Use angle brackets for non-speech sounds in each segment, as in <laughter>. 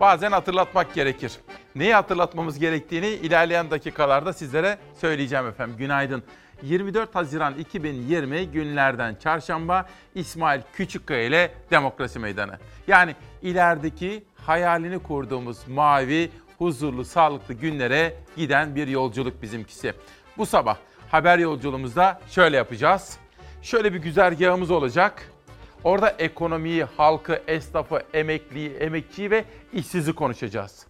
bazen hatırlatmak gerekir. Neyi hatırlatmamız gerektiğini ilerleyen dakikalarda sizlere söyleyeceğim efendim. Günaydın. 24 Haziran 2020 günlerden çarşamba İsmail Küçükkaya ile Demokrasi Meydanı. Yani ilerideki hayalini kurduğumuz mavi, huzurlu, sağlıklı günlere giden bir yolculuk bizimkisi. Bu sabah haber yolculuğumuzda şöyle yapacağız. Şöyle bir güzergahımız olacak. Orada ekonomiyi, halkı, esnafı, emekliyi, emekçiyi ve işsizi konuşacağız.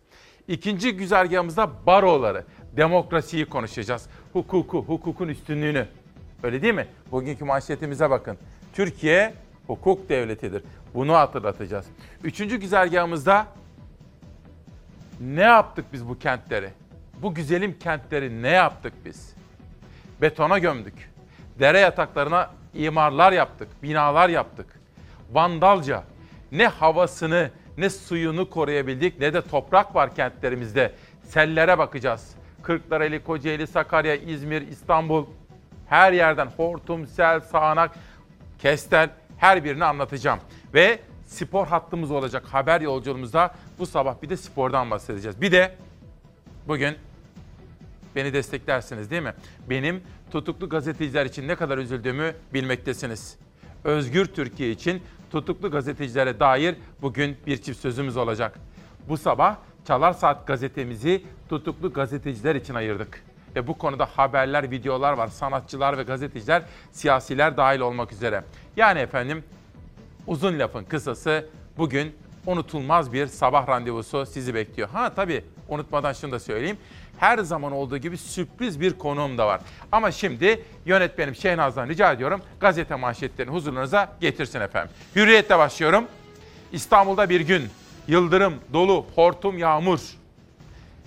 İkinci güzergahımızda baroları, demokrasiyi konuşacağız. Hukuku, hukukun üstünlüğünü. Öyle değil mi? Bugünkü manşetimize bakın. Türkiye hukuk devletidir. Bunu hatırlatacağız. Üçüncü güzergahımızda ne yaptık biz bu kentleri? Bu güzelim kentleri ne yaptık biz? Betona gömdük. Dere yataklarına imarlar yaptık, binalar yaptık. Vandalca ne havasını ne suyunu koruyabildik ne de toprak var kentlerimizde. Sellere bakacağız. Kırklareli, Kocaeli, Sakarya, İzmir, İstanbul her yerden hortum, sel, sağanak, kestel her birini anlatacağım. Ve spor hattımız olacak haber yolculuğumuzda bu sabah bir de spordan bahsedeceğiz. Bir de bugün beni desteklersiniz değil mi? Benim tutuklu gazeteciler için ne kadar üzüldüğümü bilmektesiniz. Özgür Türkiye için tutuklu gazetecilere dair bugün bir çift sözümüz olacak. Bu sabah Çalar Saat gazetemizi tutuklu gazeteciler için ayırdık. Ve bu konuda haberler, videolar var. Sanatçılar ve gazeteciler, siyasiler dahil olmak üzere. Yani efendim uzun lafın kısası bugün unutulmaz bir sabah randevusu sizi bekliyor. Ha tabii unutmadan şunu da söyleyeyim. Her zaman olduğu gibi sürpriz bir konuğum da var. Ama şimdi yönetmenim Şehnaz'dan rica ediyorum gazete manşetlerini huzurunuza getirsin efendim. Hürriyet'te başlıyorum. İstanbul'da bir gün yıldırım, dolu, hortum, yağmur.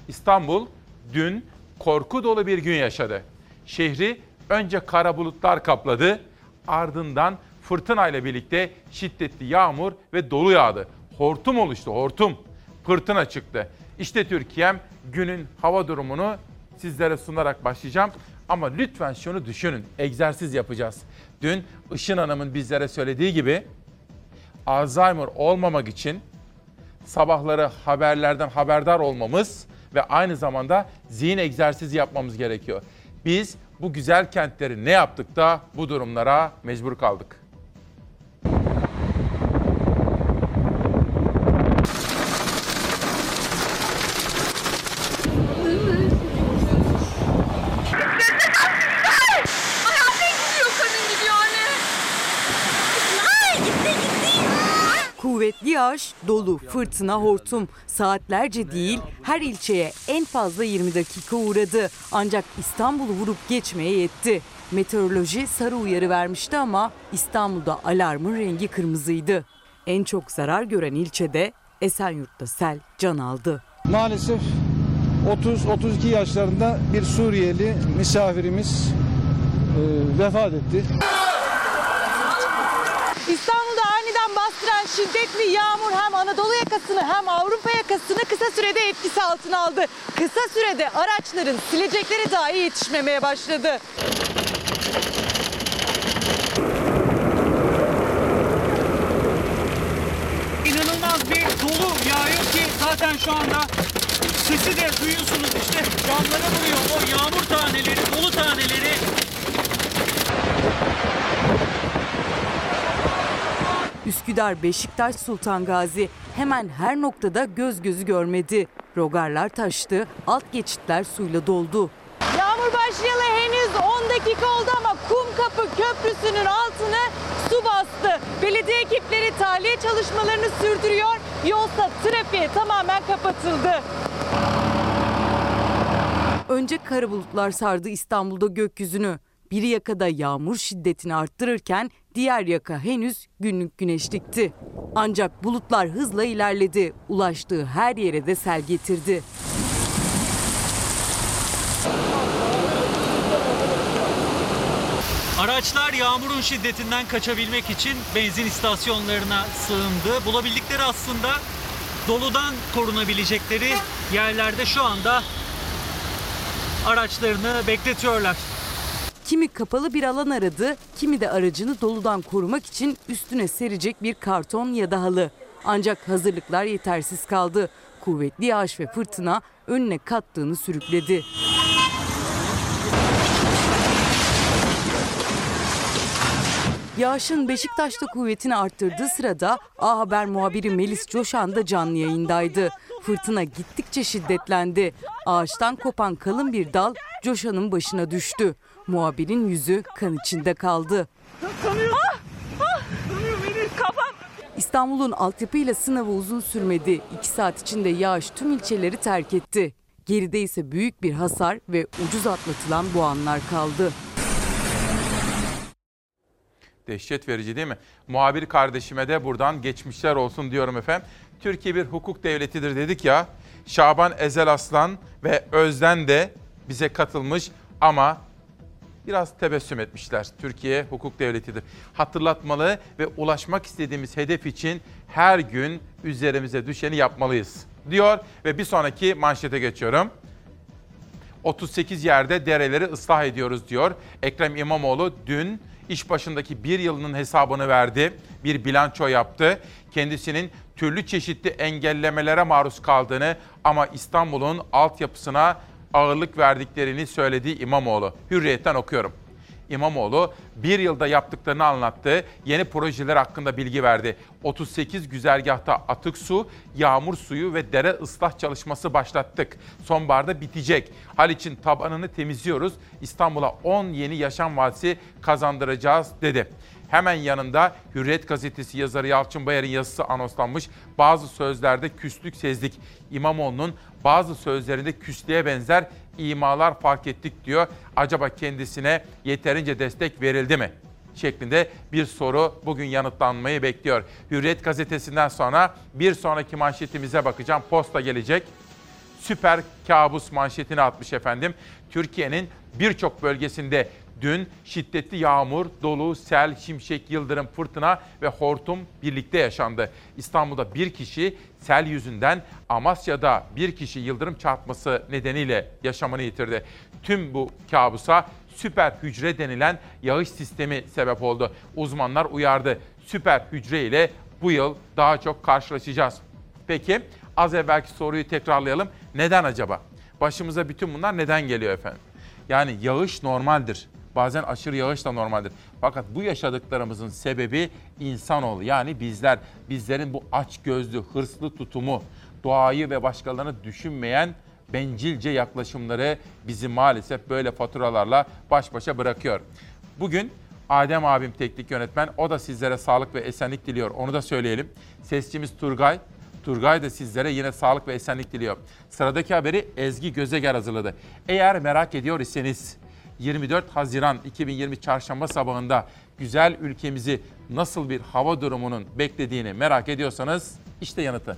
İstanbul dün korku dolu bir gün yaşadı. Şehri önce kara bulutlar kapladı, ardından fırtınayla birlikte şiddetli yağmur ve dolu yağdı. Hortum oluştu, hortum. Fırtına çıktı. İşte Türkiye'm günün hava durumunu sizlere sunarak başlayacağım. Ama lütfen şunu düşünün, egzersiz yapacağız. Dün Işın Hanım'ın bizlere söylediği gibi Alzheimer olmamak için sabahları haberlerden haberdar olmamız ve aynı zamanda zihin egzersizi yapmamız gerekiyor. Biz bu güzel kentleri ne yaptık da bu durumlara mecbur kaldık? Yağış, dolu, fırtına, hortum saatlerce değil her ilçeye en fazla 20 dakika uğradı. Ancak İstanbul'u vurup geçmeye yetti. Meteoroloji sarı uyarı vermişti ama İstanbul'da alarmın rengi kırmızıydı. En çok zarar gören ilçede Esenyurt'ta sel can aldı. Maalesef 30-32 yaşlarında bir Suriyeli misafirimiz e, vefat etti. İstanbul'da şiddetli yağmur hem Anadolu yakasını hem Avrupa yakasını kısa sürede etkisi altına aldı. Kısa sürede araçların silecekleri dahi yetişmemeye başladı. İnanılmaz bir dolu yağıyor ki zaten şu anda sesi de duyuyorsunuz işte camlara vuruyor o yağmur taneleri, dolu taneleri. Üsküdar, Beşiktaş, Sultan Gazi hemen her noktada göz gözü görmedi. Rogarlar taştı, alt geçitler suyla doldu. Yağmur başlayalı henüz 10 dakika oldu ama Kumkapı Köprüsü'nün altını su bastı. Belediye ekipleri tahliye çalışmalarını sürdürüyor. Yolsa trafiğe tamamen kapatıldı. Önce kara bulutlar sardı İstanbul'da gökyüzünü. Bir yakada yağmur şiddetini arttırırken diğer yaka henüz günlük güneşlikti. Ancak bulutlar hızla ilerledi. Ulaştığı her yere de sel getirdi. Araçlar yağmurun şiddetinden kaçabilmek için benzin istasyonlarına sığındı. Bulabildikleri aslında doludan korunabilecekleri yerlerde şu anda araçlarını bekletiyorlar. Kimi kapalı bir alan aradı, kimi de aracını doludan korumak için üstüne serecek bir karton ya da halı. Ancak hazırlıklar yetersiz kaldı. Kuvvetli yağış ve fırtına önüne kattığını sürükledi. Yağışın Beşiktaş'ta kuvvetini arttırdığı sırada A Haber muhabiri Melis Coşan da canlı yayındaydı. Fırtına gittikçe şiddetlendi. Ağaçtan kopan kalın bir dal Coşan'ın başına düştü. Muhabirin yüzü kan içinde kaldı. İstanbul'un altyapıyla sınavı uzun sürmedi. İki saat içinde yağış tüm ilçeleri terk etti. Geride ise büyük bir hasar ve ucuz atlatılan bu anlar kaldı. Dehşet verici değil mi? Muhabir kardeşime de buradan geçmişler olsun diyorum efendim. Türkiye bir hukuk devletidir dedik ya. Şaban Ezel Aslan ve Özden de bize katılmış ama biraz tebessüm etmişler. Türkiye hukuk devletidir. Hatırlatmalı ve ulaşmak istediğimiz hedef için her gün üzerimize düşeni yapmalıyız diyor ve bir sonraki manşete geçiyorum. 38 yerde dereleri ıslah ediyoruz diyor. Ekrem İmamoğlu dün iş başındaki bir yılının hesabını verdi. Bir bilanço yaptı. Kendisinin türlü çeşitli engellemelere maruz kaldığını ama İstanbul'un altyapısına ağırlık verdiklerini söylediği İmamoğlu. Hürriyetten okuyorum. İmamoğlu bir yılda yaptıklarını anlattı. Yeni projeler hakkında bilgi verdi. 38 güzergahta atık su, yağmur suyu ve dere ıslah çalışması başlattık. Sonbaharda bitecek. Haliç'in tabanını temizliyoruz. İstanbul'a 10 yeni yaşam vadisi kazandıracağız dedi. Hemen yanında Hürriyet gazetesi yazarı Yalçın Bayar'ın yazısı anonslanmış. Bazı sözlerde küslük sezdik. İmamoğlu'nun bazı sözlerinde küslüğe benzer imalar fark ettik diyor. Acaba kendisine yeterince destek verildi mi? şeklinde bir soru bugün yanıtlanmayı bekliyor. Hürriyet gazetesinden sonra bir sonraki manşetimize bakacağım. Posta gelecek. Süper kabus manşetini atmış efendim. Türkiye'nin birçok bölgesinde Dün şiddetli yağmur, dolu, sel, şimşek, yıldırım, fırtına ve hortum birlikte yaşandı. İstanbul'da bir kişi sel yüzünden, Amasya'da bir kişi yıldırım çarpması nedeniyle yaşamını yitirdi. Tüm bu kabusa süper hücre denilen yağış sistemi sebep oldu. Uzmanlar uyardı. Süper hücre ile bu yıl daha çok karşılaşacağız. Peki az evvelki soruyu tekrarlayalım. Neden acaba? Başımıza bütün bunlar neden geliyor efendim? Yani yağış normaldir. Bazen aşırı yağış da normaldir. Fakat bu yaşadıklarımızın sebebi insanoğlu. Yani bizler, bizlerin bu aç gözlü, hırslı tutumu, doğayı ve başkalarını düşünmeyen bencilce yaklaşımları bizi maalesef böyle faturalarla baş başa bırakıyor. Bugün Adem abim teknik yönetmen. O da sizlere sağlık ve esenlik diliyor. Onu da söyleyelim. Sesçimiz Turgay. Turgay da sizlere yine sağlık ve esenlik diliyor. Sıradaki haberi Ezgi Gözeger hazırladı. Eğer merak ediyor iseniz 24 Haziran 2020 Çarşamba sabahında güzel ülkemizi nasıl bir hava durumunun beklediğini merak ediyorsanız işte yanıtı.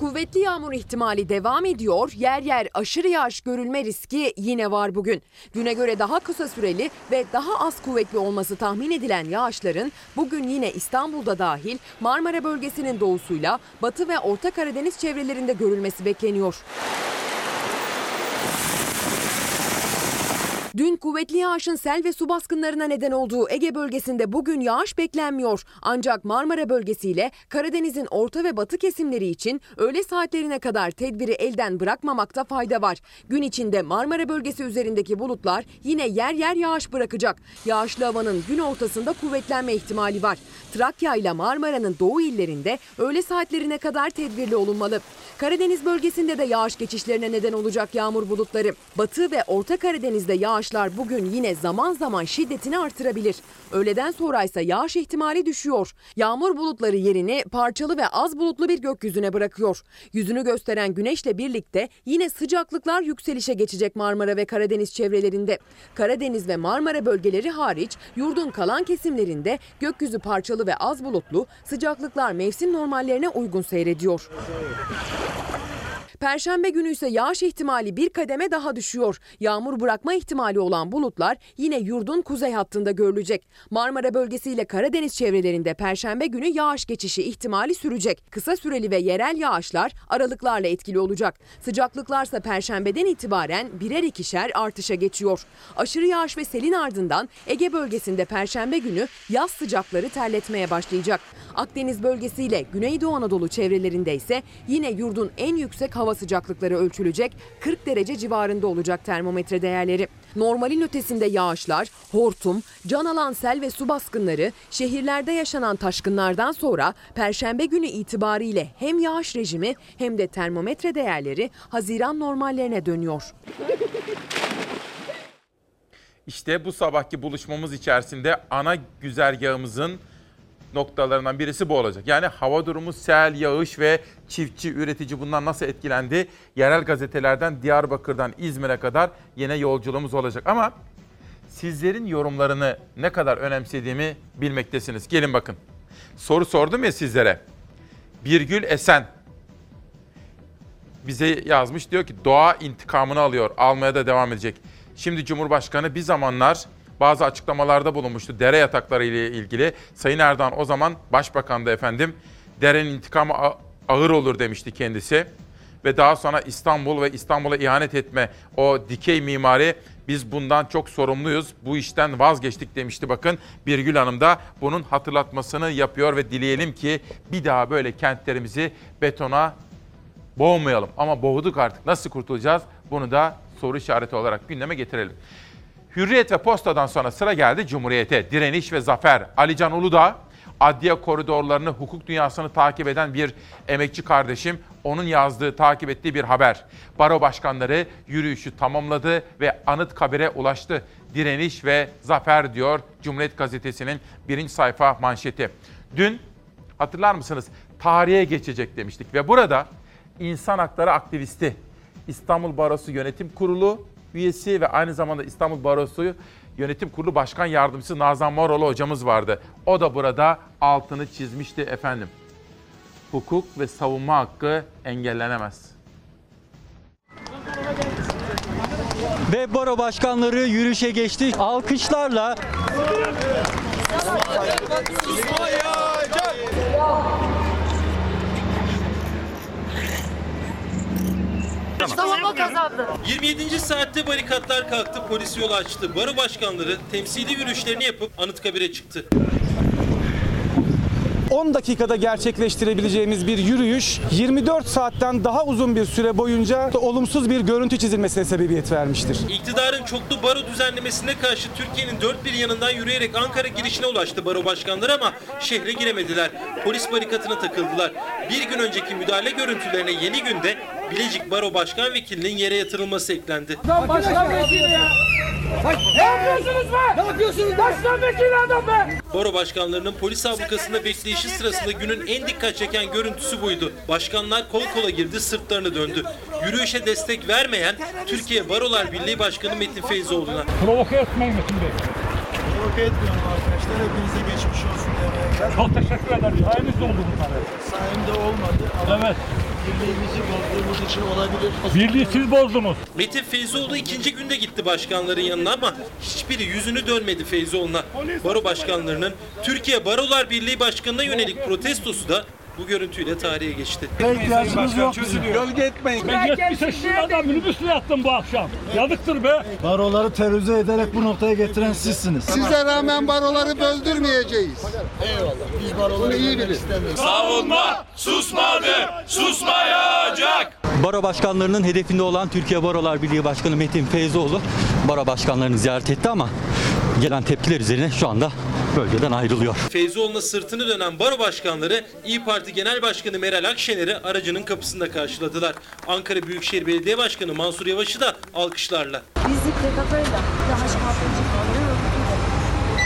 Kuvvetli yağmur ihtimali devam ediyor. Yer yer aşırı yağış görülme riski yine var bugün. Güne göre daha kısa süreli ve daha az kuvvetli olması tahmin edilen yağışların bugün yine İstanbul'da dahil Marmara bölgesinin doğusuyla Batı ve Orta Karadeniz çevrelerinde görülmesi bekleniyor. Dün kuvvetli yağışın sel ve su baskınlarına neden olduğu Ege bölgesinde bugün yağış beklenmiyor. Ancak Marmara bölgesiyle Karadeniz'in orta ve batı kesimleri için öğle saatlerine kadar tedbiri elden bırakmamakta fayda var. Gün içinde Marmara bölgesi üzerindeki bulutlar yine yer yer yağış bırakacak. Yağışlı havanın gün ortasında kuvvetlenme ihtimali var. Trakya ile Marmara'nın doğu illerinde öğle saatlerine kadar tedbirli olunmalı. Karadeniz bölgesinde de yağış geçişlerine neden olacak yağmur bulutları. Batı ve Orta Karadeniz'de yağışlar bugün yine zaman zaman şiddetini artırabilir. Öğleden sonra ise yağış ihtimali düşüyor. Yağmur bulutları yerini parçalı ve az bulutlu bir gökyüzüne bırakıyor. Yüzünü gösteren güneşle birlikte yine sıcaklıklar yükselişe geçecek Marmara ve Karadeniz çevrelerinde. Karadeniz ve Marmara bölgeleri hariç yurdun kalan kesimlerinde gökyüzü parçalı ve az bulutlu, sıcaklıklar mevsim normallerine uygun seyrediyor. Perşembe günü ise yağış ihtimali bir kademe daha düşüyor. Yağmur bırakma ihtimali olan bulutlar yine yurdun kuzey hattında görülecek. Marmara bölgesiyle Karadeniz çevrelerinde perşembe günü yağış geçişi ihtimali sürecek. Kısa süreli ve yerel yağışlar aralıklarla etkili olacak. Sıcaklıklarsa perşembeden itibaren birer ikişer artışa geçiyor. Aşırı yağış ve selin ardından Ege bölgesinde perşembe günü yaz sıcakları terletmeye başlayacak. Akdeniz bölgesiyle Güneydoğu Anadolu çevrelerinde ise yine yurdun en yüksek hava sıcaklıkları ölçülecek 40 derece civarında olacak termometre değerleri. Normalin ötesinde yağışlar, hortum, can alan sel ve su baskınları, şehirlerde yaşanan taşkınlardan sonra Perşembe günü itibariyle hem yağış rejimi hem de termometre değerleri Haziran normallerine dönüyor. İşte bu sabahki buluşmamız içerisinde ana güzergahımızın noktalarından birisi bu olacak. Yani hava durumu, sel, yağış ve çiftçi, üretici bundan nasıl etkilendi? Yerel gazetelerden Diyarbakır'dan İzmir'e kadar yine yolculuğumuz olacak. Ama sizlerin yorumlarını ne kadar önemsediğimi bilmektesiniz. Gelin bakın. Soru sordum ya sizlere. Birgül Esen bize yazmış diyor ki doğa intikamını alıyor. Almaya da devam edecek. Şimdi Cumhurbaşkanı bir zamanlar bazı açıklamalarda bulunmuştu dere yatakları ile ilgili. Sayın Erdoğan o zaman başbakandı efendim. Derenin intikamı ağır olur demişti kendisi. Ve daha sonra İstanbul ve İstanbul'a ihanet etme o dikey mimari biz bundan çok sorumluyuz. Bu işten vazgeçtik demişti bakın. Birgül Hanım da bunun hatırlatmasını yapıyor ve dileyelim ki bir daha böyle kentlerimizi betona boğmayalım. Ama boğduk artık. Nasıl kurtulacağız? Bunu da soru işareti olarak gündeme getirelim. Hürriyet ve Posta'dan sonra sıra geldi Cumhuriyet'e. Direniş ve Zafer. Alican Uludağ, adliye koridorlarını, hukuk dünyasını takip eden bir emekçi kardeşim. Onun yazdığı, takip ettiği bir haber. Baro başkanları yürüyüşü tamamladı ve Anıtkabir'e ulaştı. Direniş ve Zafer diyor Cumhuriyet Gazetesi'nin birinci sayfa manşeti. Dün hatırlar mısınız? Tarihe geçecek demiştik ve burada insan hakları aktivisti, İstanbul Barosu Yönetim Kurulu üyesi ve aynı zamanda İstanbul Barosu Yönetim Kurulu Başkan Yardımcısı Nazan Moroğlu hocamız vardı. O da burada altını çizmişti efendim. Hukuk ve savunma hakkı engellenemez. Ve baro başkanları yürüyüşe geçti. Alkışlarla Savunma kazandı. 27. saatte barikatlar kalktı, polis yol açtı. Baro başkanları temsili yürüyüşlerini yapıp Anıtkabir'e çıktı. 10 dakikada gerçekleştirebileceğimiz bir yürüyüş 24 saatten daha uzun bir süre boyunca olumsuz bir görüntü çizilmesine sebebiyet vermiştir. İktidarın çoklu baro düzenlemesine karşı Türkiye'nin dört bir yanından yürüyerek Ankara girişine ulaştı baro başkanları ama şehre giremediler. Polis barikatına takıldılar. Bir gün önceki müdahale görüntülerine yeni günde Bilecik Baro Başkan Vekilinin yere yatırılması eklendi. Baro başkanlarının polis ablukasında bekleyişi sırasında günün en dikkat çeken görüntüsü buydu. Başkanlar kol kola girdi, sırtlarını döndü. Yürüyüşe destek vermeyen Türkiye Barolar Birliği Başkanı Metin Feyzoğlu'na. Provoke etmeyin Metin Bey. Provoke etmiyorum arkadaşlar. Hepinize geçmiş olsun. Çok teşekkür ederim. Sayenizde oldu bunlar. Sayemde olmadı ama Evet. Birliğimizi bozduğumuz için olabilir. Birliği siz bozdunuz. Metin Feyzoğlu ikinci günde gitti başkanların yanına ama hiçbiri yüzünü dönmedi Feyzoğlu'na. Baro başkanlarının Türkiye Barolar Birliği Başkanı'na yönelik protestosu da bu görüntüyle tarihe geçti. İhtiyacımız yok. Gölge etmeyin. Ben 70 yaşında minibüsle yattım bu akşam. Yazıktır be. Baroları terörize ederek bu noktaya getiren sizsiniz. Size rağmen baroları böldürmeyeceğiz. Eyvallah. Biz baroları iyi bilin. Savunma susmadı, susmayacak. Baro başkanlarının hedefinde olan Türkiye Barolar Birliği Başkanı Metin Feyzoğlu baro başkanlarını ziyaret etti ama gelen tepkiler üzerine şu anda bölgeden ayrılıyor. Feyzoğlu'na sırtını dönen baro başkanları İyi Parti Genel Başkanı Meral Akşener'i aracının kapısında karşıladılar. Ankara Büyükşehir Belediye Başkanı Mansur Yavaş'ı da alkışlarla. Bizi PKK'yla daha şahaplıcı kaldırıyor.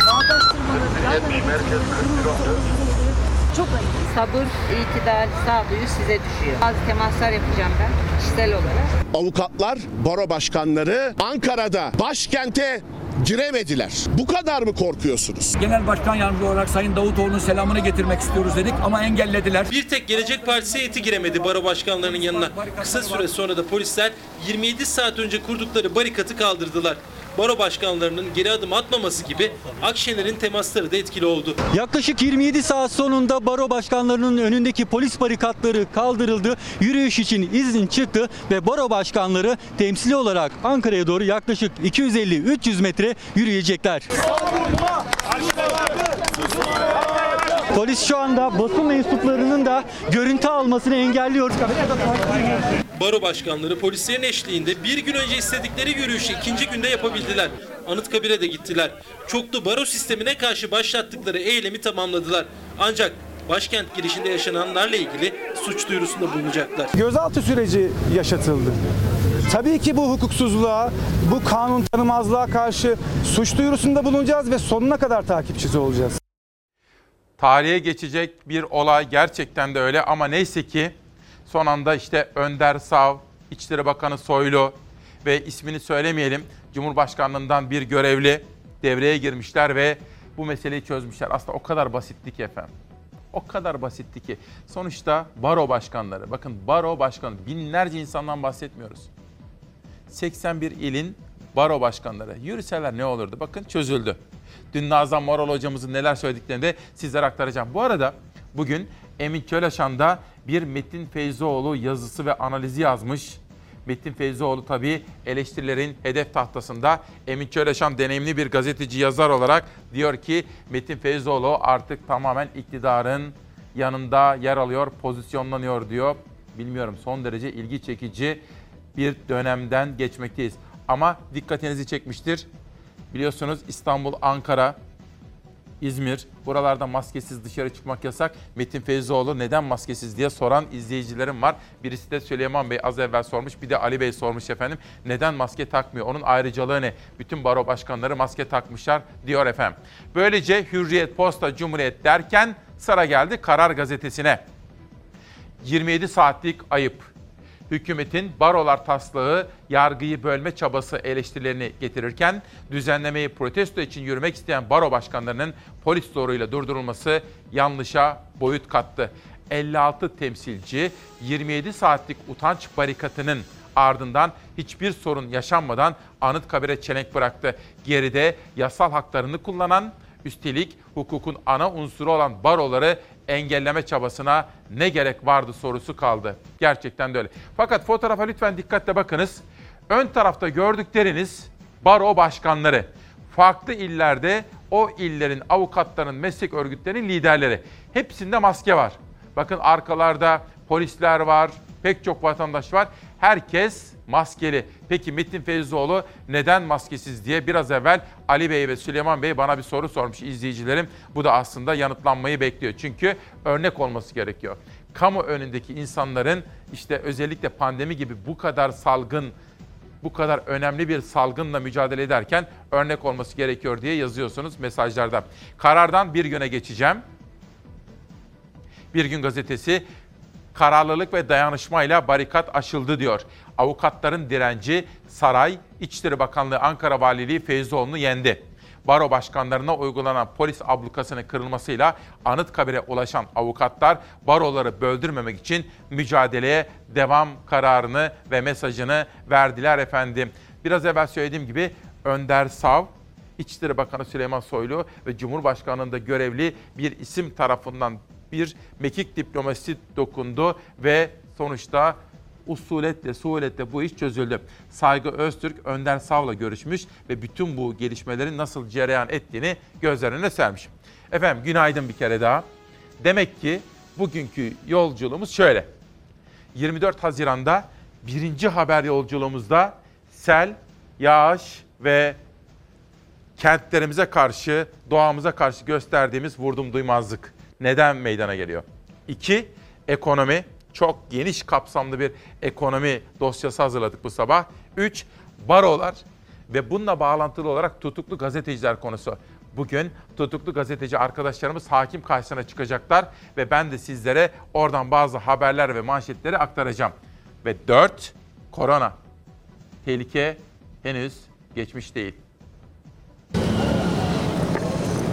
Bağdaştırmaları, çok ayıp. Sabır, itidal, sağduyu size düşüyor. Bazı temaslar yapacağım ben kişisel olarak. Avukatlar, baro başkanları Ankara'da başkente giremediler. Bu kadar mı korkuyorsunuz? Genel Başkan Yardımcısı olarak Sayın Davutoğlu'nun selamını getirmek istiyoruz dedik ama engellediler. Bir tek Gelecek Partisi heyeti giremedi baro başkanlarının yanına. Kısa süre sonra da polisler 27 saat önce kurdukları barikatı kaldırdılar. Baro başkanlarının geri adım atmaması gibi Akşener'in temasları da etkili oldu. Yaklaşık 27 saat sonunda baro başkanlarının önündeki polis barikatları kaldırıldı. Yürüyüş için izin çıktı ve baro başkanları temsili olarak Ankara'ya doğru yaklaşık 250-300 metre yürüyecekler. Polis şu anda basın mensuplarının da görüntü almasını engelliyor. Baro başkanları polislerin eşliğinde bir gün önce istedikleri yürüyüşü ikinci günde yapabildiler. Anıtkabir'e de gittiler. Çoklu baro sistemine karşı başlattıkları eylemi tamamladılar. Ancak başkent girişinde yaşananlarla ilgili suç duyurusunda bulunacaklar. Gözaltı süreci yaşatıldı. Tabii ki bu hukuksuzluğa, bu kanun tanımazlığa karşı suç duyurusunda bulunacağız ve sonuna kadar takipçisi olacağız. Tarihe geçecek bir olay gerçekten de öyle ama neyse ki son anda işte Önder Sav, İçişleri Bakanı Soylu ve ismini söylemeyelim Cumhurbaşkanlığından bir görevli devreye girmişler ve bu meseleyi çözmüşler. Aslında o kadar basitti ki efendim. O kadar basitti ki. Sonuçta baro başkanları, bakın baro başkanı, binlerce insandan bahsetmiyoruz. 81 ilin baro başkanları. Yürüseler ne olurdu? Bakın çözüldü. Dün Nazan Moral hocamızın neler söylediklerini de sizlere aktaracağım. Bu arada bugün Emin Köleşan'da bir Metin Feyzoğlu yazısı ve analizi yazmış. Metin Feyzoğlu tabii eleştirilerin hedef tahtasında. Emin Köleşan deneyimli bir gazeteci yazar olarak diyor ki Metin Feyzoğlu artık tamamen iktidarın yanında yer alıyor, pozisyonlanıyor diyor. Bilmiyorum son derece ilgi çekici bir dönemden geçmekteyiz. Ama dikkatinizi çekmiştir. Biliyorsunuz İstanbul, Ankara, İzmir buralarda maskesiz dışarı çıkmak yasak. Metin Feyzoğlu neden maskesiz diye soran izleyicilerim var. Birisi de Süleyman Bey az evvel sormuş. Bir de Ali Bey sormuş efendim. Neden maske takmıyor? Onun ayrıcalığı ne? Bütün baro başkanları maske takmışlar diyor efendim. Böylece Hürriyet, Posta, Cumhuriyet derken sıra geldi Karar Gazetesi'ne. 27 saatlik ayıp hükümetin barolar taslağı yargıyı bölme çabası eleştirilerini getirirken düzenlemeyi protesto için yürümek isteyen baro başkanlarının polis zoruyla durdurulması yanlışa boyut kattı. 56 temsilci 27 saatlik utanç barikatının ardından hiçbir sorun yaşanmadan Anıtkabir'e çelenk bıraktı. Geride yasal haklarını kullanan Üstelik hukukun ana unsuru olan baroları engelleme çabasına ne gerek vardı sorusu kaldı. Gerçekten de öyle. Fakat fotoğrafa lütfen dikkatle bakınız. Ön tarafta gördükleriniz baro başkanları. Farklı illerde o illerin avukatlarının, meslek örgütlerinin liderleri. Hepsinde maske var. Bakın arkalarda polisler var, pek çok vatandaş var. Herkes maskeli. Peki Metin Feyzoğlu neden maskesiz diye biraz evvel Ali Bey ve Süleyman Bey bana bir soru sormuş izleyicilerim. Bu da aslında yanıtlanmayı bekliyor. Çünkü örnek olması gerekiyor. Kamu önündeki insanların işte özellikle pandemi gibi bu kadar salgın bu kadar önemli bir salgınla mücadele ederken örnek olması gerekiyor diye yazıyorsunuz mesajlarda. Karardan bir güne geçeceğim. Bir gün gazetesi kararlılık ve dayanışmayla barikat aşıldı diyor. Avukatların direnci saray, İçişleri Bakanlığı Ankara Valiliği Feyzoğlu'nu yendi. Baro başkanlarına uygulanan polis ablukasının kırılmasıyla Anıtkabir'e ulaşan avukatlar baroları böldürmemek için mücadeleye devam kararını ve mesajını verdiler efendim. Biraz evvel söylediğim gibi Önder Sav, İçişleri Bakanı Süleyman Soylu ve Cumhurbaşkanlığında görevli bir isim tarafından bir mekik diplomasisi dokundu ve sonuçta usuletle, suuletle bu iş çözüldü. Saygı Öztürk, Önder Sav'la görüşmüş ve bütün bu gelişmelerin nasıl cereyan ettiğini gözlerine sermiş. Efendim günaydın bir kere daha. Demek ki bugünkü yolculuğumuz şöyle. 24 Haziran'da birinci haber yolculuğumuzda sel, yağış ve kentlerimize karşı, doğamıza karşı gösterdiğimiz vurdum duymazlık neden meydana geliyor? İki, ekonomi. Çok geniş kapsamlı bir ekonomi dosyası hazırladık bu sabah. Üç, barolar ve bununla bağlantılı olarak tutuklu gazeteciler konusu. Bugün tutuklu gazeteci arkadaşlarımız hakim karşısına çıkacaklar ve ben de sizlere oradan bazı haberler ve manşetleri aktaracağım. Ve dört, korona. Tehlike henüz geçmiş değil.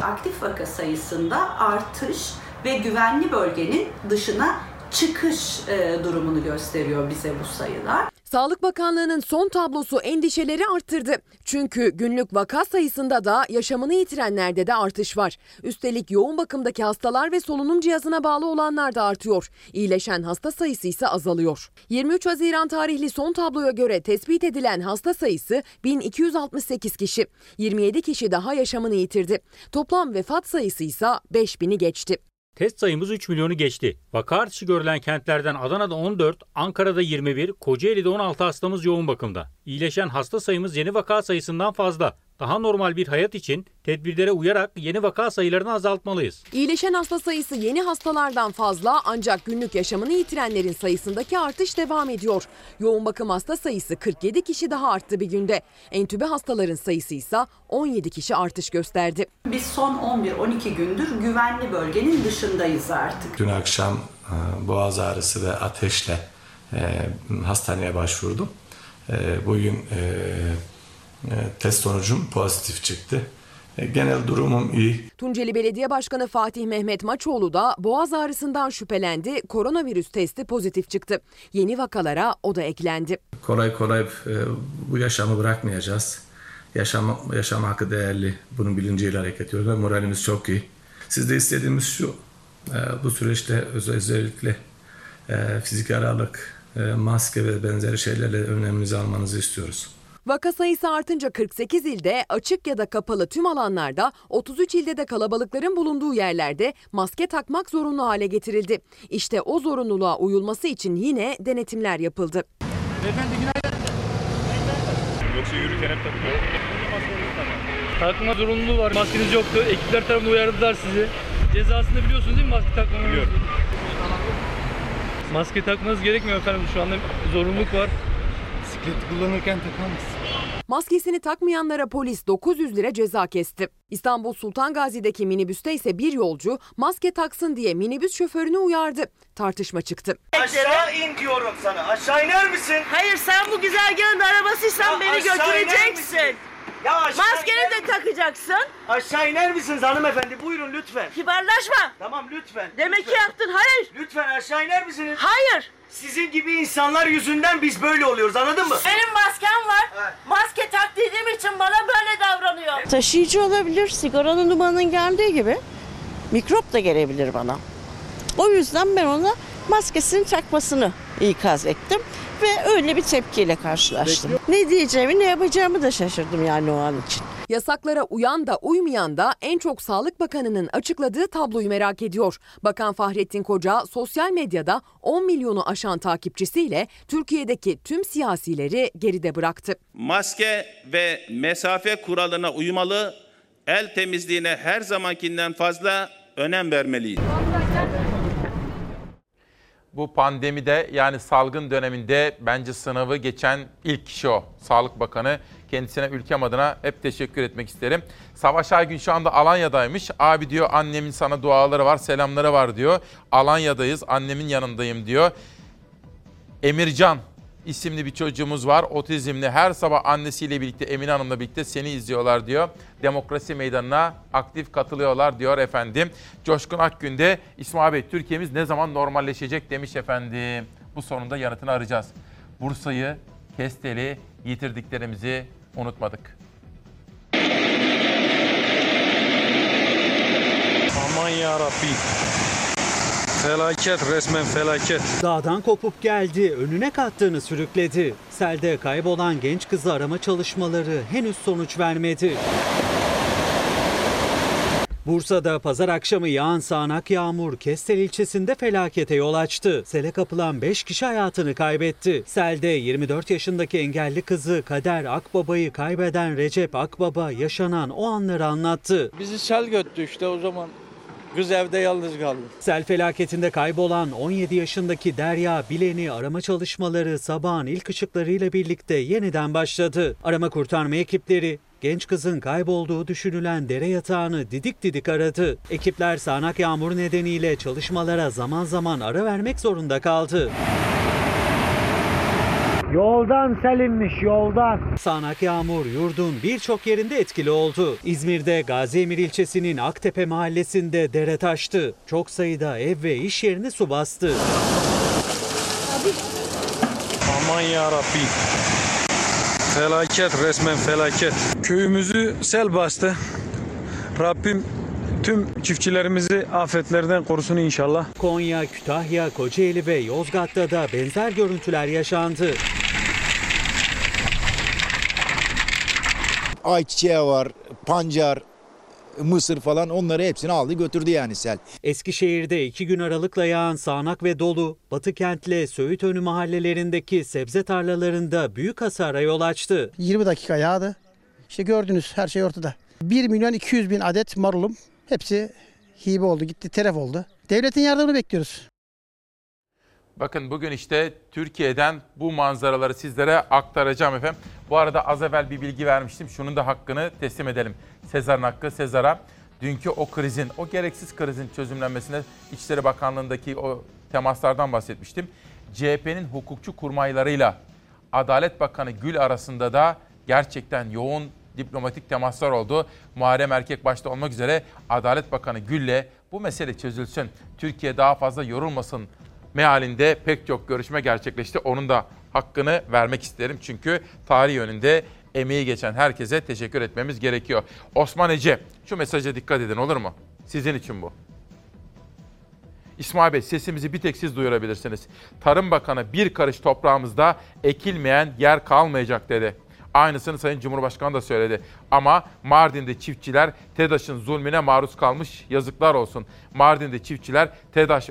Aktif vaka sayısında artış ve güvenli bölgenin dışına çıkış e, durumunu gösteriyor bize bu sayılar. Sağlık Bakanlığı'nın son tablosu endişeleri arttırdı. Çünkü günlük vaka sayısında da yaşamını yitirenlerde de artış var. Üstelik yoğun bakımdaki hastalar ve solunum cihazına bağlı olanlar da artıyor. İyileşen hasta sayısı ise azalıyor. 23 Haziran tarihli son tabloya göre tespit edilen hasta sayısı 1268 kişi. 27 kişi daha yaşamını yitirdi. Toplam vefat sayısı ise 5000'i geçti. Test sayımız 3 milyonu geçti. Vaka artışı görülen kentlerden Adana'da 14, Ankara'da 21, Kocaeli'de 16 hastamız yoğun bakımda. İyileşen hasta sayımız yeni vaka sayısından fazla. Daha normal bir hayat için tedbirlere uyarak yeni vaka sayılarını azaltmalıyız. İyileşen hasta sayısı yeni hastalardan fazla ancak günlük yaşamını yitirenlerin sayısındaki artış devam ediyor. Yoğun bakım hasta sayısı 47 kişi daha arttı bir günde. Entübe hastaların sayısı ise 17 kişi artış gösterdi. Biz son 11-12 gündür güvenli bölgenin dışındayız artık. Dün akşam e, boğaz ağrısı ve ateşle e, hastaneye başvurdum. E, bugün test sonucum pozitif çıktı. Genel durumum iyi. Tunceli Belediye Başkanı Fatih Mehmet Maçoğlu da boğaz ağrısından şüphelendi. Koronavirüs testi pozitif çıktı. Yeni vakalara o da eklendi. Kolay kolay bu yaşamı bırakmayacağız. Yaşam, yaşam hakkı değerli. Bunun bilinciyle hareket ediyoruz ve moralimiz çok iyi. Sizde istediğimiz şu, bu süreçte özellikle fizik aralık, maske ve benzeri şeylerle önleminizi almanızı istiyoruz. Vaka sayısı artınca 48 ilde açık ya da kapalı tüm alanlarda 33 ilde de kalabalıkların bulunduğu yerlerde maske takmak zorunlu hale getirildi. İşte o zorunluluğa uyulması için yine denetimler yapıldı. Beyefendi günaydın. Yoksa yürürken hep. Takma zorunluluğu var. Maskeniz yoktu. Ekipler tarafından uyardılar sizi. Cezasını biliyorsunuz değil mi maske takmanın? Biliyorum. Maske takmanız gerekmiyor efendim. Şu anda zorunluluk var. Bisikleti kullanırken takar mısın? Maskesini takmayanlara polis 900 lira ceza kesti. İstanbul Sultan Gazi'deki minibüste ise bir yolcu maske taksın diye minibüs şoförünü uyardı. Tartışma çıktı. Aşağı in diyorum sana. Aşağı iner misin? Hayır sen bu güzergahın arabasıysan Ya beni götüreceksin. Ya Maskeni de takacaksın. Aşağı iner misiniz hanımefendi? Buyurun lütfen. Kibarlaşma. Tamam lütfen. Demek ki lütfen. yaptın. Hayır. Lütfen aşağı iner misiniz? Hayır. Sizin gibi insanlar yüzünden biz böyle oluyoruz anladın mı? Benim maskem var. Maske tak dediğim için bana böyle davranıyor. Taşıyıcı olabilir. Sigaranın dumanının geldiği gibi mikrop da gelebilir bana. O yüzden ben ona maskesini takmasını ikaz ettim ve öyle bir tepkiyle karşılaştım. Ne diyeceğimi ne yapacağımı da şaşırdım yani o an için. Yasaklara uyan da uymayan da en çok Sağlık Bakanı'nın açıkladığı tabloyu merak ediyor. Bakan Fahrettin Koca sosyal medyada 10 milyonu aşan takipçisiyle Türkiye'deki tüm siyasileri geride bıraktı. Maske ve mesafe kuralına uymalı, el temizliğine her zamankinden fazla önem vermeliyiz. Bu pandemide yani salgın döneminde bence sınavı geçen ilk kişi o. Sağlık Bakanı. Kendisine ülkem adına hep teşekkür etmek isterim. Savaş Aygün şu anda Alanya'daymış. Abi diyor annemin sana duaları var, selamları var diyor. Alanya'dayız, annemin yanındayım diyor. Emircan isimli bir çocuğumuz var. Otizmli. Her sabah annesiyle birlikte Emine Hanım'la birlikte seni izliyorlar diyor. Demokrasi meydanına aktif katılıyorlar diyor efendim. Coşkun Akgün de İsmail Bey Türkiye'miz ne zaman normalleşecek demiş efendim. Bu sorunun da yanıtını arayacağız. Bursa'yı, Kestel'i, yitirdiklerimizi unutmadık. Aman ya Rabbi. Felaket resmen felaket. Dağdan kopup geldi, önüne kattığını sürükledi. Selde kaybolan genç kızı arama çalışmaları henüz sonuç vermedi. Bursa'da pazar akşamı yağan sağanak yağmur Kestel ilçesinde felakete yol açtı. Sele kapılan 5 kişi hayatını kaybetti. Selde 24 yaşındaki engelli kızı Kader Akbaba'yı kaybeden Recep Akbaba yaşanan o anları anlattı. Bizi sel götürdü işte o zaman. Kız evde yalnız kaldı. Sel felaketinde kaybolan 17 yaşındaki Derya Bilen'i arama çalışmaları sabahın ilk ışıklarıyla birlikte yeniden başladı. Arama kurtarma ekipleri genç kızın kaybolduğu düşünülen dere yatağını didik didik aradı. Ekipler sağanak yağmur nedeniyle çalışmalara zaman zaman ara vermek zorunda kaldı. Yoldan selinmiş yoldan. Sağanak yağmur yurdun birçok yerinde etkili oldu. İzmir'de Gaziemir ilçesinin Aktepe mahallesinde dere taştı. Çok sayıda ev ve iş yerini su bastı. Aman ya Rabbi. Felaket resmen felaket. Köyümüzü sel bastı. Rabbim tüm çiftçilerimizi afetlerden korusun inşallah. Konya, Kütahya, Kocaeli ve Yozgat'ta da benzer görüntüler yaşandı. Ayçiçeği var, pancar, mısır falan onları hepsini aldı götürdü yani sel. Eskişehir'de iki gün aralıkla yağan sağanak ve dolu, Batı Kent'le Söğütönü mahallelerindeki sebze tarlalarında büyük hasara yol açtı. 20 dakika yağdı. İşte gördünüz her şey ortada. 1 milyon 200 bin adet marulum hepsi hibe oldu gitti telef oldu. Devletin yardımını bekliyoruz. Bakın bugün işte Türkiye'den bu manzaraları sizlere aktaracağım efendim. Bu arada az evvel bir bilgi vermiştim. Şunun da hakkını teslim edelim. Sezar'ın hakkı Sezar'a. Dünkü o krizin, o gereksiz krizin çözümlenmesine İçişleri Bakanlığı'ndaki o temaslardan bahsetmiştim. CHP'nin hukukçu kurmaylarıyla Adalet Bakanı Gül arasında da gerçekten yoğun diplomatik temaslar oldu. Muharrem Erkek başta olmak üzere Adalet Bakanı Gül'le bu mesele çözülsün. Türkiye daha fazla yorulmasın mealinde pek çok görüşme gerçekleşti. Onun da hakkını vermek isterim. Çünkü tarih yönünde emeği geçen herkese teşekkür etmemiz gerekiyor. Osman Ece, şu mesaja dikkat edin olur mu? Sizin için bu. İsmail Bey sesimizi bir tek siz duyurabilirsiniz. Tarım Bakanı bir karış toprağımızda ekilmeyen yer kalmayacak dedi. Aynısını Sayın Cumhurbaşkanı da söyledi. Ama Mardin'de çiftçiler TEDAŞ'ın zulmüne maruz kalmış yazıklar olsun. Mardin'de çiftçiler TEDAŞ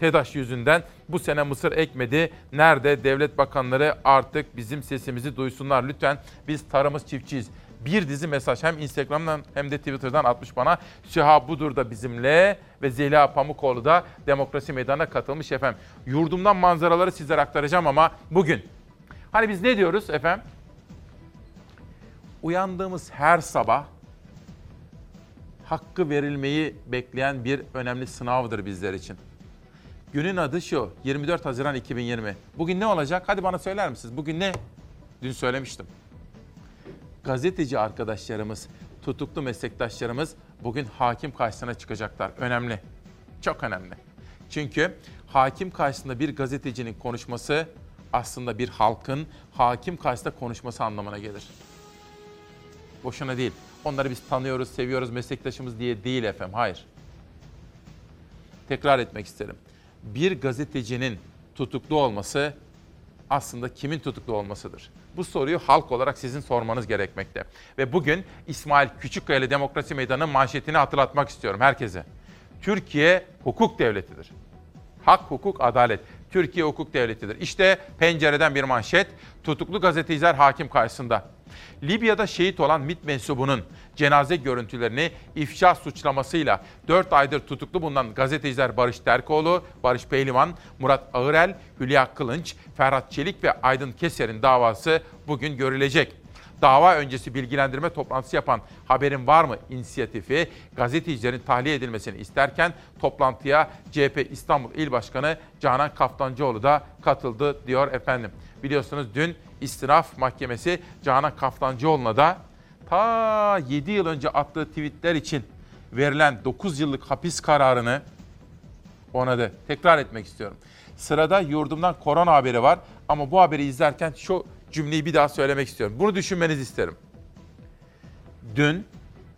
TEDAŞ yüzünden bu sene mısır ekmedi. Nerede devlet bakanları artık bizim sesimizi duysunlar lütfen. Biz tarımız çiftçiyiz. Bir dizi mesaj hem Instagram'dan hem de Twitter'dan atmış bana. Süha Budur da bizimle ve Zeliha Pamukoğlu da Demokrasi Meydanı'na katılmış efendim. Yurdumdan manzaraları sizlere aktaracağım ama bugün. Hani biz ne diyoruz efendim? Uyandığımız her sabah hakkı verilmeyi bekleyen bir önemli sınavdır bizler için. Günün adı şu, 24 Haziran 2020. Bugün ne olacak? Hadi bana söyler misiniz? Bugün ne? Dün söylemiştim. Gazeteci arkadaşlarımız, tutuklu meslektaşlarımız bugün hakim karşısına çıkacaklar. Önemli. Çok önemli. Çünkü hakim karşısında bir gazetecinin konuşması aslında bir halkın hakim karşısında konuşması anlamına gelir. Boşuna değil. Onları biz tanıyoruz, seviyoruz, meslektaşımız diye değil efendim. Hayır. Tekrar etmek isterim bir gazetecinin tutuklu olması aslında kimin tutuklu olmasıdır? Bu soruyu halk olarak sizin sormanız gerekmekte. Ve bugün İsmail Küçükkaya Demokrasi Meydanı manşetini hatırlatmak istiyorum herkese. Türkiye hukuk devletidir. Hak, hukuk, adalet. Türkiye hukuk devletidir. İşte pencereden bir manşet. Tutuklu gazeteciler hakim karşısında. Libya'da şehit olan MİT mensubunun cenaze görüntülerini ifşa suçlamasıyla 4 aydır tutuklu bulunan gazeteciler Barış Terkoğlu, Barış Pehlivan, Murat Ağırel, Hülya Kılınç, Ferhat Çelik ve Aydın Keser'in davası bugün görülecek. Dava öncesi bilgilendirme toplantısı yapan Haberin Var mı inisiyatifi gazetecilerin tahliye edilmesini isterken toplantıya CHP İstanbul İl Başkanı Canan Kaftancıoğlu da katıldı diyor efendim. Biliyorsunuz dün İstinaf Mahkemesi Canan Kaftancıoğlu'na da ta 7 yıl önce attığı tweetler için verilen 9 yıllık hapis kararını onadı. Tekrar etmek istiyorum. Sırada yurdumdan korona haberi var ama bu haberi izlerken şu cümleyi bir daha söylemek istiyorum. Bunu düşünmenizi isterim. Dün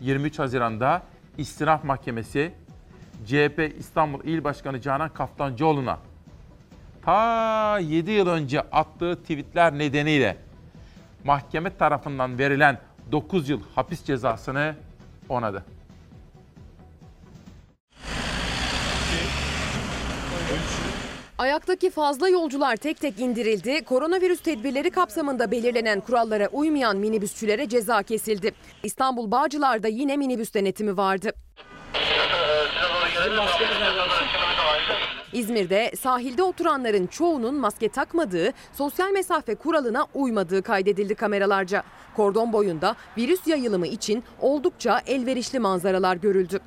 23 Haziran'da İstinaf Mahkemesi CHP İstanbul İl Başkanı Canan Kaftancıoğlu'na ta 7 yıl önce attığı tweetler nedeniyle mahkeme tarafından verilen 9 yıl hapis cezasını onadı. Ayaktaki fazla yolcular tek tek indirildi. Koronavirüs tedbirleri kapsamında belirlenen kurallara uymayan minibüsçülere ceza kesildi. İstanbul Bağcılar'da yine minibüs denetimi vardı. İzmir'de sahilde oturanların çoğunun maske takmadığı, sosyal mesafe kuralına uymadığı kaydedildi kameralarca. Kordon boyunda virüs yayılımı için oldukça elverişli manzaralar görüldü.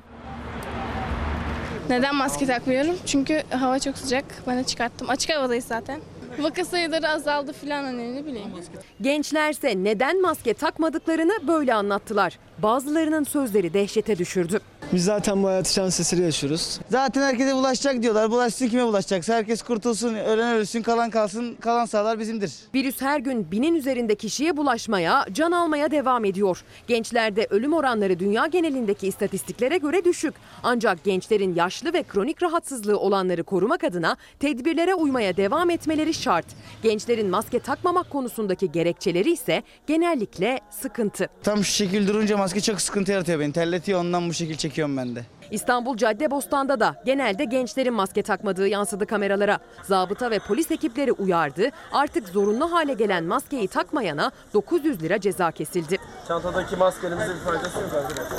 Neden maske takmıyorum? Çünkü hava çok sıcak. Ben de çıkarttım. Açık havadayız zaten. Vaka sayıları azaldı falan hani ne bileyim. Gençlerse neden maske takmadıklarını böyle anlattılar. Bazılarının sözleri dehşete düşürdü. Biz zaten bu hayatı şans eseri yaşıyoruz. Zaten herkese bulaşacak diyorlar. Bulaşsın kime bulaşacaksa herkes kurtulsun, ölen ölsün, kalan kalsın, kalan sağlar bizimdir. Virüs her gün binin üzerinde kişiye bulaşmaya, can almaya devam ediyor. Gençlerde ölüm oranları dünya genelindeki istatistiklere göre düşük. Ancak gençlerin yaşlı ve kronik rahatsızlığı olanları korumak adına tedbirlere uymaya devam etmeleri şart. Gençlerin maske takmamak konusundaki gerekçeleri ise genellikle sıkıntı. Tam şu şekil durunca maske çok sıkıntı yaratıyor beni. Terletiyor ondan bu şekil çekiyorum ben de. İstanbul Caddebostan'da da genelde gençlerin maske takmadığı yansıdı kameralara. Zabıta ve polis ekipleri uyardı. Artık zorunlu hale gelen maskeyi takmayana 900 lira ceza kesildi. Çantadaki maskelerimize bir faydası yok arkadaşlar.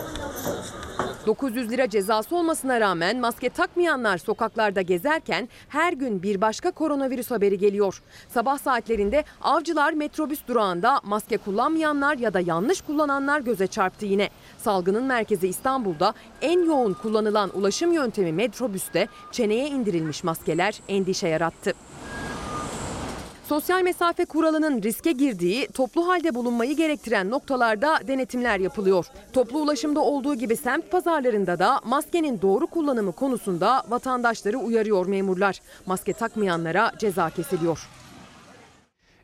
900 lira cezası olmasına rağmen maske takmayanlar sokaklarda gezerken her gün bir başka koronavirüs haberi geliyor. Sabah saatlerinde avcılar metrobüs durağında maske kullanmayanlar ya da yanlış kullananlar göze çarptı yine. Salgının merkezi İstanbul'da en yoğun kullanılan ulaşım yöntemi metrobüste çeneye indirilmiş maskeler endişe yarattı. Sosyal mesafe kuralının riske girdiği, toplu halde bulunmayı gerektiren noktalarda denetimler yapılıyor. Toplu ulaşımda olduğu gibi semt pazarlarında da maskenin doğru kullanımı konusunda vatandaşları uyarıyor memurlar. Maske takmayanlara ceza kesiliyor.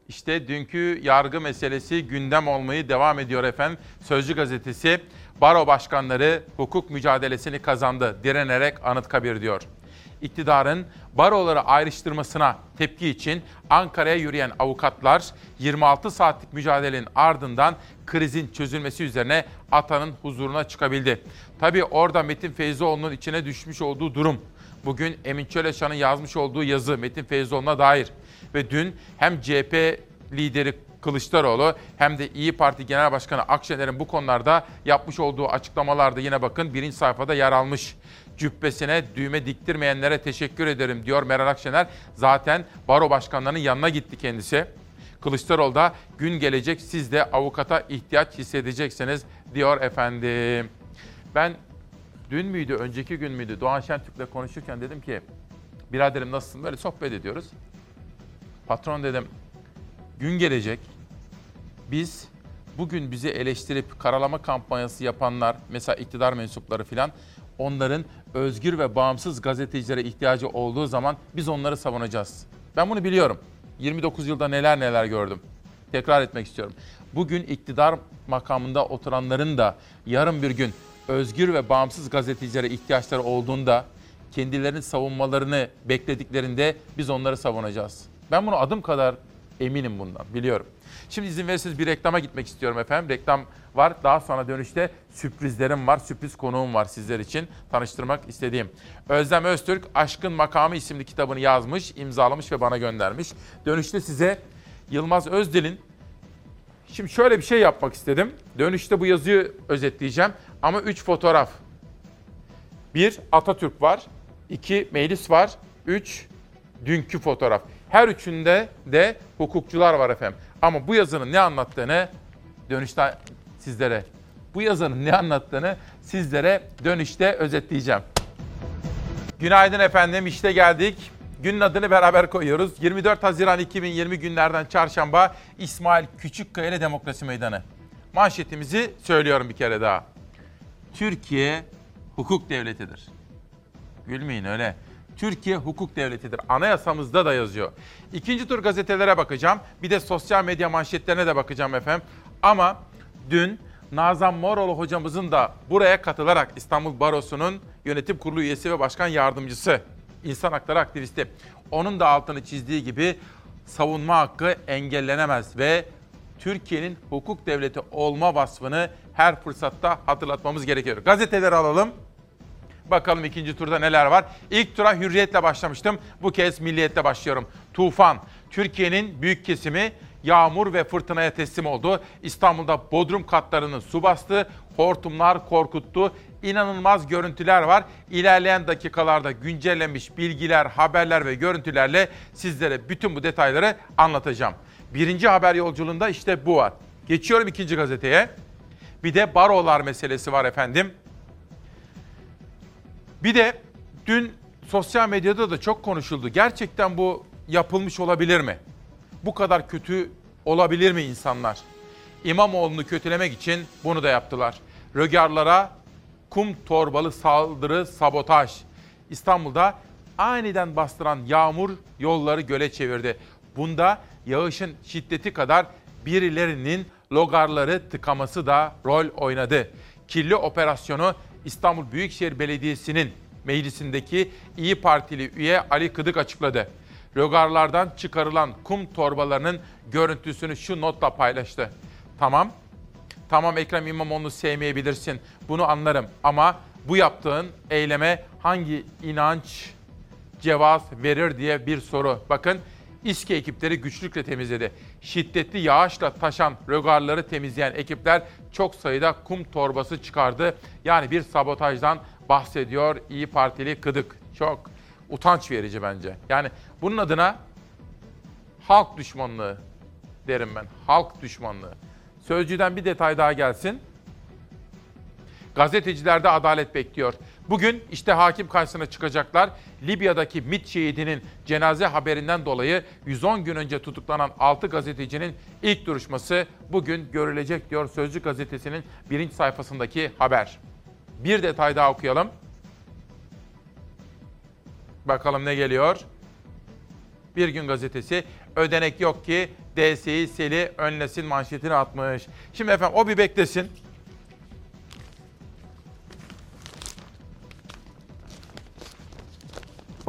İşte dünkü yargı meselesi gündem olmayı devam ediyor efendim. Sözcü gazetesi baro başkanları hukuk mücadelesini kazandı direnerek Anıtkabir diyor. İktidarın baroları ayrıştırmasına tepki için Ankara'ya yürüyen avukatlar 26 saatlik mücadelenin ardından krizin çözülmesi üzerine Atan'ın huzuruna çıkabildi. Tabii orada Metin Feyzoğlu'nun içine düşmüş olduğu durum. Bugün Emin Çöleşan'ın yazmış olduğu yazı Metin Feyzoğlu'na dair. Ve dün hem CHP lideri Kılıçdaroğlu hem de İyi Parti Genel Başkanı Akşener'in bu konularda yapmış olduğu açıklamalarda yine bakın birinci sayfada yer almış. Cübbesine düğme diktirmeyenlere teşekkür ederim diyor Meral Akşener. Zaten baro başkanlarının yanına gitti kendisi. Kılıçdaroğlu da gün gelecek siz de avukata ihtiyaç hissedeceksiniz diyor efendim. Ben dün müydü, önceki gün müydü Doğan Şentürk'le konuşurken dedim ki biraderim nasılsın böyle sohbet ediyoruz. Patron dedim gün gelecek biz bugün bizi eleştirip karalama kampanyası yapanlar mesela iktidar mensupları filan onların özgür ve bağımsız gazetecilere ihtiyacı olduğu zaman biz onları savunacağız. Ben bunu biliyorum. 29 yılda neler neler gördüm. Tekrar etmek istiyorum. Bugün iktidar makamında oturanların da yarın bir gün özgür ve bağımsız gazetecilere ihtiyaçları olduğunda kendilerini savunmalarını beklediklerinde biz onları savunacağız. Ben bunu adım kadar eminim bundan biliyorum. Şimdi izin verirseniz bir reklama gitmek istiyorum efendim. Reklam var. Daha sonra dönüşte sürprizlerim var. Sürpriz konuğum var sizler için tanıştırmak istediğim. Özlem Öztürk Aşkın Makamı isimli kitabını yazmış, imzalamış ve bana göndermiş. Dönüşte size Yılmaz Özdil'in Şimdi şöyle bir şey yapmak istedim. Dönüşte bu yazıyı özetleyeceğim. Ama üç fotoğraf. Bir Atatürk var. iki meclis var. Üç dünkü fotoğraf. Her üçünde de hukukçular var efendim. Ama bu yazının ne anlattığını dönüşte sizlere, bu yazının ne anlattığını sizlere dönüşte özetleyeceğim. Günaydın efendim, işte geldik. Günün adını beraber koyuyoruz. 24 Haziran 2020 günlerden çarşamba İsmail Küçükkaya ile Demokrasi Meydanı. Manşetimizi söylüyorum bir kere daha. Türkiye hukuk devletidir. Gülmeyin öyle. Türkiye hukuk devletidir. Anayasamızda da yazıyor. İkinci tur gazetelere bakacağım. Bir de sosyal medya manşetlerine de bakacağım efendim. Ama dün Nazan Moroğlu hocamızın da buraya katılarak İstanbul Barosu'nun yönetim kurulu üyesi ve başkan yardımcısı, insan hakları aktivisti. Onun da altını çizdiği gibi savunma hakkı engellenemez ve Türkiye'nin hukuk devleti olma vasfını her fırsatta hatırlatmamız gerekiyor. Gazeteleri alalım. Bakalım ikinci turda neler var. İlk tura hürriyetle başlamıştım. Bu kez milliyetle başlıyorum. Tufan. Türkiye'nin büyük kesimi yağmur ve fırtınaya teslim oldu. İstanbul'da bodrum katlarını su bastı. Hortumlar korkuttu. İnanılmaz görüntüler var. İlerleyen dakikalarda güncellenmiş bilgiler, haberler ve görüntülerle sizlere bütün bu detayları anlatacağım. Birinci haber yolculuğunda işte bu var. Geçiyorum ikinci gazeteye. Bir de barolar meselesi var efendim. Bir de dün sosyal medyada da çok konuşuldu. Gerçekten bu yapılmış olabilir mi? Bu kadar kötü olabilir mi insanlar? İmamoğlu'nu kötülemek için bunu da yaptılar. Rögarlara kum torbalı saldırı, sabotaj. İstanbul'da aniden bastıran yağmur yolları göle çevirdi. Bunda yağışın şiddeti kadar birilerinin logarları tıkaması da rol oynadı. Kirli operasyonu İstanbul Büyükşehir Belediyesi'nin meclisindeki İyi Partili üye Ali Kıdık açıkladı. Logarlardan çıkarılan kum torbalarının görüntüsünü şu notla paylaştı. Tamam, tamam Ekrem İmamoğlu'nu sevmeyebilirsin. Bunu anlarım ama bu yaptığın eyleme hangi inanç cevaz verir diye bir soru. Bakın İSKİ ekipleri güçlükle temizledi. Şiddetli yağışla taşan rögarları temizleyen ekipler çok sayıda kum torbası çıkardı. Yani bir sabotajdan bahsediyor İyi Partili Kıdık. Çok utanç verici bence. Yani bunun adına halk düşmanlığı derim ben. Halk düşmanlığı. Sözcüden bir detay daha gelsin. Gazetecilerde adalet bekliyor. Bugün işte hakim karşısına çıkacaklar. Libya'daki MİT şehidinin cenaze haberinden dolayı 110 gün önce tutuklanan 6 gazetecinin ilk duruşması bugün görülecek diyor Sözcü gazetesinin birinci sayfasındaki haber. Bir detay daha okuyalım. Bakalım ne geliyor? Bir gün gazetesi ödenek yok ki DSİ seli önlesin manşetini atmış. Şimdi efendim o bir beklesin.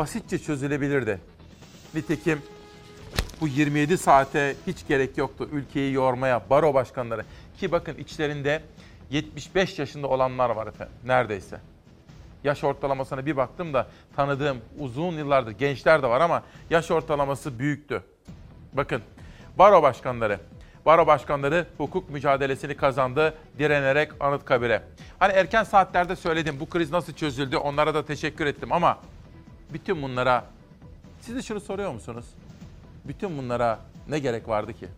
Basitçe çözülebilirdi. Nitekim bu 27 saate hiç gerek yoktu ülkeyi yormaya baro başkanları. Ki bakın içlerinde 75 yaşında olanlar var efendim neredeyse. Yaş ortalamasına bir baktım da tanıdığım uzun yıllardır gençler de var ama yaş ortalaması büyüktü. Bakın baro başkanları. Baro başkanları hukuk mücadelesini kazandı direnerek Anıtkabir'e. Hani erken saatlerde söyledim bu kriz nasıl çözüldü onlara da teşekkür ettim ama bütün bunlara siz de şunu soruyor musunuz? Bütün bunlara ne gerek vardı ki?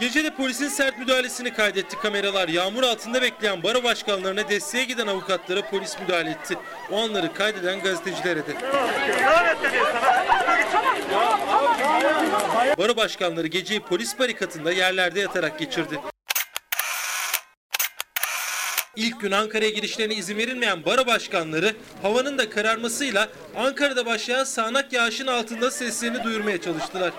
Gecede polisin sert müdahalesini kaydetti kameralar. Yağmur altında bekleyen baro başkanlarına desteğe giden avukatlara polis müdahale etti. O anları kaydeden gazetecilere de. Baro başkanları geceyi polis barikatında yerlerde yatarak geçirdi. İlk gün Ankara'ya girişlerine izin verilmeyen baro başkanları havanın da kararmasıyla Ankara'da başlayan sağanak yağışın altında seslerini duyurmaya çalıştılar.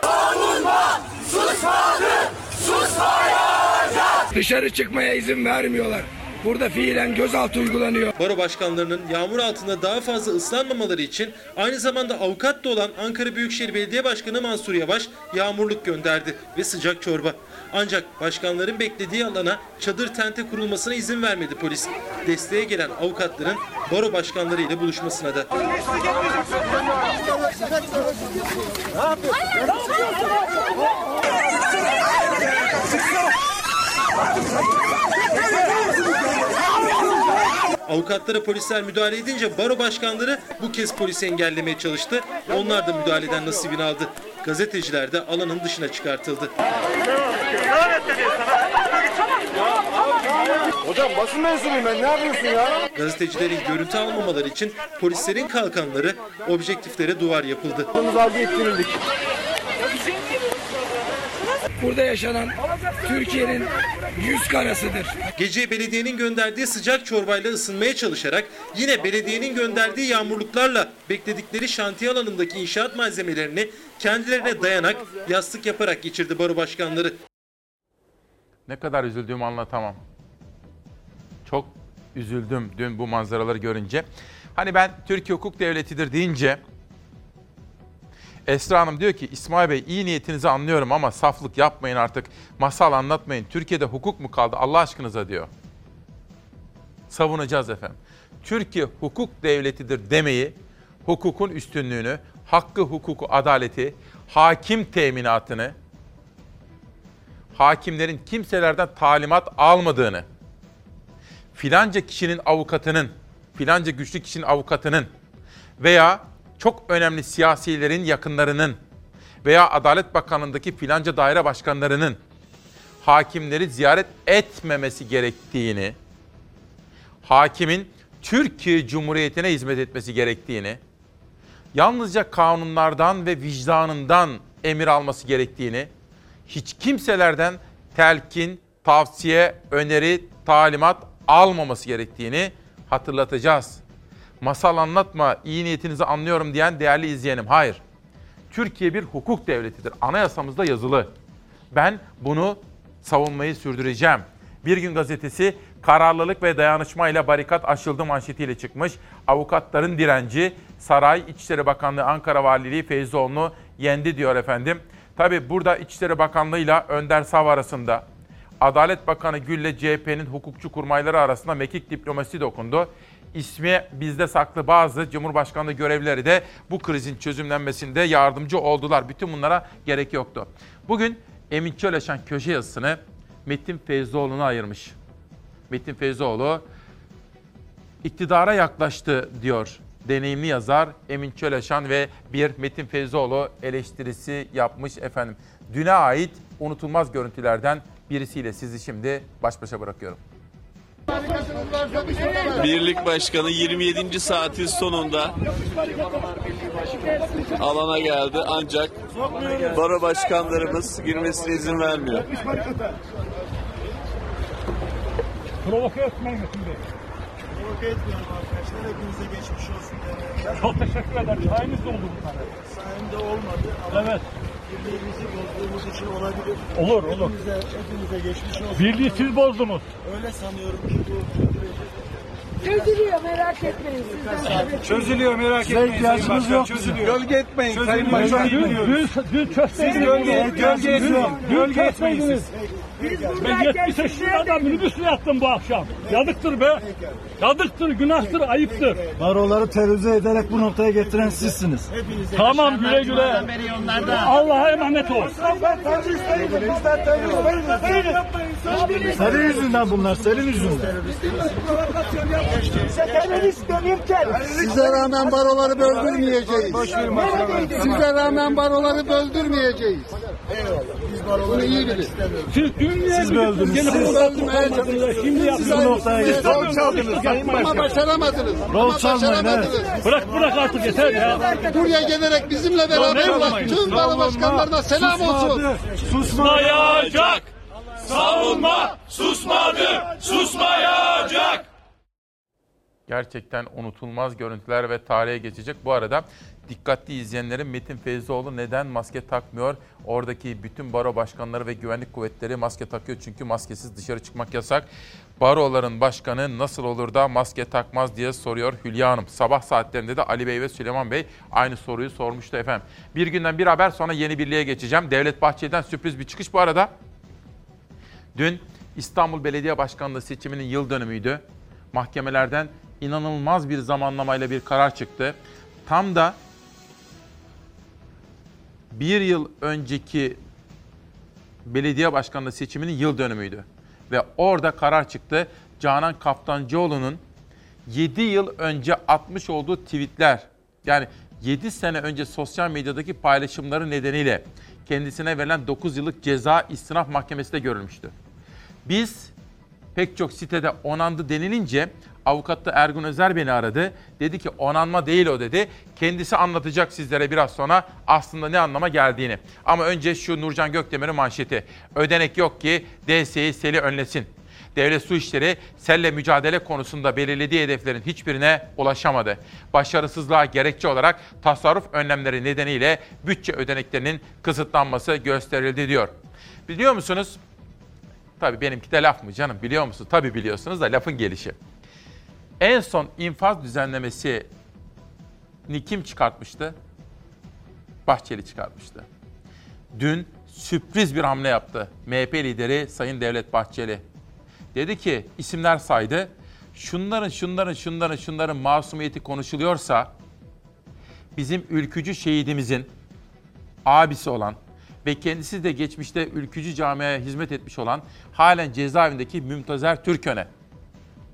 Dışarı çıkmaya izin vermiyorlar. Burada fiilen gözaltı uygulanıyor. Baro başkanlarının yağmur altında daha fazla ıslanmamaları için aynı zamanda avukat da olan Ankara Büyükşehir Belediye Başkanı Mansur Yavaş yağmurluk gönderdi ve sıcak çorba. Ancak başkanların beklediği alana çadır tente kurulmasına izin vermedi polis. Desteğe gelen avukatların baro başkanları ile buluşmasına da. Avukatlara polisler müdahale edince baro başkanları bu kez polisi engellemeye çalıştı. Onlar da müdahaleden nasibini aldı. Gazeteciler de alanın dışına çıkartıldı. Hocam basın mensubuyum ben ne yapıyorsun ya? Gazetecilerin görüntü almamaları için polislerin kalkanları objektiflere duvar yapıldı. Algı ettirildik. Burada yaşanan Türkiye'nin yüz karasıdır. Gece belediyenin gönderdiği sıcak çorbayla ısınmaya çalışarak yine belediyenin gönderdiği yağmurluklarla bekledikleri şantiye alanındaki inşaat malzemelerini kendilerine dayanak yastık yaparak geçirdi baro başkanları. Ne kadar üzüldüğümü anlatamam. Çok üzüldüm dün bu manzaraları görünce. Hani ben Türkiye hukuk devletidir deyince Esra Hanım diyor ki İsmail Bey iyi niyetinizi anlıyorum ama saflık yapmayın artık. Masal anlatmayın. Türkiye'de hukuk mu kaldı Allah aşkınıza diyor. Savunacağız efendim. Türkiye hukuk devletidir demeyi, hukukun üstünlüğünü, hakkı, hukuku, adaleti, hakim teminatını, hakimlerin kimselerden talimat almadığını, filanca kişinin avukatının, filanca güçlü kişinin avukatının veya çok önemli siyasilerin yakınlarının veya Adalet Bakanlığı'ndaki filanca daire başkanlarının hakimleri ziyaret etmemesi gerektiğini, hakimin Türkiye Cumhuriyeti'ne hizmet etmesi gerektiğini, yalnızca kanunlardan ve vicdanından emir alması gerektiğini, hiç kimselerden telkin, tavsiye, öneri, talimat almaması gerektiğini hatırlatacağız. Masal anlatma, iyi niyetinizi anlıyorum diyen değerli izleyenim. Hayır. Türkiye bir hukuk devletidir. Anayasamızda yazılı. Ben bunu savunmayı sürdüreceğim. Bir gün gazetesi kararlılık ve dayanışmayla barikat aşıldı manşetiyle çıkmış. Avukatların direnci Saray İçişleri Bakanlığı Ankara Valiliği Feyzoğlu'nu yendi diyor efendim. Tabi burada İçişleri Bakanlığı ile Önder Sav arasında Adalet Bakanı Gül'le CHP'nin hukukçu kurmayları arasında mekik diplomasi dokundu. İsmi bizde saklı bazı Cumhurbaşkanlığı görevlileri de bu krizin çözümlenmesinde yardımcı oldular. Bütün bunlara gerek yoktu. Bugün Emin Çöleşen köşe yazısını Metin Feyzoğlu'na ayırmış. Metin Feyzoğlu iktidara yaklaştı diyor deneyimli yazar Emin Çöleşan ve bir Metin Feyzoğlu eleştirisi yapmış efendim. Düne ait unutulmaz görüntülerden birisiyle sizi şimdi baş başa bırakıyorum. Birlik Başkanı 27. saatin sonunda alana geldi ancak baro başkanlarımız girmesine izin vermiyor. Provoke etmeyin Bey. Provoke etmiyorum arkadaşlar. Hepinize geçmiş olsun. Çok teşekkür ederim. Sayeniz de oldu bu tane. Sayemde olmadı ama evet. Birliğimizi bozduğumuz için olabilir. Olur olur. Hepinize, hepinize geçmiş olsun. Birliği siz bozdunuz. Öyle sanıyorum ki bu Çözülüyor merak etmeyin. Sizden Çözülüyor merak Size etmeyin. ihtiyacımız yok. Çözülüyor. Gölge etmeyin. Sayın Başkan. Dün, dün, dün çözseydiniz. Siz gölge- gölge etmeyin. Gölge etmeyin. Ben 70 yaşında minibüsle yattım bu akşam. Yazıktır be. Yazıktır, günahtır, ayıptır. Baroları terörize ederek bu noktaya getiren sizsiniz. Tamam güle güle. Allah'a emanet ol. Senin yüzünden bunlar, senin yüzünden. Size rağmen baroları böldürmeyeceğiz. Size rağmen baroları böldürmeyeceğiz. Bunu iyi bilin. Siz dün Siz böldünüz, siz- toplamadınız. Şimdi Siz bu noktaya Siz getirdiniz. rol çaldınız ama başaramadınız. Rol başaramadınız. Bırak bırak artık yeter ya. Buraya gelerek bizimle beraber olan tüm baro başkanlarına selam olsun. Susmayacak. Savunma susmadı, susmayacak. Gerçekten unutulmaz görüntüler ve tarihe geçecek. Bu arada dikkatli izleyenlerin Metin Feyzoğlu neden maske takmıyor? Oradaki bütün baro başkanları ve güvenlik kuvvetleri maske takıyor çünkü maskesiz dışarı çıkmak yasak. Baroların başkanı nasıl olur da maske takmaz diye soruyor Hülya Hanım. Sabah saatlerinde de Ali Bey ve Süleyman Bey aynı soruyu sormuştu efendim. Bir günden bir haber sonra yeni birliğe geçeceğim. Devlet Bahçeli'den sürpriz bir çıkış bu arada. Dün İstanbul Belediye Başkanlığı seçiminin yıl dönümüydü. Mahkemelerden inanılmaz bir zamanlamayla bir karar çıktı. Tam da bir yıl önceki belediye başkanlığı seçiminin yıl dönümüydü. Ve orada karar çıktı. Canan Kaftancıoğlu'nun 7 yıl önce atmış olduğu tweetler yani 7 sene önce sosyal medyadaki paylaşımları nedeniyle kendisine verilen 9 yıllık ceza istinaf mahkemesinde görülmüştü. Biz pek çok sitede onandı denilince avukat da Ergun Özer beni aradı. Dedi ki onanma değil o dedi. Kendisi anlatacak sizlere biraz sonra aslında ne anlama geldiğini. Ama önce şu Nurcan Gökdemir'in manşeti. Ödenek yok ki DSE'yi seli önlesin. Devlet Su İşleri selle mücadele konusunda belirlediği hedeflerin hiçbirine ulaşamadı. Başarısızlığa gerekçe olarak tasarruf önlemleri nedeniyle bütçe ödeneklerinin kısıtlanması gösterildi diyor. Biliyor musunuz? Tabii benimki de laf mı canım biliyor musunuz? Tabii biliyorsunuz da lafın gelişi. En son infaz düzenlemesi kim çıkartmıştı? Bahçeli çıkartmıştı. Dün sürpriz bir hamle yaptı. MHP lideri Sayın Devlet Bahçeli. Dedi ki isimler saydı. Şunların şunların şunların şunların masumiyeti konuşuluyorsa bizim ülkücü şehidimizin abisi olan ve kendisi de geçmişte ülkücü camiaya hizmet etmiş olan halen cezaevindeki Mümtazer Türköne.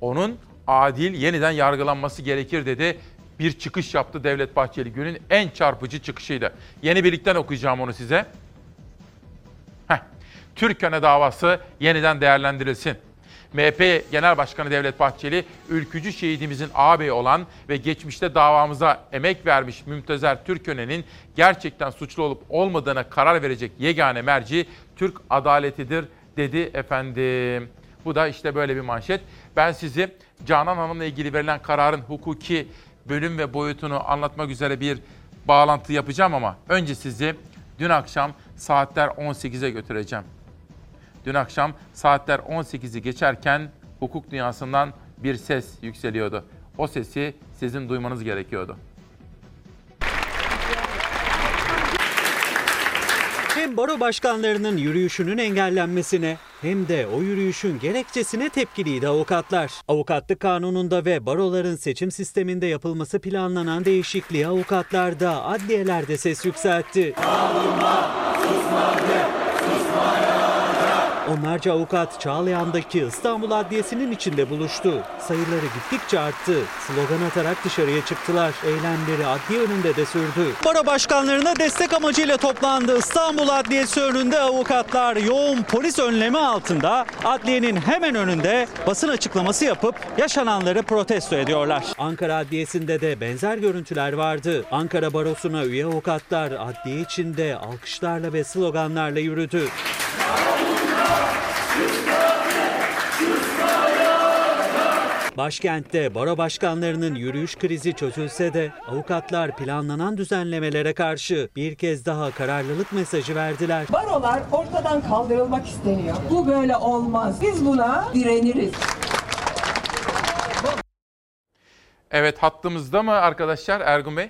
Onun adil yeniden yargılanması gerekir dedi. bir çıkış yaptı Devlet Bahçeli. Günün en çarpıcı çıkışıydı. Yeni birlikten okuyacağım onu size. Heh. Türköne davası yeniden değerlendirilsin. MHP Genel Başkanı Devlet Bahçeli, ülkücü şehidimizin ağabeyi olan ve geçmişte davamıza emek vermiş Mümtezer Türköne'nin gerçekten suçlu olup olmadığına karar verecek yegane merci Türk adaletidir dedi efendim. Bu da işte böyle bir manşet. Ben sizi Canan Hanım'la ilgili verilen kararın hukuki bölüm ve boyutunu anlatmak üzere bir bağlantı yapacağım ama önce sizi dün akşam saatler 18'e götüreceğim. Dün akşam saatler 18'i geçerken hukuk dünyasından bir ses yükseliyordu. O sesi sizin duymanız gerekiyordu. Hem baro başkanlarının yürüyüşünün engellenmesine hem de o yürüyüşün gerekçesine tepkiliydi avukatlar. Avukatlık kanununda ve baroların seçim sisteminde yapılması planlanan değişikliği avukatlar da adliyelerde ses yükseltti. Onlarca avukat Çağlayan'daki İstanbul Adliyesi'nin içinde buluştu. Sayıları gittikçe arttı. Slogan atarak dışarıya çıktılar. Eylemleri adliye önünde de sürdü. Baro başkanlarına destek amacıyla toplandı. İstanbul Adliyesi önünde avukatlar yoğun polis önlemi altında adliyenin hemen önünde basın açıklaması yapıp yaşananları protesto ediyorlar. Ankara Adliyesi'nde de benzer görüntüler vardı. Ankara Barosu'na üye avukatlar adliye içinde alkışlarla ve sloganlarla yürüdü. Başkentte baro başkanlarının yürüyüş krizi çözülse de avukatlar planlanan düzenlemelere karşı bir kez daha kararlılık mesajı verdiler. Barolar ortadan kaldırılmak isteniyor. Bu böyle olmaz. Biz buna direniriz. Evet hattımızda mı arkadaşlar Ergun Bey?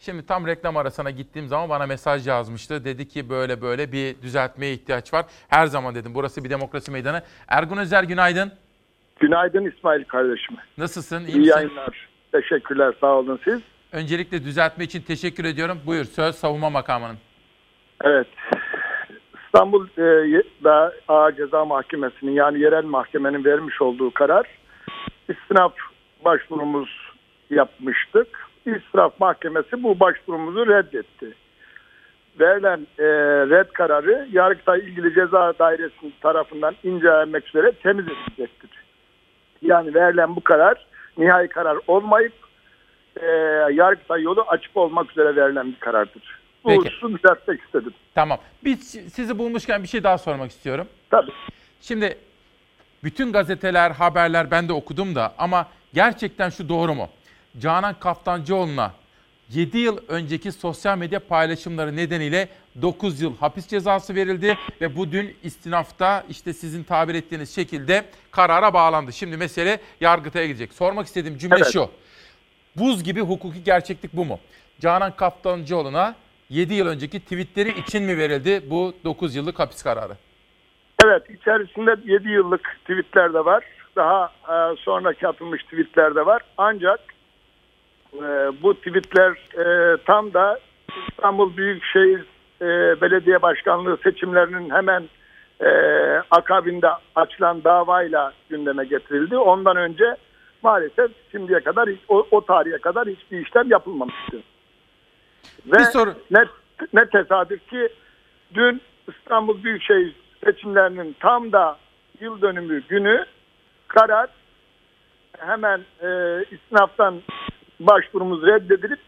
Şimdi tam reklam arasına gittiğim zaman bana mesaj yazmıştı. Dedi ki böyle böyle bir düzeltmeye ihtiyaç var. Her zaman dedim burası bir demokrasi meydanı. Ergun Özer günaydın. Günaydın İsmail kardeşim. Nasılsın? İyi, İyi misin? yayınlar. Teşekkürler sağ olun siz. Öncelikle düzeltme için teşekkür ediyorum. Buyur söz savunma makamının. Evet. İstanbul'da Ağır Ceza Mahkemesi'nin yani yerel mahkemenin vermiş olduğu karar istinaf başvurumuz yapmıştık. İstinaf Mahkemesi bu başvurumuzu reddetti. Verilen e, red kararı Yargıtay İlgili Ceza Dairesi tarafından incelenmek üzere temiz edilecektir. Yani verilen bu karar nihai karar olmayıp e, Yargıtay yolu açık olmak üzere verilen bir karardır. Bu Peki. hususu düzeltmek istedim. Tamam. Biz sizi bulmuşken bir şey daha sormak istiyorum. Tabii. Şimdi bütün gazeteler, haberler ben de okudum da ama gerçekten şu doğru mu? Canan Kaftancıoğlu'na 7 yıl önceki sosyal medya paylaşımları nedeniyle 9 yıl hapis cezası verildi ve bu dün istinafta işte sizin tabir ettiğiniz şekilde karara bağlandı. Şimdi mesele Yargıtay'a gidecek. Sormak istediğim cümle Evet. şu. Buz gibi hukuki gerçeklik bu mu? Canan Kaftancıoğlu'na 7 yıl önceki tweetleri için mi verildi bu 9 yıllık hapis kararı? Evet içerisinde 7 yıllık tweetler de var. Daha e, sonraki atılmış tweetler de var. Ancak e, bu tweetler e, tam da İstanbul Büyükşehir e, Belediye Başkanlığı seçimlerinin hemen e, akabinde açılan davayla gündeme getirildi. Ondan önce maalesef şimdiye kadar o, o tarihe kadar hiçbir işlem yapılmamıştı. Ve ne, ne tesadüf ki dün İstanbul Büyükşehir seçimlerinin tam da yıl dönümü günü karar hemen e, istinaftan başvurumuz reddedilip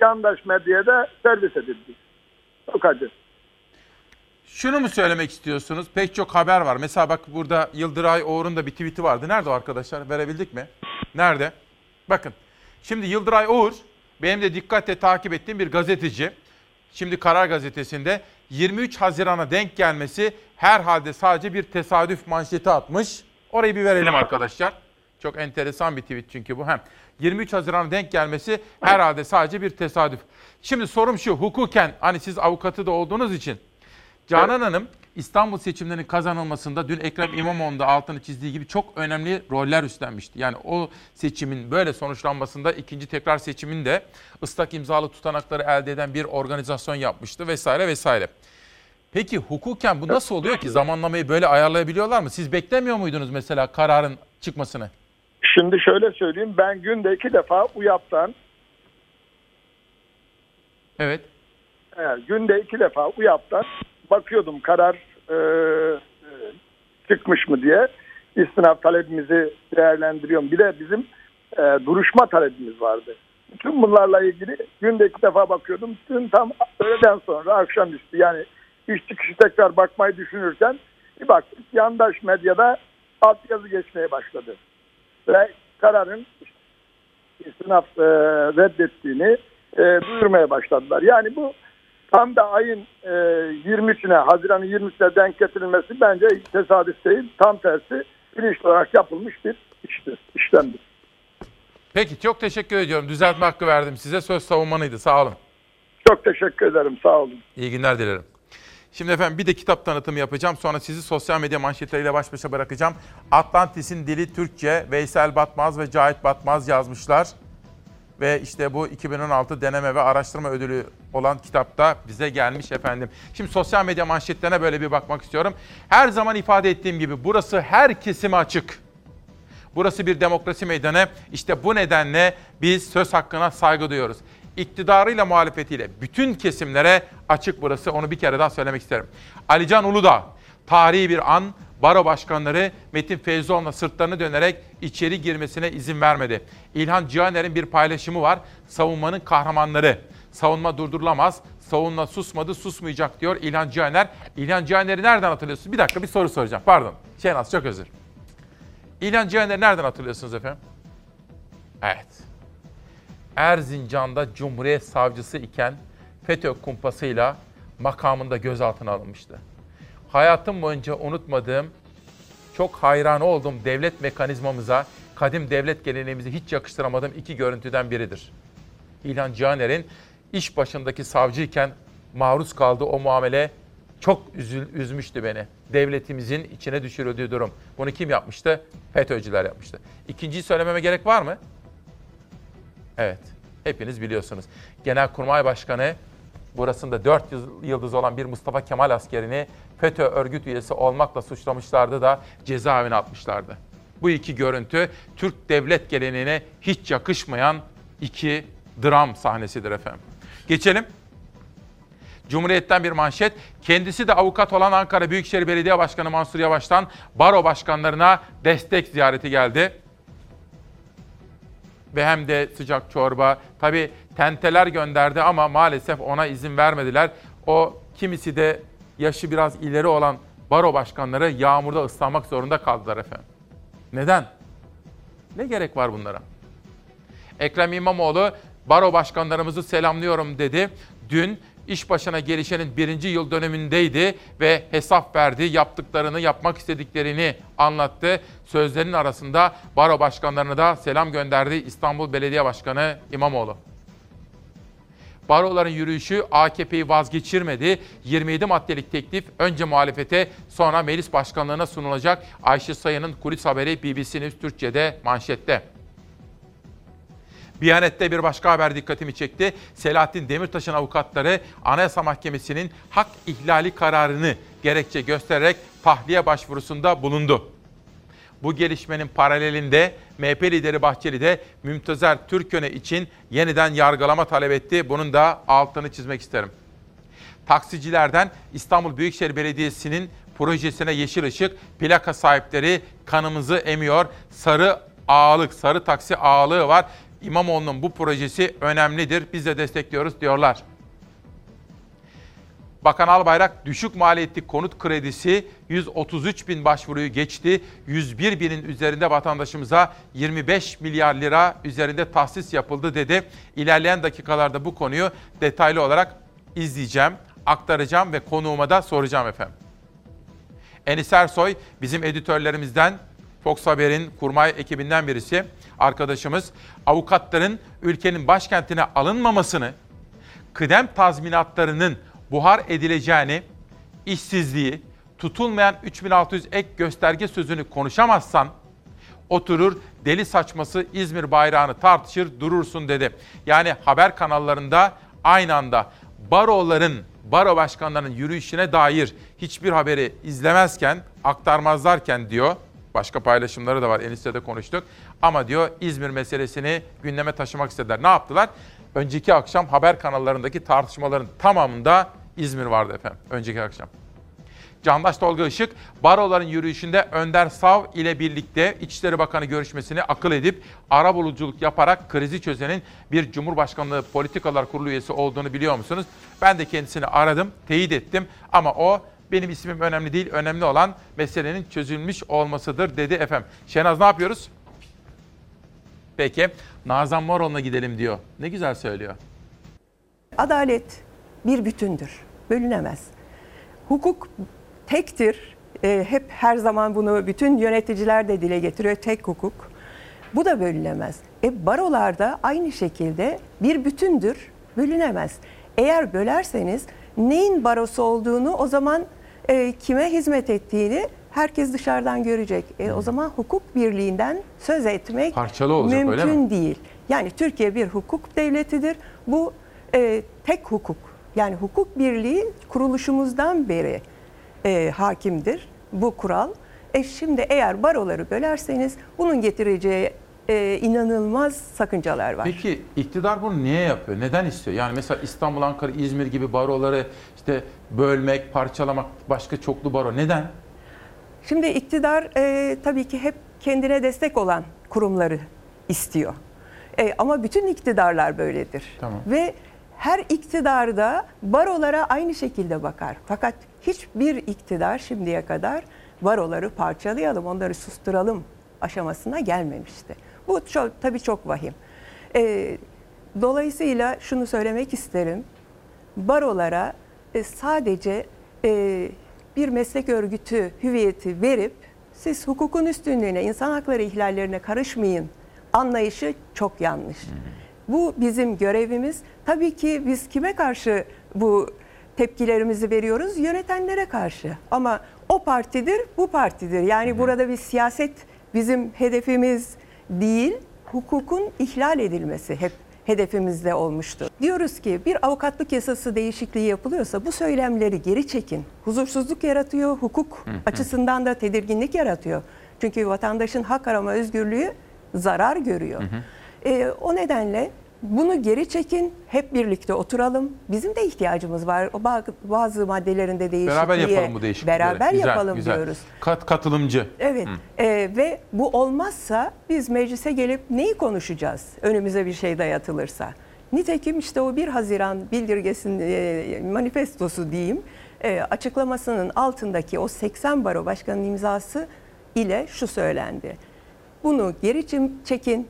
yandaş medyaya da servis edildi. Çok acı. Şunu mu söylemek istiyorsunuz? Pek çok haber var. Mesela bak burada Yıldıray Oğur'un da bir tweet'i vardı. Nerede o arkadaşlar? Verebildik mi? Nerede? Bakın. Şimdi Yıldıray Oğur benim de dikkatle takip ettiğim bir gazeteci. Şimdi Karar Gazetesi'nde 23 Haziran'a denk gelmesi herhalde sadece bir tesadüf manşeti atmış. Orayı bir verelim arkadaşlar. Çok enteresan bir tweet çünkü bu. Hem 23 Haziran'a denk gelmesi herhalde sadece bir tesadüf. Şimdi sorum şu, hukuken hani siz avukatı da olduğunuz için Canan Hanım İstanbul seçimlerinin kazanılmasında dün Ekrem İmamoğlu'nun da altını çizdiği gibi çok önemli roller üstlenmişti. Yani o seçimin böyle sonuçlanmasında ikinci tekrar seçiminde ıslak imzalı tutanakları elde eden bir organizasyon yapmıştı vesaire vesaire. Peki hukuken bu nasıl oluyor ki zamanlamayı böyle ayarlayabiliyorlar mı? Siz beklemiyor muydunuz mesela kararın çıkmasını? Şimdi şöyle söyleyeyim ben günde iki defa UYAP'tan Evet. Evet, günde iki defa UYAP'tan bakıyordum karar e, e, çıkmış mı diye. İstinaf talebimizi değerlendiriyorum. Bir de bizim e, duruşma talebimiz vardı. Bütün bunlarla ilgili günde iki defa bakıyordum. Dün tam öğleden sonra akşamüstü yani iş çıkışı tekrar bakmayı düşünürken bir baktık yandaş medyada altyazı geçmeye başladı. Ve kararın istinaf e, reddettiğini e, duyurmaya başladılar. Yani bu tam da ayın e, 23'üne, Haziran'ın 23'üne denk getirilmesi bence tesadüf değil. Tam tersi bilinçli olarak yapılmış bir iştir, işlemdir. Peki çok teşekkür ediyorum. Düzeltme hakkı verdim size. Söz savunmanıydı. Sağ olun. Çok teşekkür ederim. Sağ olun. İyi günler dilerim. Şimdi efendim bir de kitap tanıtımı yapacağım. Sonra sizi sosyal medya manşetleriyle baş başa bırakacağım. Atlantis'in dili Türkçe. Veysel Batmaz ve Cahit Batmaz yazmışlar. Ve işte bu 2016 deneme ve araştırma ödülü olan kitapta bize gelmiş efendim. Şimdi sosyal medya manşetlerine böyle bir bakmak istiyorum. Her zaman ifade ettiğim gibi burası her kesime açık. Burası bir demokrasi meydanı. İşte bu nedenle biz söz hakkına saygı duyuyoruz. İktidarıyla muhalefetiyle bütün kesimlere açık burası. Onu bir kere daha söylemek isterim. Alican Uludağ, tarihi bir an baro başkanları Metin Feyzoğlu'na sırtlarını dönerek içeri girmesine izin vermedi. İlhan Cihaner'in bir paylaşımı var. Savunmanın kahramanları. Savunma durdurulamaz. Savunma susmadı, susmayacak diyor İlhan Cihaner. İlhan Cihaner'i nereden hatırlıyorsunuz? Bir dakika bir soru soracağım. Pardon. Şenaz çok özür. İlhan Cihaner'i nereden hatırlıyorsunuz efendim? Evet. Erzincan'da Cumhuriyet Savcısı iken FETÖ kumpasıyla makamında gözaltına alınmıştı. Hayatım boyunca unutmadığım, çok hayran olduğum devlet mekanizmamıza, kadim devlet geleneğimizi hiç yakıştıramadığım iki görüntüden biridir. İlhan Cihaner'in iş başındaki savcıyken maruz kaldığı o muamele çok üzül, üzmüştü beni. Devletimizin içine düşürüldüğü durum. Bunu kim yapmıştı? FETÖ'cüler yapmıştı. İkinciyi söylememe gerek var mı? Evet, hepiniz biliyorsunuz. Genelkurmay Başkanı burasında 4 yıldız olan bir Mustafa Kemal askerini FETÖ örgüt üyesi olmakla suçlamışlardı da cezaevine atmışlardı. Bu iki görüntü Türk devlet geleneğine hiç yakışmayan iki dram sahnesidir efendim. Geçelim. Cumhuriyet'ten bir manşet. Kendisi de avukat olan Ankara Büyükşehir Belediye Başkanı Mansur Yavaş'tan baro başkanlarına destek ziyareti geldi ve hem de sıcak çorba. Tabi tenteler gönderdi ama maalesef ona izin vermediler. O kimisi de yaşı biraz ileri olan baro başkanları yağmurda ıslanmak zorunda kaldılar efendim. Neden? Ne gerek var bunlara? Ekrem İmamoğlu baro başkanlarımızı selamlıyorum dedi. Dün iş başına gelişenin birinci yıl dönemindeydi ve hesap verdi. Yaptıklarını, yapmak istediklerini anlattı. Sözlerinin arasında baro başkanlarına da selam gönderdi İstanbul Belediye Başkanı İmamoğlu. Baroların yürüyüşü AKP'yi vazgeçirmedi. 27 maddelik teklif önce muhalefete sonra meclis başkanlığına sunulacak. Ayşe Sayın'ın kulis haberi BBC News Türkçe'de manşette. Biyanet'te bir başka haber dikkatimi çekti. Selahattin Demirtaş'ın avukatları Anayasa Mahkemesi'nin hak ihlali kararını gerekçe göstererek tahliye başvurusunda bulundu. Bu gelişmenin paralelinde MHP lideri Bahçeli de Mümtazer Türköne için yeniden yargılama talep etti. Bunun da altını çizmek isterim. Taksicilerden İstanbul Büyükşehir Belediyesi'nin projesine yeşil ışık, plaka sahipleri kanımızı emiyor. Sarı ağalık, sarı taksi ağalığı var. İmamoğlu'nun bu projesi önemlidir. Biz de destekliyoruz diyorlar. Bakan Albayrak düşük maliyetli konut kredisi 133 bin başvuruyu geçti. 101 binin üzerinde vatandaşımıza 25 milyar lira üzerinde tahsis yapıldı dedi. İlerleyen dakikalarda bu konuyu detaylı olarak izleyeceğim, aktaracağım ve konuğuma da soracağım efendim. Enis Ersoy bizim editörlerimizden Fox Haber'in kurmay ekibinden birisi arkadaşımız avukatların ülkenin başkentine alınmamasını, kıdem tazminatlarının buhar edileceğini, işsizliği, tutulmayan 3600 ek gösterge sözünü konuşamazsan oturur deli saçması İzmir bayrağını tartışır durursun dedi. Yani haber kanallarında aynı anda baroların, baro başkanlarının yürüyüşüne dair hiçbir haberi izlemezken, aktarmazlarken diyor Başka paylaşımları da var. Enişte de konuştuk. Ama diyor İzmir meselesini gündeme taşımak istediler. Ne yaptılar? Önceki akşam haber kanallarındaki tartışmaların tamamında İzmir vardı efendim. Önceki akşam. Candaş Tolga Işık, baroların yürüyüşünde Önder Sav ile birlikte İçişleri Bakanı görüşmesini akıl edip ara buluculuk yaparak krizi çözenin bir Cumhurbaşkanlığı Politikalar Kurulu üyesi olduğunu biliyor musunuz? Ben de kendisini aradım, teyit ettim ama o benim ismim önemli değil, önemli olan meselenin çözülmüş olmasıdır dedi efendim. Şenaz ne yapıyoruz? Peki, Nazan Moroğlu'na gidelim diyor. Ne güzel söylüyor. Adalet bir bütündür, bölünemez. Hukuk tektir. E, hep her zaman bunu bütün yöneticiler de dile getiriyor. Tek hukuk. Bu da bölünemez. E, barolarda aynı şekilde bir bütündür, bölünemez. Eğer bölerseniz neyin barosu olduğunu o zaman e, kime hizmet ettiğini herkes dışarıdan görecek. E, o zaman hukuk birliğinden söz etmek Parçalı olacak, öyle mümkün mi? değil. Yani Türkiye bir hukuk devletidir. Bu e, tek hukuk. Yani hukuk birliği kuruluşumuzdan beri e, hakimdir bu kural. E şimdi eğer baroları bölerseniz bunun getireceği e, inanılmaz sakıncalar var. Peki iktidar bunu niye yapıyor? Neden istiyor? Yani mesela İstanbul, Ankara, İzmir gibi baroları işte bölmek, parçalamak, başka çoklu baro. Neden? Şimdi iktidar e, tabii ki hep kendine destek olan kurumları istiyor. E, ama bütün iktidarlar böyledir. Tamam. Ve her iktidarda barolara aynı şekilde bakar. Fakat hiçbir iktidar şimdiye kadar baroları parçalayalım, onları susturalım aşamasına gelmemişti. Bu çok, tabii çok vahim. E, dolayısıyla şunu söylemek isterim. Barolara e, sadece e, bir meslek örgütü hüviyeti verip siz hukukun üstünlüğüne, insan hakları ihlallerine karışmayın anlayışı çok yanlış. Bu bizim görevimiz. Tabii ki biz kime karşı bu tepkilerimizi veriyoruz? Yönetenlere karşı. Ama o partidir, bu partidir. Yani burada bir siyaset bizim hedefimiz değil, hukukun ihlal edilmesi hep hedefimizde olmuştu. Diyoruz ki bir avukatlık yasası değişikliği yapılıyorsa bu söylemleri geri çekin. Huzursuzluk yaratıyor, hukuk açısından da tedirginlik yaratıyor. Çünkü vatandaşın hak arama özgürlüğü zarar görüyor. Ee, o nedenle bunu geri çekin, hep birlikte oturalım. Bizim de ihtiyacımız var. O bazı- maddelerinde değişikliğe. Beraber yapalım bu değişiklikleri. Beraber Güzel, yapalım güzel. diyoruz. Kat, katılımcı. Evet Hı. Ee, ve bu olmazsa biz meclise gelip neyi konuşacağız önümüze bir şey dayatılırsa? Nitekim işte o 1 Haziran bildirgesinin e, manifestosu diyeyim e, açıklamasının altındaki o 80 baro başkanının imzası ile şu söylendi. Bunu geri çekin.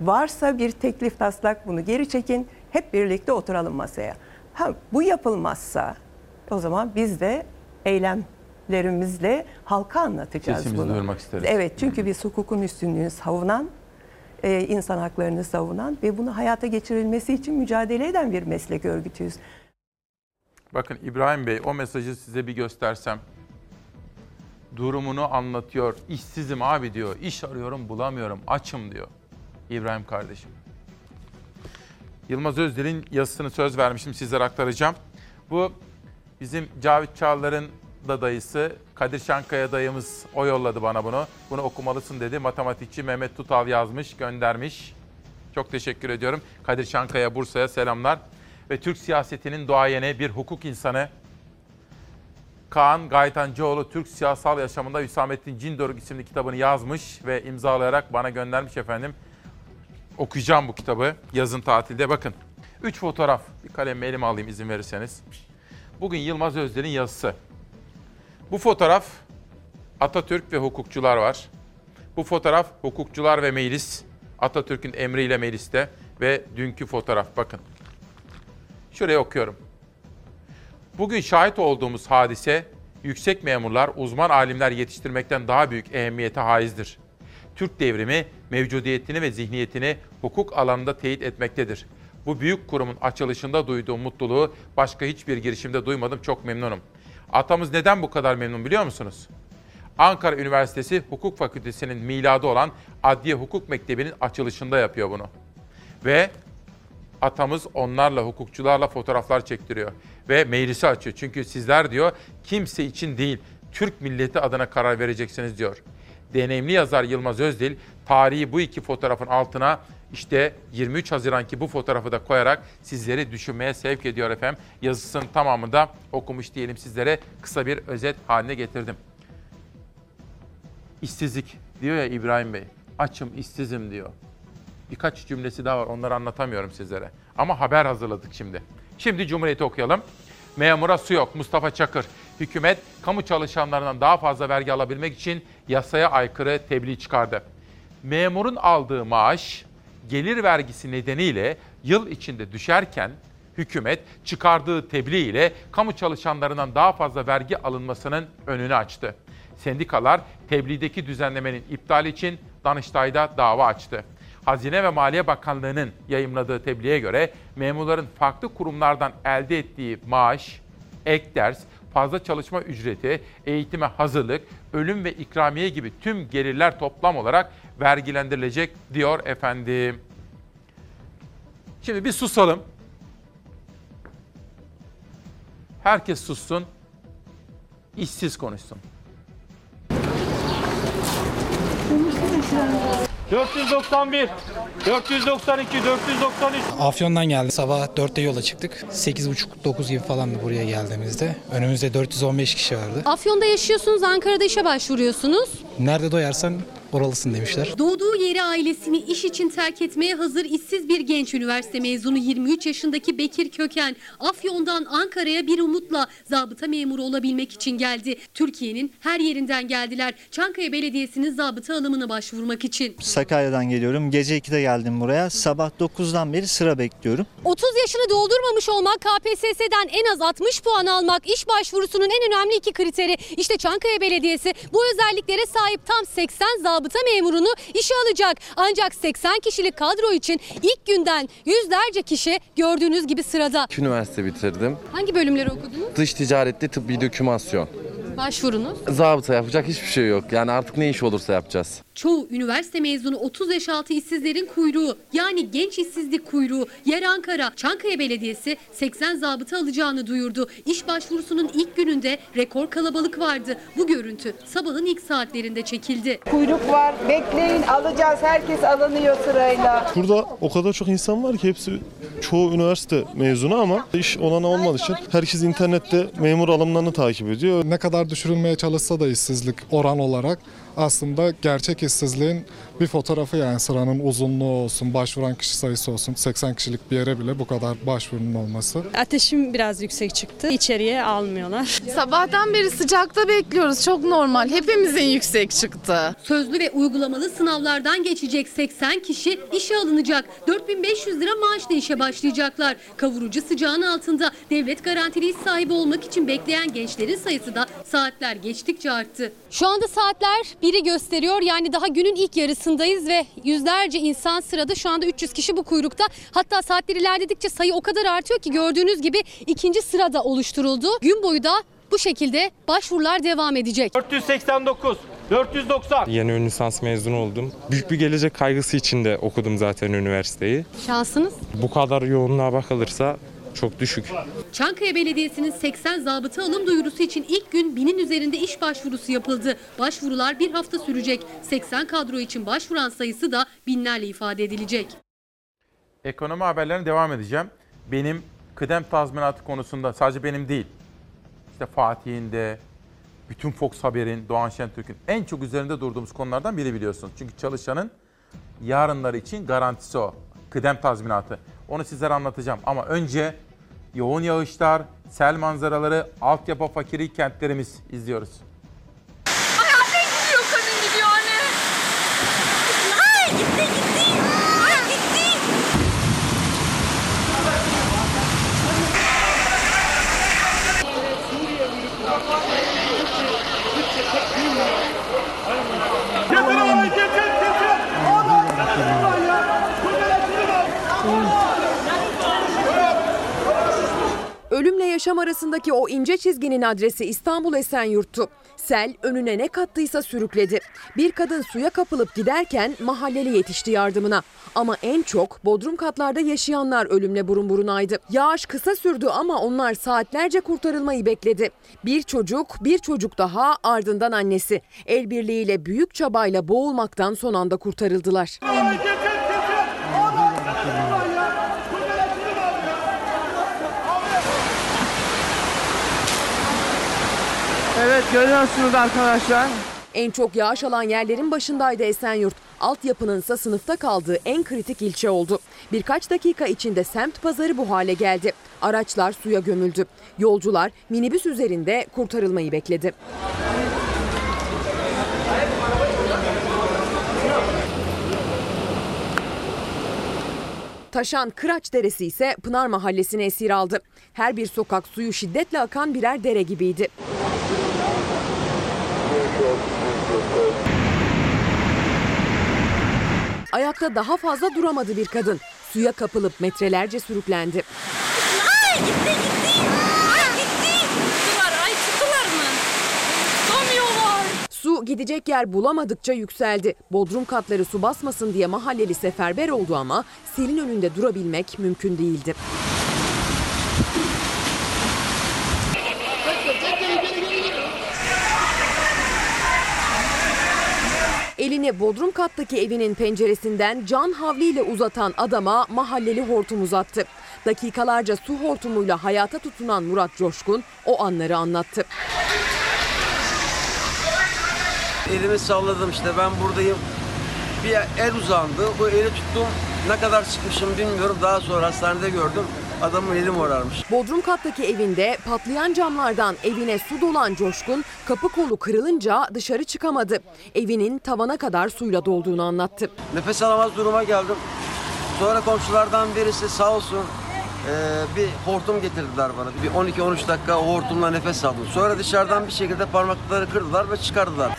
Varsa bir teklif taslak bunu geri çekin. Hep birlikte oturalım masaya. Ha, bu yapılmazsa o zaman biz de eylemlerimizle halka anlatacağız Sesimizi bunu. duyurmak isteriz. Evet çünkü biz hukukun üstünlüğünü savunan, e, insan haklarını savunan ve bunu hayata geçirilmesi için mücadele eden bir meslek örgütüyüz. Bakın İbrahim Bey o mesajı size bir göstersem. Durumunu anlatıyor. İşsizim abi diyor. İş arıyorum bulamıyorum. Açım diyor. İbrahim kardeşim. Yılmaz Özdil'in yazısını söz vermiştim sizlere aktaracağım. Bu bizim Cavit Çağlar'ın da dayısı Kadir Şankaya dayımız o yolladı bana bunu. Bunu okumalısın dedi. Matematikçi Mehmet Tutal yazmış, göndermiş. Çok teşekkür ediyorum. Kadir Şankaya Bursa'ya selamlar. Ve Türk siyasetinin doğayeni bir hukuk insanı Kaan Gaytancıoğlu Türk siyasal yaşamında Hüsamettin Cindoruk isimli kitabını yazmış ve imzalayarak bana göndermiş efendim. Okuyacağım bu kitabı yazın tatilde. Bakın. Üç fotoğraf. Bir kalem elime alayım izin verirseniz. Bugün Yılmaz Özdil'in yazısı. Bu fotoğraf Atatürk ve hukukçular var. Bu fotoğraf hukukçular ve meclis. Atatürk'ün emriyle mecliste ve dünkü fotoğraf bakın. Şuraya okuyorum. Bugün şahit olduğumuz hadise yüksek memurlar, uzman alimler yetiştirmekten daha büyük ehemmiyete haizdir. Türk devrimi mevcudiyetini ve zihniyetini hukuk alanında teyit etmektedir. Bu büyük kurumun açılışında duyduğum mutluluğu başka hiçbir girişimde duymadım. Çok memnunum. Atamız neden bu kadar memnun biliyor musunuz? Ankara Üniversitesi Hukuk Fakültesi'nin miladı olan Adliye Hukuk Mektebi'nin açılışında yapıyor bunu. Ve atamız onlarla, hukukçularla fotoğraflar çektiriyor. Ve meclisi açıyor. Çünkü sizler diyor kimse için değil, Türk milleti adına karar vereceksiniz diyor. deneyimli yazar Yılmaz Özdil tarihi bu iki fotoğrafın altına işte 23 Haziran'ki bu fotoğrafı da koyarak sizleri düşünmeye sevk ediyor efendim. Yazısının tamamını da okumuş diyelim sizlere kısa bir özet haline getirdim. İşsizlik diyor ya İbrahim Bey. Açım, işsizim diyor. Birkaç cümlesi daha var. Onları anlatamıyorum sizlere. Ama haber hazırladık şimdi. Şimdi Cumhuriyet'i okuyalım. Memura su yok. Mustafa Çakır. Hükümet kamu çalışanlarından daha fazla vergi alabilmek için yasaya aykırı tebliğ çıkardı. Memurun aldığı maaş gelir vergisi nedeniyle yıl içinde düşerken hükümet çıkardığı tebliğ ile kamu çalışanlarından daha fazla vergi alınmasının önünü açtı. Sendikalar tebliğdeki düzenlemenin iptali için Danıştay'da dava açtı. Hazine ve Maliye Bakanlığı'nın yayımladığı tebliğe göre memurların farklı kurumlardan elde ettiği maaş, ek ders, fazla çalışma ücreti, eğitime hazırlık, ölüm ve ikramiye gibi tüm gelirler toplam olarak vergilendirilecek diyor efendim. Şimdi bir susalım. Herkes sussun. İşsiz konuşsun. 491, 492, 493. Afyon'dan geldim. Sabah 4'te yola çıktık. 8.30-9 gibi falandı buraya geldiğimizde. Önümüzde 415 kişi vardı. Afyon'da yaşıyorsunuz, Ankara'da işe başvuruyorsunuz. Nerede doyarsan oralısın demişler. Doğduğu yeri ailesini iş için terk etmeye hazır işsiz bir genç üniversite mezunu 23 yaşındaki Bekir Köken Afyon'dan Ankara'ya bir umutla zabıta memuru olabilmek için geldi. Türkiye'nin her yerinden geldiler. Çankaya Belediyesi'nin zabıta alımına başvurmak için. Sakarya'dan geliyorum. Gece 2'de geldim buraya. Sabah 9'dan beri sıra bekliyorum. 30 yaşını doldurmamış olmak, KPSS'den en az 60 puan almak iş başvurusunun en önemli iki kriteri. İşte Çankaya Belediyesi bu özelliklere sahip tam 80 zabıta memurunu işe alacak. Ancak 80 kişilik kadro için ilk günden yüzlerce kişi gördüğünüz gibi sırada. Üniversite bitirdim. Hangi bölümleri okudunuz? Dış ticaretli tıbbi dokümasyon. Başvurunuz? Zabıta yapacak hiçbir şey yok. Yani artık ne iş olursa yapacağız. Çoğu üniversite mezunu 30 yaş altı işsizlerin kuyruğu yani genç işsizlik kuyruğu. Yer Ankara, Çankaya Belediyesi 80 zabıta alacağını duyurdu. İş başvurusunun ilk gününde rekor kalabalık vardı. Bu görüntü sabahın ilk saatlerinde çekildi. Kuyruk var. Bekleyin alacağız. Herkes alınıyor sırayla. Burada o kadar çok insan var ki hepsi çoğu üniversite mezunu ama iş olana olmadığı için herkes internette memur alımlarını takip ediyor. Ne kadar düşürülmeye çalışsa da işsizlik oran olarak aslında gerçek işsizliğin bir fotoğrafı yani sıranın uzunluğu olsun, başvuran kişi sayısı olsun 80 kişilik bir yere bile bu kadar başvurunun olması. Ateşim biraz yüksek çıktı. İçeriye almıyorlar. Sabahtan beri sıcakta bekliyoruz. Çok normal. Hepimizin yüksek çıktı. Sözlü ve uygulamalı sınavlardan geçecek 80 kişi işe alınacak. 4500 lira maaşla işe başlayacaklar. Kavurucu sıcağın altında devlet garantili iş sahibi olmak için bekleyen gençlerin sayısı da saatler geçtikçe arttı. Şu anda saatler biri gösteriyor. Yani daha günün ilk yarısındayız ve yüzlerce insan sırada. Şu anda 300 kişi bu kuyrukta. Hatta saatler ilerledikçe sayı o kadar artıyor ki gördüğünüz gibi ikinci sırada oluşturuldu. Gün boyu da bu şekilde başvurular devam edecek. 489, 490. Yeni ön lisans mezunu oldum. Büyük bir gelecek kaygısı içinde okudum zaten üniversiteyi. Şansınız? Bu kadar yoğunluğa bakılırsa çok düşük. Çankaya Belediyesi'nin 80 zabıta alım duyurusu için ilk gün binin üzerinde iş başvurusu yapıldı. Başvurular bir hafta sürecek. 80 kadro için başvuran sayısı da binlerle ifade edilecek. Ekonomi haberlerine devam edeceğim. Benim kıdem tazminatı konusunda sadece benim değil. İşte Fatih'in de, bütün Fox Haber'in, Doğan Şentürk'ün en çok üzerinde durduğumuz konulardan biri biliyorsunuz. Çünkü çalışanın yarınları için garantisi o. Kıdem tazminatı. Onu sizlere anlatacağım. Ama önce yoğun yağışlar, sel manzaraları, altyapı fakiri kentlerimiz izliyoruz. Anne gidiyor kadın gidiyor anne. Ay gitti gitti. Ay gitti. Ölümle yaşam arasındaki o ince çizginin adresi İstanbul Esenyurt'tu. Sel önüne ne kattıysa sürükledi. Bir kadın suya kapılıp giderken mahalleli yetişti yardımına. Ama en çok bodrum katlarda yaşayanlar ölümle burun burunaydı. Yağış kısa sürdü ama onlar saatlerce kurtarılmayı bekledi. Bir çocuk, bir çocuk daha ardından annesi. El birliğiyle büyük çabayla boğulmaktan son anda kurtarıldılar. Evet görüyorsunuz arkadaşlar. En çok yağış alan yerlerin başındaydı Esenyurt. Altyapının ise sınıfta kaldığı en kritik ilçe oldu. Birkaç dakika içinde semt pazarı bu hale geldi. Araçlar suya gömüldü. Yolcular minibüs üzerinde kurtarılmayı bekledi. Taşan Kıraç Deresi ise Pınar Mahallesi'ni esir aldı. Her bir sokak suyu şiddetle akan birer dere gibiydi. Ayakta daha fazla duramadı bir kadın. Suya kapılıp metrelerce sürüklendi. Ay gitti gitti. Ay gitti. Tuttular ay tuttular mı? Tutamıyorlar. Su gidecek yer bulamadıkça yükseldi. Bodrum katları su basmasın diye mahalleli seferber oldu ama selin önünde durabilmek mümkün değildi. Elini bodrum kattaki evinin penceresinden can havliyle uzatan adama mahalleli hortum uzattı. Dakikalarca su hortumuyla hayata tutunan Murat Coşkun o anları anlattı. Elimi salladım işte ben buradayım. Bir el uzandı. Bu eli tuttum. Ne kadar sıkmışım bilmiyorum. Daha sonra hastanede gördüm. Adamın eli morarmış. Bodrum kattaki evinde patlayan camlardan evine su dolan Coşkun kapı kolu kırılınca dışarı çıkamadı. Evinin tavana kadar suyla dolduğunu anlattı. Nefes alamaz duruma geldim. Sonra komşulardan birisi sağ olsun eee, bir hortum getirdiler bana. Bir 12-13 dakika o hortumla nefes aldım. Sonra dışarıdan bir şekilde parmakları kırdılar ve çıkardılar.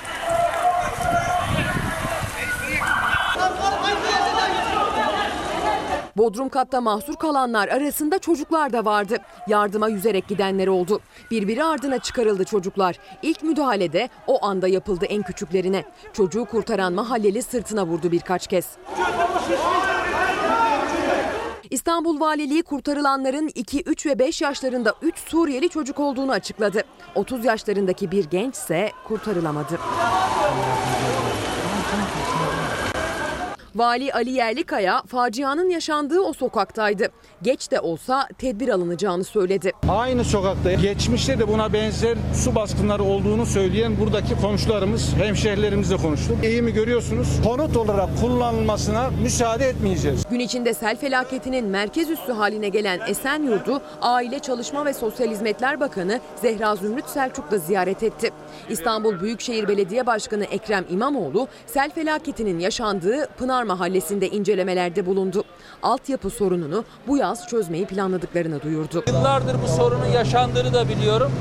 Bodrum katta mahsur kalanlar arasında çocuklar da vardı. Yardıma yüzerek gidenler oldu. Birbiri ardına çıkarıldı çocuklar. İlk müdahalede o anda yapıldı en küçüklerine. Çocuğu kurtaran mahalleli sırtına vurdu birkaç kez. İstanbul Valiliği kurtarılanların 2, 3 ve 5 yaşlarında 3 Suriyeli çocuk olduğunu açıkladı. 30 yaşlarındaki bir genç ise kurtarılamadı. Vali Ali Yerlikaya facianın yaşandığı o sokaktaydı. Geç de olsa tedbir alınacağını söyledi. Aynı sokakta geçmişte de buna benzer su baskınları olduğunu söyleyen buradaki komşularımız, hemşehrilerimizle konuştuk. Eğimi görüyorsunuz. Konut olarak kullanılmasına müsaade etmeyeceğiz. Gün içinde sel felaketinin merkez üssü haline gelen Esenyurt'u Aile Çalışma ve Sosyal Hizmetler Bakanı Zehra Zümrüt Selçuk da ziyaret etti. İstanbul Büyükşehir Belediye Başkanı Ekrem İmamoğlu sel felaketinin yaşandığı Pınar Mahallesi'nde incelemelerde bulundu. Altyapı sorununu bu yaz çözmeyi planladıklarını duyurdu. Yıllardır bu sorunun yaşandığını da biliyorum.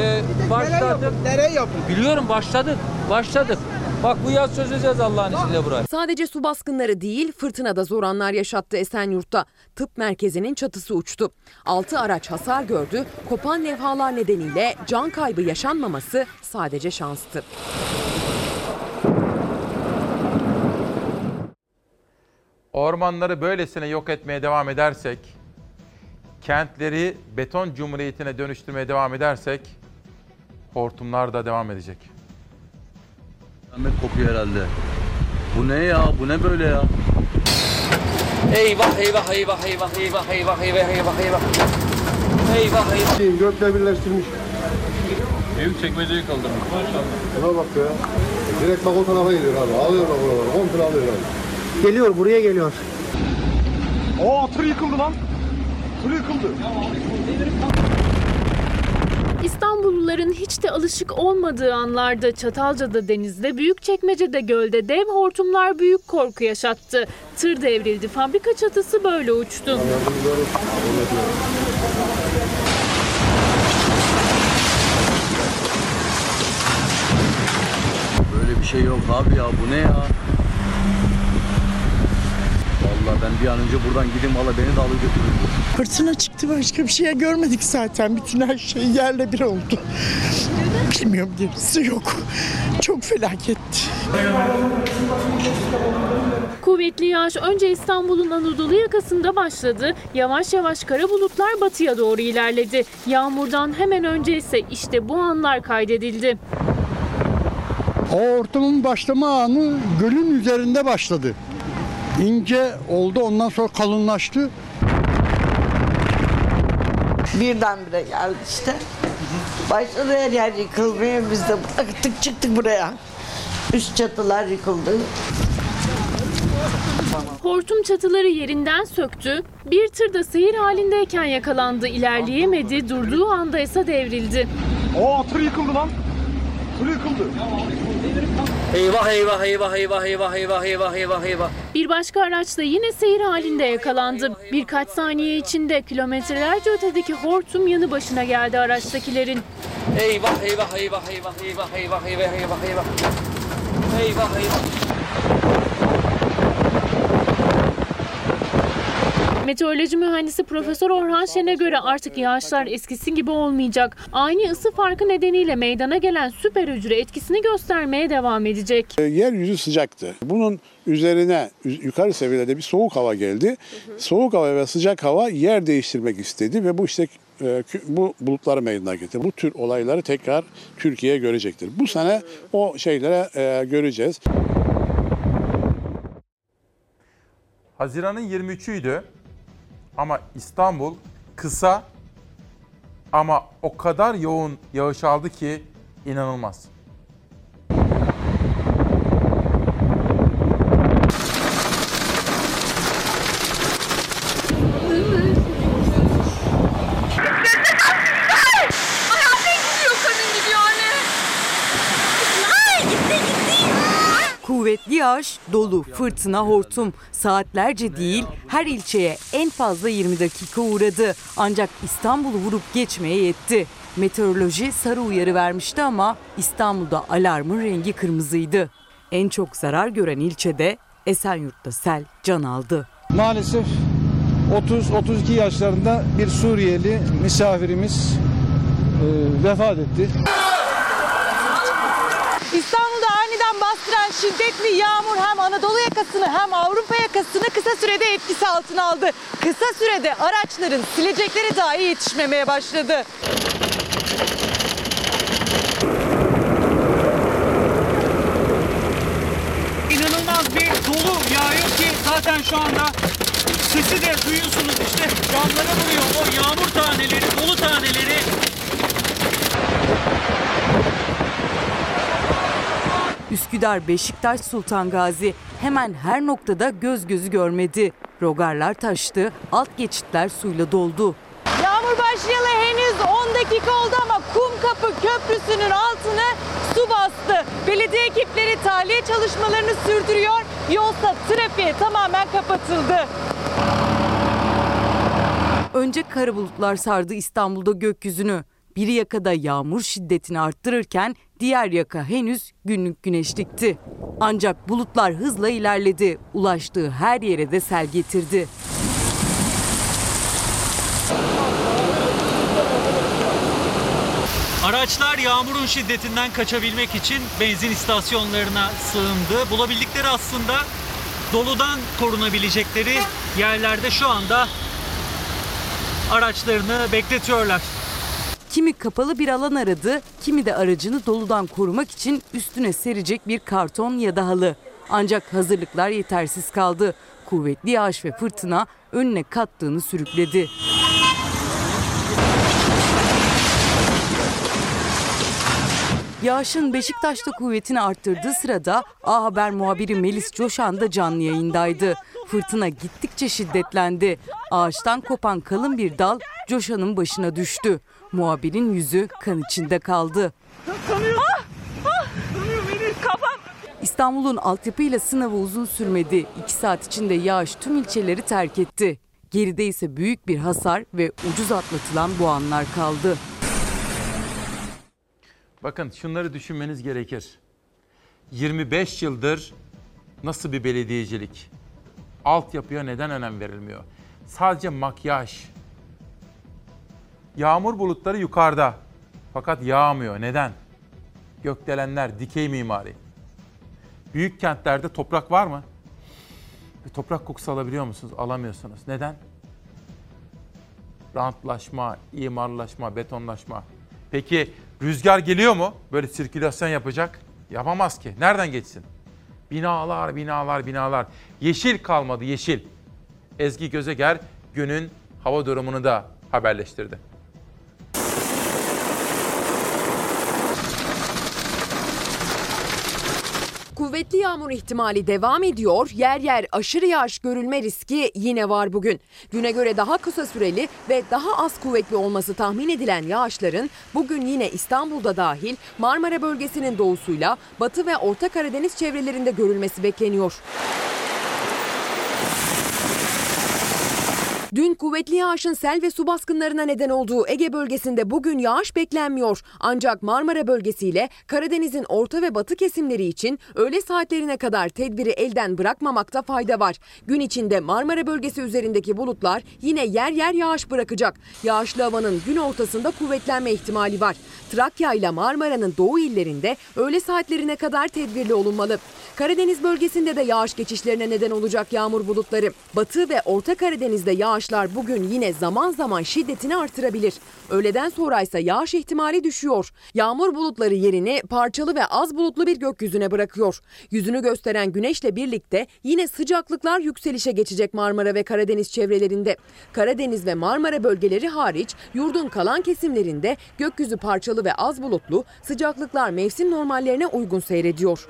Ee, başladık. Nereye yapın? Biliyorum başladık. Başladık. Bak bu yaz çözeceğiz Allah'ın izniyle burayı. Sadece su baskınları değil fırtınada zor anlar yaşattı Esenyurt'ta. Tıp merkezinin çatısı uçtu. 6 araç hasar gördü. Kopan levhalar nedeniyle can kaybı yaşanmaması sadece şanstı. Ormanları böylesine yok etmeye devam edersek, kentleri beton cumhuriyetine dönüştürmeye devam edersek, hortumlar da devam edecek. Ahmet kokuyor herhalde. Bu ne ya? Bu ne böyle ya? Eyvah eyvah eyvah eyvah eyvah eyvah eyvah eyvah eyvah. Eyvah eyvah. Gökle birleştirmiş. Büyük çekmeceyi kaldırmış. Buna bak ya. Direkt bak o tarafa geliyor abi. Alıyor bak buraları. Komple alıyor abi. Geliyor buraya geliyor. O tır yıkıldı lan. Tır yıkıldı. İstanbulluların hiç de alışık olmadığı anlarda Çatalca'da denizde, Büyükçekmece'de gölde dev hortumlar büyük korku yaşattı. Tır devrildi, fabrika çatısı böyle uçtu. Böyle bir şey yok abi ya. Bu ne ya? Vallahi yani. Bir an önce buradan gideyim valla beni de alır götürür bu. Fırtına çıktı başka bir şey görmedik zaten. Bütün her şey yerle bir oldu. Bilmiyorum gerisi yok. Çok felaketti. Kuvvetli yağış önce İstanbul'un Anadolu yakasında başladı. Yavaş yavaş kara bulutlar batıya doğru ilerledi. Yağmurdan hemen önce ise işte bu anlar kaydedildi. O hortumun başlama anı gölün üzerinde başladı. İnce oldu ondan sonra kalınlaştı. Birdenbire geldi işte. Başladı her yer yıkılmaya. Biz de bıraktık çıktık buraya. Üst çatılar yıkıldı. Hortum çatıları yerinden söktü. Bir tır da seyir halindeyken yakalandı. İlerleyemedi. Durduğu anda ise devrildi. Oo tır yıkıldı lan. Tır yıkıldı. Eyvah eyvah eyvah eyvah eyvah eyvah eyvah eyvah eyvah. Bir başka araç da yine seyir halinde yakalandı. Birkaç saniye içinde kilometrelerce ötedeki hortum yanı başına geldi araçtakilerin. Eyvah eyvah eyvah eyvah eyvah eyvah eyvah eyvah eyvah. Eyvah eyvah. Meteoroloji mühendisi Profesör Orhan Şen'e göre artık yağışlar eskisi gibi olmayacak. Aynı ısı farkı nedeniyle meydana gelen süper hücre etkisini göstermeye devam edecek. E, Yeryüzü sıcaktı. Bunun üzerine yukarı seviyelerde bir soğuk hava geldi. Soğuk hava ve sıcak hava yer değiştirmek istedi ve bu işte e, bu bulutları meydana getirdi. Bu tür olayları tekrar Türkiye görecektir. Bu sene o şeylere e, göreceğiz. Haziran'ın 23'üydü. Ama İstanbul kısa ama o kadar yoğun yağış aldı ki inanılmaz. Kuvvetli yağış, dolu, fırtına, hortum saatlerce değil her ilçeye en fazla 20 dakika uğradı. Ancak İstanbul'u vurup geçmeye yetti. Meteoroloji sarı uyarı vermişti ama İstanbul'da alarmın rengi kırmızıydı. En çok zarar gören ilçede Esenyurt'ta sel can aldı. Maalesef 30-32 yaşlarında bir Suriyeli misafirimiz e, vefat etti. İstanbul'da aniden bastıran şiddetli yağmur hem Anadolu yakasını hem Avrupa yakasını kısa sürede etkisi altına aldı. Kısa sürede araçların silecekleri dahi yetişmemeye başladı. İnanılmaz bir dolu yağıyor ki zaten şu anda sesi de duyuyorsunuz işte camlara vuruyor o yağmur taneleri, dolu taneleri. Üsküdar, Beşiktaş, Sultan Gazi hemen her noktada göz gözü görmedi. Rogarlar taştı, alt geçitler suyla doldu. Yağmur başlayalı henüz 10 dakika oldu ama Kumkapı Köprüsü'nün altını su bastı. Belediye ekipleri tahliye çalışmalarını sürdürüyor. Yolsa trafiğe tamamen kapatıldı. Önce kara bulutlar sardı İstanbul'da gökyüzünü. Bir yakada yağmur şiddetini arttırırken diğer yaka henüz günlük güneşlikti. Ancak bulutlar hızla ilerledi. Ulaştığı her yere de sel getirdi. Araçlar yağmurun şiddetinden kaçabilmek için benzin istasyonlarına sığındı. Bulabildikleri aslında doludan korunabilecekleri yerlerde şu anda araçlarını bekletiyorlar. Kimi kapalı bir alan aradı, kimi de aracını doludan korumak için üstüne serecek bir karton ya da halı. Ancak hazırlıklar yetersiz kaldı. Kuvvetli yağış ve fırtına önüne kattığını sürükledi. Yağışın Beşiktaş'ta kuvvetini arttırdığı sırada A Haber muhabiri Melis Coşan da canlı yayındaydı. Fırtına gittikçe şiddetlendi. Ağaçtan kopan kalın bir dal Coşan'ın başına düştü. Muhabirin yüzü kan içinde kaldı. Kanıyor. Ah, ah. İstanbul'un altyapıyla sınavı uzun sürmedi. İki saat içinde yağış tüm ilçeleri terk etti. Geride ise büyük bir hasar ve ucuz atlatılan bu anlar kaldı. Bakın şunları düşünmeniz gerekir. 25 yıldır nasıl bir belediyecilik? Altyapıya neden önem verilmiyor? Sadece makyaj. Yağmur bulutları yukarıda. Fakat yağmıyor. Neden? Gökdelenler, dikey mimari. Büyük kentlerde toprak var mı? Bir toprak kokusu alabiliyor musunuz? Alamıyorsunuz. Neden? Rantlaşma, imarlaşma, betonlaşma. Peki rüzgar geliyor mu? Böyle sirkülasyon yapacak. Yapamaz ki. Nereden geçsin? Binalar, binalar, binalar. Yeşil kalmadı, yeşil. Ezgi Gözeger günün hava durumunu da haberleştirdi. Kuvvetli yağmur ihtimali devam ediyor. Yer yer aşırı yağış görülme riski yine var bugün. Güne göre daha kısa süreli ve daha az kuvvetli olması tahmin edilen yağışların bugün yine İstanbul'da dahil Marmara bölgesinin doğusuyla Batı ve Orta Karadeniz çevrelerinde görülmesi bekleniyor. Dün kuvvetli yağışın sel ve su baskınlarına neden olduğu Ege bölgesinde bugün yağış beklenmiyor. Ancak Marmara bölgesiyle Karadeniz'in orta ve batı kesimleri için öğle saatlerine kadar tedbiri elden bırakmamakta fayda var. Gün içinde Marmara bölgesi üzerindeki bulutlar yine yer yer yağış bırakacak. Yağışlı havanın gün ortasında kuvvetlenme ihtimali var. Trakya ile Marmara'nın doğu illerinde öğle saatlerine kadar tedbirli olunmalı. Karadeniz bölgesinde de yağış geçişlerine neden olacak yağmur bulutları. Batı ve Orta Karadeniz'de yağışlar bugün yine zaman zaman şiddetini artırabilir. Öğleden sonra ise yağış ihtimali düşüyor. Yağmur bulutları yerini parçalı ve az bulutlu bir gökyüzüne bırakıyor. Yüzünü gösteren güneşle birlikte yine sıcaklıklar yükselişe geçecek Marmara ve Karadeniz çevrelerinde. Karadeniz ve Marmara bölgeleri hariç yurdun kalan kesimlerinde gökyüzü parçalı ve az bulutlu, sıcaklıklar mevsim normallerine uygun seyrediyor.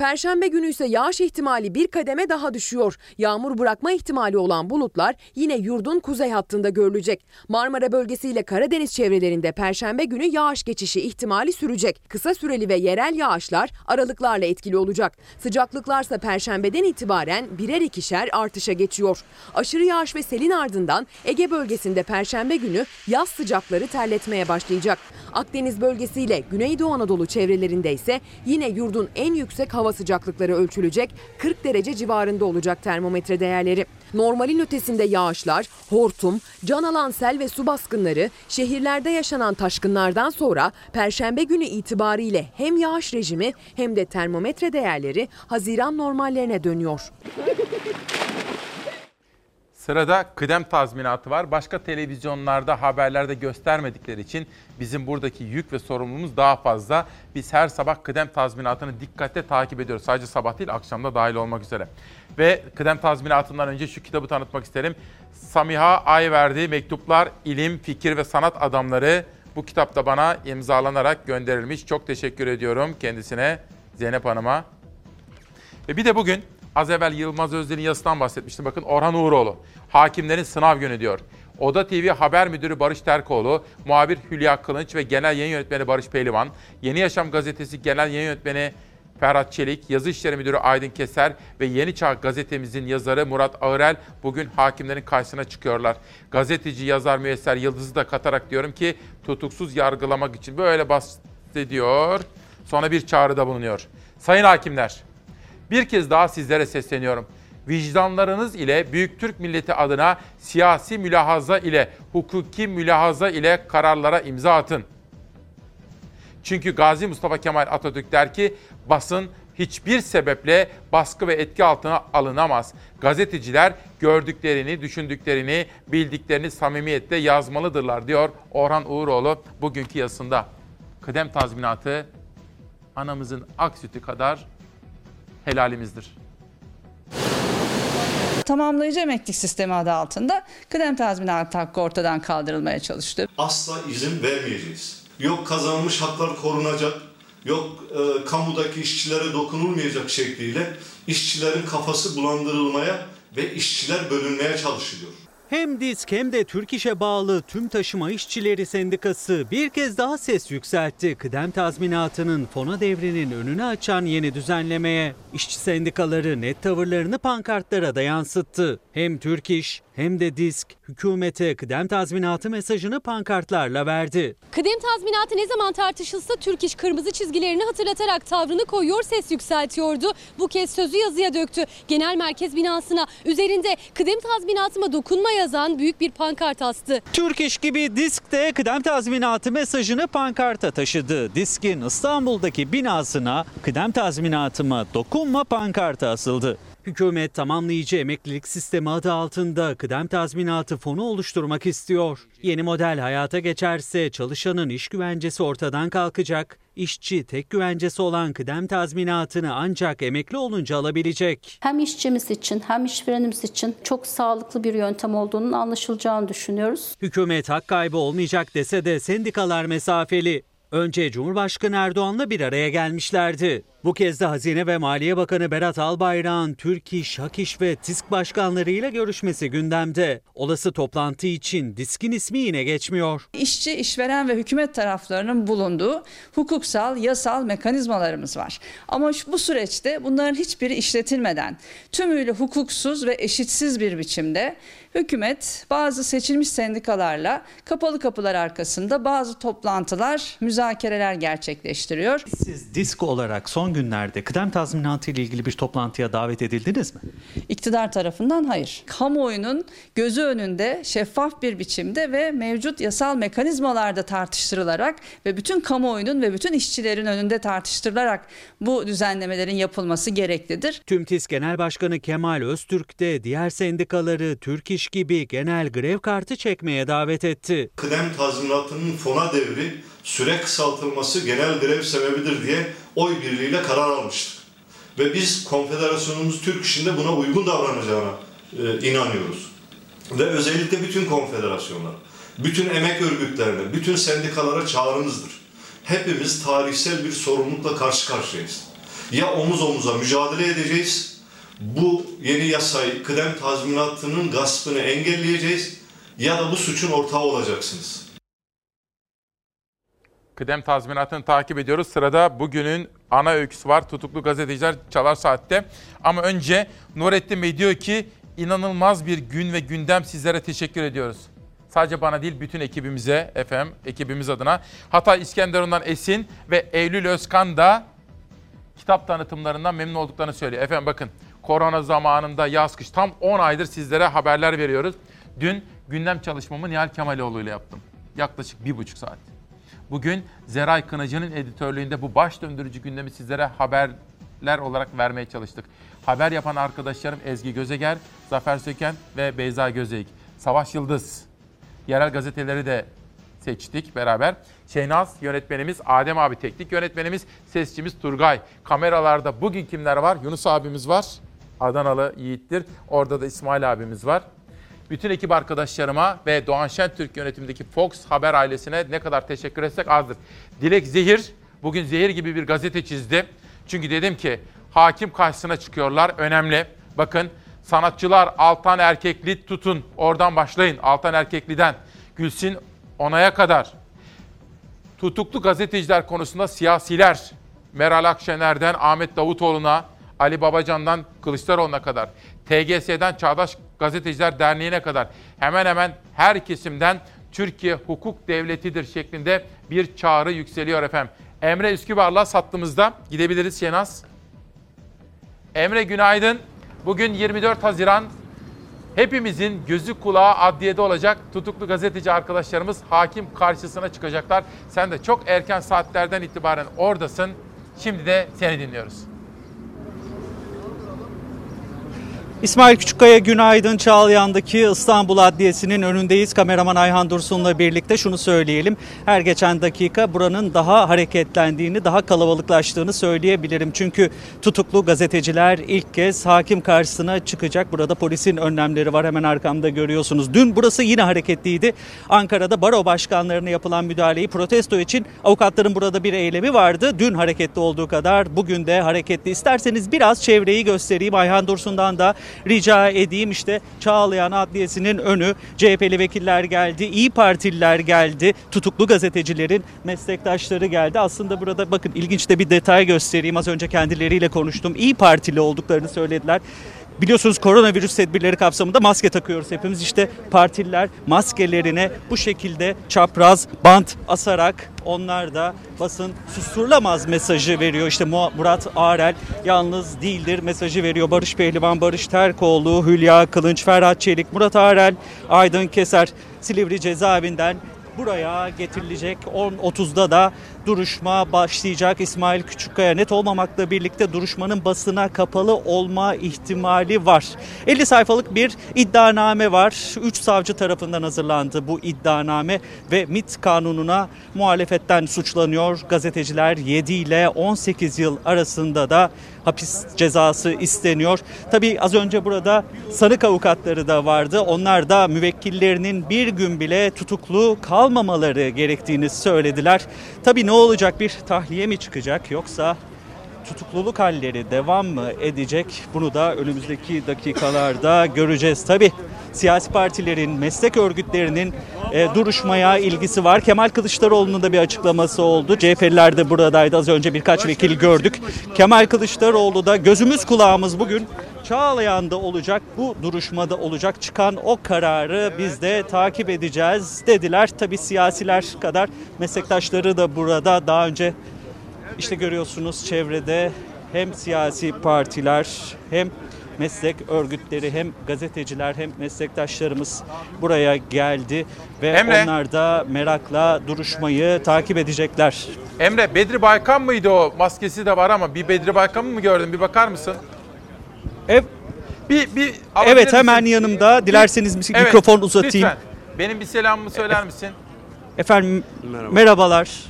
Perşembe günü ise yağış ihtimali bir kademe daha düşüyor. Yağmur bırakma ihtimali olan bulutlar yine yurdun kuzey hattında görülecek. Marmara bölgesiyle Karadeniz çevrelerinde perşembe günü yağış geçişi ihtimali sürecek. Kısa süreli ve yerel yağışlar aralıklarla etkili olacak. Sıcaklıklarsa perşembeden itibaren birer ikişer artışa geçiyor. Aşırı yağış ve selin ardından Ege bölgesinde perşembe günü yaz sıcakları terletmeye başlayacak. Akdeniz bölgesiyle Güneydoğu Anadolu çevrelerinde ise yine yurdun en yüksek hava sıcaklıkları ölçülecek 40 derece civarında olacak termometre değerleri. Normalin ötesinde yağışlar, hortum, can alan sel ve su baskınları, şehirlerde yaşanan taşkınlardan sonra Perşembe günü itibariyle hem yağış rejimi hem de termometre değerleri Haziran normallerine dönüyor. Sırada kıdem tazminatı var. Başka televizyonlarda, haberlerde göstermedikleri için bizim buradaki yük ve sorumluluğumuz daha fazla. Biz her sabah kıdem tazminatını dikkatle takip ediyoruz. Sadece sabah değil, akşamda dahil olmak üzere. Ve kıdem tazminatından önce şu kitabı tanıtmak isterim. Samiha Ayverdi Mektuplar, İlim, Fikir ve Sanat Adamları. Bu kitapta bana imzalanarak gönderilmiş. Çok teşekkür ediyorum kendisine, Zeynep Hanım'a. Ve bir de bugün Az evvel Yılmaz Özden'in yazısından bahsetmiştim. Bakın Orhan Uğuroğlu. Hakimlerin sınav günü diyor. Oda TV Haber Müdürü Barış Terkoğlu, muhabir Hülya Kılınç ve Genel Yayın Yönetmeni Barış Pehlivan, Yeni Yaşam Gazetesi Genel Yayın Yönetmeni Ferhat Çelik, Yazı İşleri Müdürü Aydın Keser ve Yeni Çağ gazetemizin yazarı Murat Ağırel bugün hakimlerin karşısına çıkıyorlar. Gazeteci, yazar, müesser Yıldız'ı da katarak diyorum ki tutuksuz yargılamak için böyle bahsediyor. Sonra bir çağrıda bulunuyor. Sayın hakimler, bir kez daha sizlere sesleniyorum. Vicdanlarınız ile Büyük Türk milleti adına siyasi mülahaza ile, hukuki mülahaza ile kararlara imza atın. Çünkü Gazi Mustafa Kemal Atatürk der ki basın hiçbir sebeple baskı ve etki altına alınamaz. Gazeteciler gördüklerini, düşündüklerini, bildiklerini samimiyetle yazmalıdırlar diyor Orhan Uğuroğlu bugünkü yazısında. Kıdem tazminatı anamızın ak sütü kadar helalimizdir. Tamamlayıcı emeklilik sistemi adı altında kıdem tazminatı hakkı ortadan kaldırılmaya çalıştı. Asla izin vermeyeceğiz. Yok kazanılmış haklar korunacak, yok e, kamudaki işçilere dokunulmayacak şekliyle işçilerin kafası bulandırılmaya ve işçiler bölünmeye çalışılıyor. Hem DİSK hem de Türk İş'e bağlı Tüm Taşıma İşçileri Sendikası bir kez daha ses yükseltti. Kıdem tazminatının fona devrinin önünü açan yeni düzenlemeye. İşçi sendikaları net tavırlarını pankartlara da yansıttı. Hem Türk İş hem de disk hükümete kıdem tazminatı mesajını pankartlarla verdi. Kıdem tazminatı ne zaman tartışılsa Türk İş kırmızı çizgilerini hatırlatarak tavrını koyuyor, ses yükseltiyordu. Bu kez sözü yazıya döktü. Genel merkez binasına üzerinde kıdem tazminatıma dokunma yazan büyük bir pankart astı. Türk İş gibi disk de kıdem tazminatı mesajını pankarta taşıdı. Diskin İstanbul'daki binasına kıdem tazminatıma dokunma pankartı asıldı. Hükümet tamamlayıcı emeklilik sistemi adı altında kıdem tazminatı fonu oluşturmak istiyor. Yeni model hayata geçerse çalışanın iş güvencesi ortadan kalkacak. İşçi tek güvencesi olan kıdem tazminatını ancak emekli olunca alabilecek. Hem işçimiz için hem işverenimiz için çok sağlıklı bir yöntem olduğunun anlaşılacağını düşünüyoruz. Hükümet hak kaybı olmayacak dese de sendikalar mesafeli. Önce Cumhurbaşkanı Erdoğan'la bir araya gelmişlerdi. Bu kez de Hazine ve Maliye Bakanı Berat Albayrak'ın Türk İş, Hak İş ve TİSK başkanlarıyla görüşmesi gündemde. Olası toplantı için DİSK'in ismi yine geçmiyor. İşçi, işveren ve hükümet taraflarının bulunduğu hukuksal, yasal mekanizmalarımız var. Ama şu- bu süreçte bunların hiçbiri işletilmeden tümüyle hukuksuz ve eşitsiz bir biçimde hükümet bazı seçilmiş sendikalarla kapalı kapılar arkasında bazı toplantılar, müzakereler gerçekleştiriyor. Siz DİSK olarak son günlerde kıdem tazminatı ile ilgili bir toplantıya davet edildiniz mi? İktidar tarafından hayır. Kamuoyunun gözü önünde şeffaf bir biçimde ve mevcut yasal mekanizmalarda tartıştırılarak ve bütün kamuoyunun ve bütün işçilerin önünde tartıştırılarak bu düzenlemelerin yapılması gereklidir. Tüm TİS Genel Başkanı Kemal Öztürk de diğer sendikaları Türk İş gibi genel grev kartı çekmeye davet etti. Kıdem tazminatının fona devri süre kısaltılması genel grev sebebidir diye oy birliğiyle karar almıştık. Ve biz konfederasyonumuz Türk İş'in de buna uygun davranacağına e, inanıyoruz. Ve özellikle bütün konfederasyonlar, bütün emek örgütlerine, bütün sendikalara çağrımızdır. Hepimiz tarihsel bir sorumlulukla karşı karşıyayız. Ya omuz omuza mücadele edeceğiz, bu yeni yasayı, kıdem tazminatının gaspını engelleyeceğiz ya da bu suçun ortağı olacaksınız. Kıdem tazminatını takip ediyoruz. Sırada bugünün ana öyküsü var. Tutuklu gazeteciler Çalar Saat'te. Ama önce Nurettin Bey diyor ki inanılmaz bir gün ve gündem sizlere teşekkür ediyoruz. Sadece bana değil bütün ekibimize, efendim ekibimiz adına. Hatay İskenderun'dan Esin ve Eylül Özkan da kitap tanıtımlarından memnun olduklarını söylüyor. Efendim bakın korona zamanında yaz kış tam 10 aydır sizlere haberler veriyoruz. Dün gündem çalışmamı Nihal Kemaloğlu ile yaptım. Yaklaşık bir buçuk saat. Bugün Zeray Kınacı'nın editörlüğünde bu baş döndürücü gündemi sizlere haberler olarak vermeye çalıştık. Haber yapan arkadaşlarım Ezgi Gözeger, Zafer Söken ve Beyza Gözeyik. Savaş Yıldız. Yerel gazeteleri de seçtik beraber. Şehnaz yönetmenimiz, Adem abi teknik yönetmenimiz, sesçimiz Turgay. Kameralarda bugün kimler var? Yunus abimiz var. Adanalı Yiğit'tir. Orada da İsmail abimiz var. Bütün ekip arkadaşlarıma ve Doğan Şentürk yönetimindeki Fox Haber ailesine ne kadar teşekkür etsek azdır. Dilek Zehir bugün zehir gibi bir gazete çizdi. Çünkü dedim ki hakim karşısına çıkıyorlar önemli. Bakın sanatçılar Altan Erkekli tutun. Oradan başlayın Altan Erkekli'den. Gülsin Onay'a kadar. Tutuklu gazeteciler konusunda siyasiler Meral Akşener'den Ahmet Davutoğlu'na, Ali Babacan'dan Kılıçdaroğlu'na kadar, TGS'den Çağdaş Gazeteciler Derneği'ne kadar hemen hemen her kesimden Türkiye hukuk devletidir şeklinde bir çağrı yükseliyor efendim. Emre Üskübar'la sattığımızda gidebiliriz Şenaz. Emre günaydın. Bugün 24 Haziran. Hepimizin gözü kulağı adliyede olacak. Tutuklu gazeteci arkadaşlarımız hakim karşısına çıkacaklar. Sen de çok erken saatlerden itibaren oradasın. Şimdi de seni dinliyoruz. İsmail Küçükkaya günaydın Çağlayan'daki İstanbul Adliyesi'nin önündeyiz. Kameraman Ayhan Dursun'la birlikte şunu söyleyelim. Her geçen dakika buranın daha hareketlendiğini, daha kalabalıklaştığını söyleyebilirim. Çünkü tutuklu gazeteciler ilk kez hakim karşısına çıkacak. Burada polisin önlemleri var hemen arkamda görüyorsunuz. Dün burası yine hareketliydi. Ankara'da baro başkanlarına yapılan müdahaleyi protesto için avukatların burada bir eylemi vardı. Dün hareketli olduğu kadar bugün de hareketli. İsterseniz biraz çevreyi göstereyim. Ayhan Dursun'dan da rica edeyim. İşte Çağlayan Adliyesi'nin önü CHP'li vekiller geldi, İyi Partililer geldi, tutuklu gazetecilerin meslektaşları geldi. Aslında burada bakın ilginç de bir detay göstereyim. Az önce kendileriyle konuştum. İyi Partili olduklarını söylediler. Biliyorsunuz koronavirüs tedbirleri kapsamında maske takıyoruz hepimiz. İşte partililer maskelerine bu şekilde çapraz bant asarak onlar da basın susturulamaz mesajı veriyor. İşte Murat Arel yalnız değildir mesajı veriyor. Barış Pehlivan, Barış Terkoğlu, Hülya Kılınç, Ferhat Çelik, Murat Arel, Aydın Keser Silivri cezaevinden buraya getirilecek. 10.30'da da duruşma başlayacak. İsmail Küçükkaya net olmamakla birlikte duruşmanın basına kapalı olma ihtimali var. 50 sayfalık bir iddianame var. 3 savcı tarafından hazırlandı bu iddianame ve MIT kanununa muhalefetten suçlanıyor. Gazeteciler 7 ile 18 yıl arasında da hapis cezası isteniyor. Tabii az önce burada sanık avukatları da vardı. Onlar da müvekkillerinin bir gün bile tutuklu kalmamaları gerektiğini söylediler. Tabii ne olacak? Bir tahliye mi çıkacak yoksa tutukluluk halleri devam mı edecek? Bunu da önümüzdeki dakikalarda göreceğiz. Tabii siyasi partilerin, meslek örgütlerinin e, duruşmaya ilgisi var. Kemal Kılıçdaroğlu'nun da bir açıklaması oldu. CHP'liler de buradaydı. Az önce birkaç vekil gördük. Kemal Kılıçdaroğlu da gözümüz kulağımız bugün Çağlayan'da olacak, bu duruşmada olacak çıkan o kararı biz de takip edeceğiz dediler. Tabi siyasiler kadar meslektaşları da burada daha önce işte görüyorsunuz çevrede hem siyasi partiler hem meslek örgütleri hem gazeteciler hem meslektaşlarımız buraya geldi ve Emre. onlar da merakla duruşmayı takip edecekler. Emre Bedri Baykan mıydı o? Maskesi de var ama bir Bedri Baykan mı gördün? Bir bakar mısın? Ev bir bir Evet hemen yanımda. Dilerseniz Evet, mikrofon uzatayım. Lütfen. Benim bir selamımı söyler misin? Efendim merhabalar.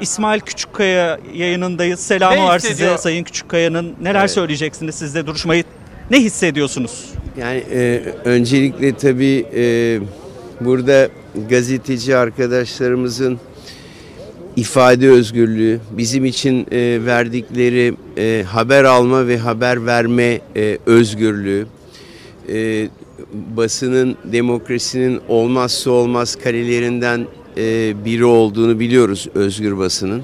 İsmail Küçükkaya yayınındayız. Selamı Ne var hissediyor? size Sayın Küçükkaya'nın. Neler Evet. söyleyeceksiniz siz de duruşmayı ne hissediyorsunuz? Yani e, öncelikle tabii e, burada gazeteci arkadaşlarımızın ifade özgürlüğü, bizim için e, verdikleri e, haber alma ve haber verme e, özgürlüğü, e, basının demokrasinin olmazsa olmaz karelerinden e, biri olduğunu biliyoruz özgür basının.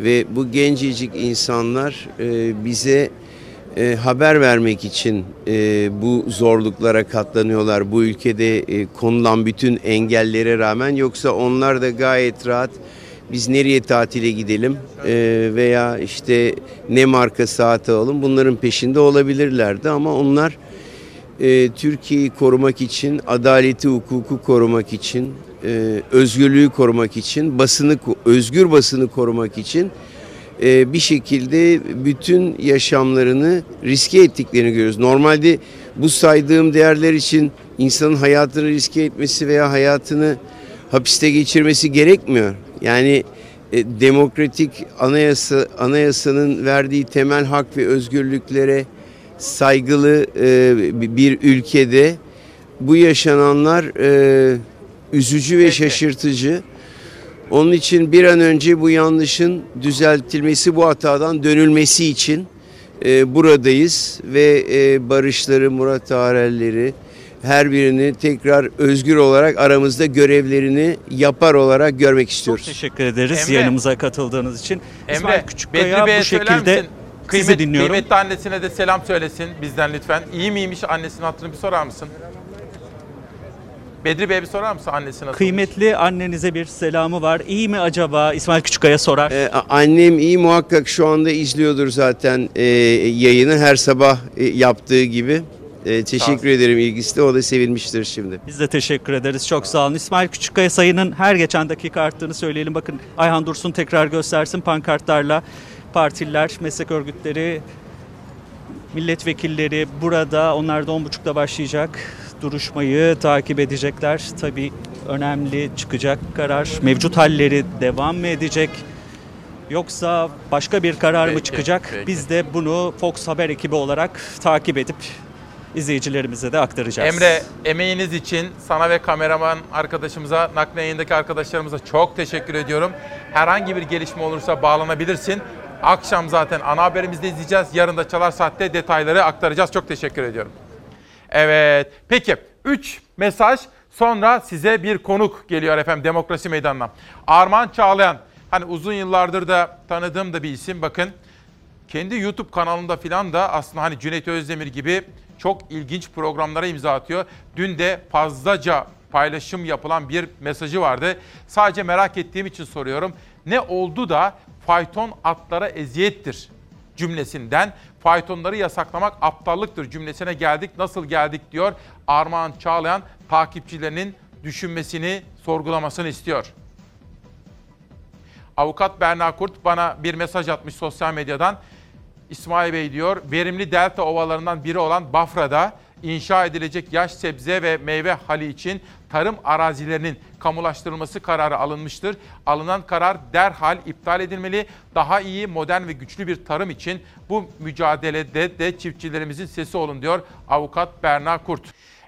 Ve bu gencecik insanlar e, bize e, haber vermek için bu zorluklara katlanıyorlar. Bu ülkede konulan bütün engellere rağmen yoksa onlar da gayet rahat biz nereye tatile gidelim veya işte ne marka saat alalım bunların peşinde olabilirlerdi ama onlar e, Türkiye'yi korumak için, adaleti, hukuku korumak için, e, özgürlüğü korumak için, basını, özgür basını korumak için e, bir şekilde bütün yaşamlarını riske ettiklerini görüyoruz. Normalde bu saydığım değerler için insanın hayatını riske etmesi veya hayatını hapiste geçirmesi gerekmiyor. Yani e, demokratik anayasa anayasanın verdiği temel hak ve özgürlüklere saygılı e, bir ülkede bu yaşananlar e, üzücü ve şaşırtıcı. Onun için bir an önce bu yanlışın düzeltilmesi, bu hatadan dönülmesi için e, buradayız ve e, Barışları, Murat Arelleri her birini tekrar özgür olarak aramızda görevlerini yapar olarak görmek istiyoruz. Teşekkür ederiz Emre. yayınımıza katıldığınız için. İsmail Emre, Bedri Bey'e bu söyler şekilde sizi Kıymet, dinliyorum. Kıymetli annesine de selam söylesin bizden lütfen. İyi miymiş annesinin hatırını bir sorar mısın? Bedri Bey'e bir sorar mısın annesi nasıl? Kıymetli annenize bir selamı var. İyi mi acaba? İsmail Küçükkaya sorar. Ee, annem iyi muhakkak şu anda izliyordur zaten e, yayını her sabah e, yaptığı gibi. E, teşekkür ederim ilgisi de o da sevinmiştir şimdi. Biz de teşekkür ederiz. Çok sağ olun. İsmail Küçükkaya sayının her geçen dakika arttığını söyleyelim. Bakın Ayhan Dursun tekrar göstersin pankartlarla partililer, meslek örgütleri, milletvekilleri burada. Onlar da 10.30'da başlayacak. Duruşmayı takip edecekler. Tabii önemli çıkacak karar. Mevcut halleri devam mı edecek? Yoksa başka bir karar mı Peki, çıkacak? peki. Biz de bunu Fox Haber ekibi olarak takip edip izleyicilerimize de aktaracağız. Emre emeğiniz için sana ve kameraman arkadaşımıza, naklen yayındaki arkadaşlarımıza çok teşekkür ediyorum. Herhangi bir gelişme olursa bağlanabilirsin. Akşam zaten ana haberimizde izleyeceğiz. Yarın da Çalar Saat'te detayları aktaracağız. Çok teşekkür ediyorum. Evet. Peki 3 mesaj sonra size bir konuk geliyor efendim Demokrasi Meydanı'na. Armağan Çağlayan. Hani uzun yıllardır da tanıdığım da bir isim bakın. Kendi YouTube kanalında filan da aslında hani Cüneyt Özdemir gibi çok ilginç programlara imza atıyor. Dün de fazlaca paylaşım yapılan bir mesajı vardı. Sadece merak ettiğim için soruyorum. Ne oldu da fayton atlara eziyettir cümlesinden faytonları yasaklamak aptallıktır cümlesine geldik. Nasıl geldik diyor Armağan Çağlayan takipçilerinin düşünmesini, sorgulamasını istiyor. Avukat Berna Kurt bana bir mesaj atmış sosyal medyadan. İsmail Bey diyor, verimli delta ovalarından biri olan Bafra'da inşa edilecek yaş sebze ve meyve hali için tarım arazilerinin kamulaştırılması kararı alınmıştır. Alınan karar derhal iptal edilmeli. Daha iyi, modern ve güçlü bir tarım için bu mücadelede de çiftçilerimizin sesi olun diyor avukat Berna Kurt.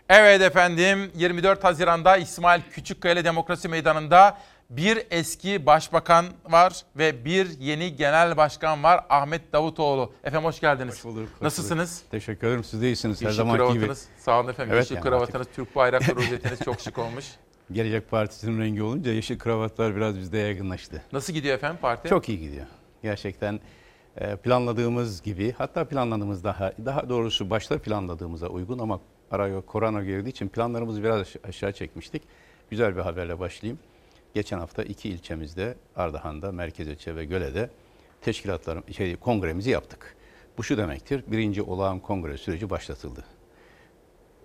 Evet efendim 24 Haziran'da İsmail Küçükkaya Demokrasi Meydanı'nda bir eski başbakan var ve bir yeni genel başkan var Ahmet Davutoğlu. Efendim hoş geldiniz. Hoş bulduk. Hoş Nasılsınız? Bulduk. Teşekkür ederim. Siz de iyisiniz. Her Yeşil zaman gibi. Sağ olun efendim. Evet, yeşil yani kravatınız, Türk bayraklı rozetiniz çok şık olmuş. <laughs> Gelecek Partisi'nin rengi olunca yeşil kravatlar biraz bizde yaygınlaştı. Nasıl gidiyor efendim parti? Çok iyi gidiyor. Gerçekten e, planladığımız gibi hatta planladığımız daha daha doğrusu başta planladığımıza uygun ama araya korona girdiği için planlarımızı biraz aşağı çekmiştik. Güzel bir haberle başlayayım. Geçen hafta iki ilçemizde Ardahan'da, Merkez İlçe ve Göle'de teşkilatlarım, şey, kongremizi yaptık. Bu şu demektir, birinci olağan kongre süreci başlatıldı.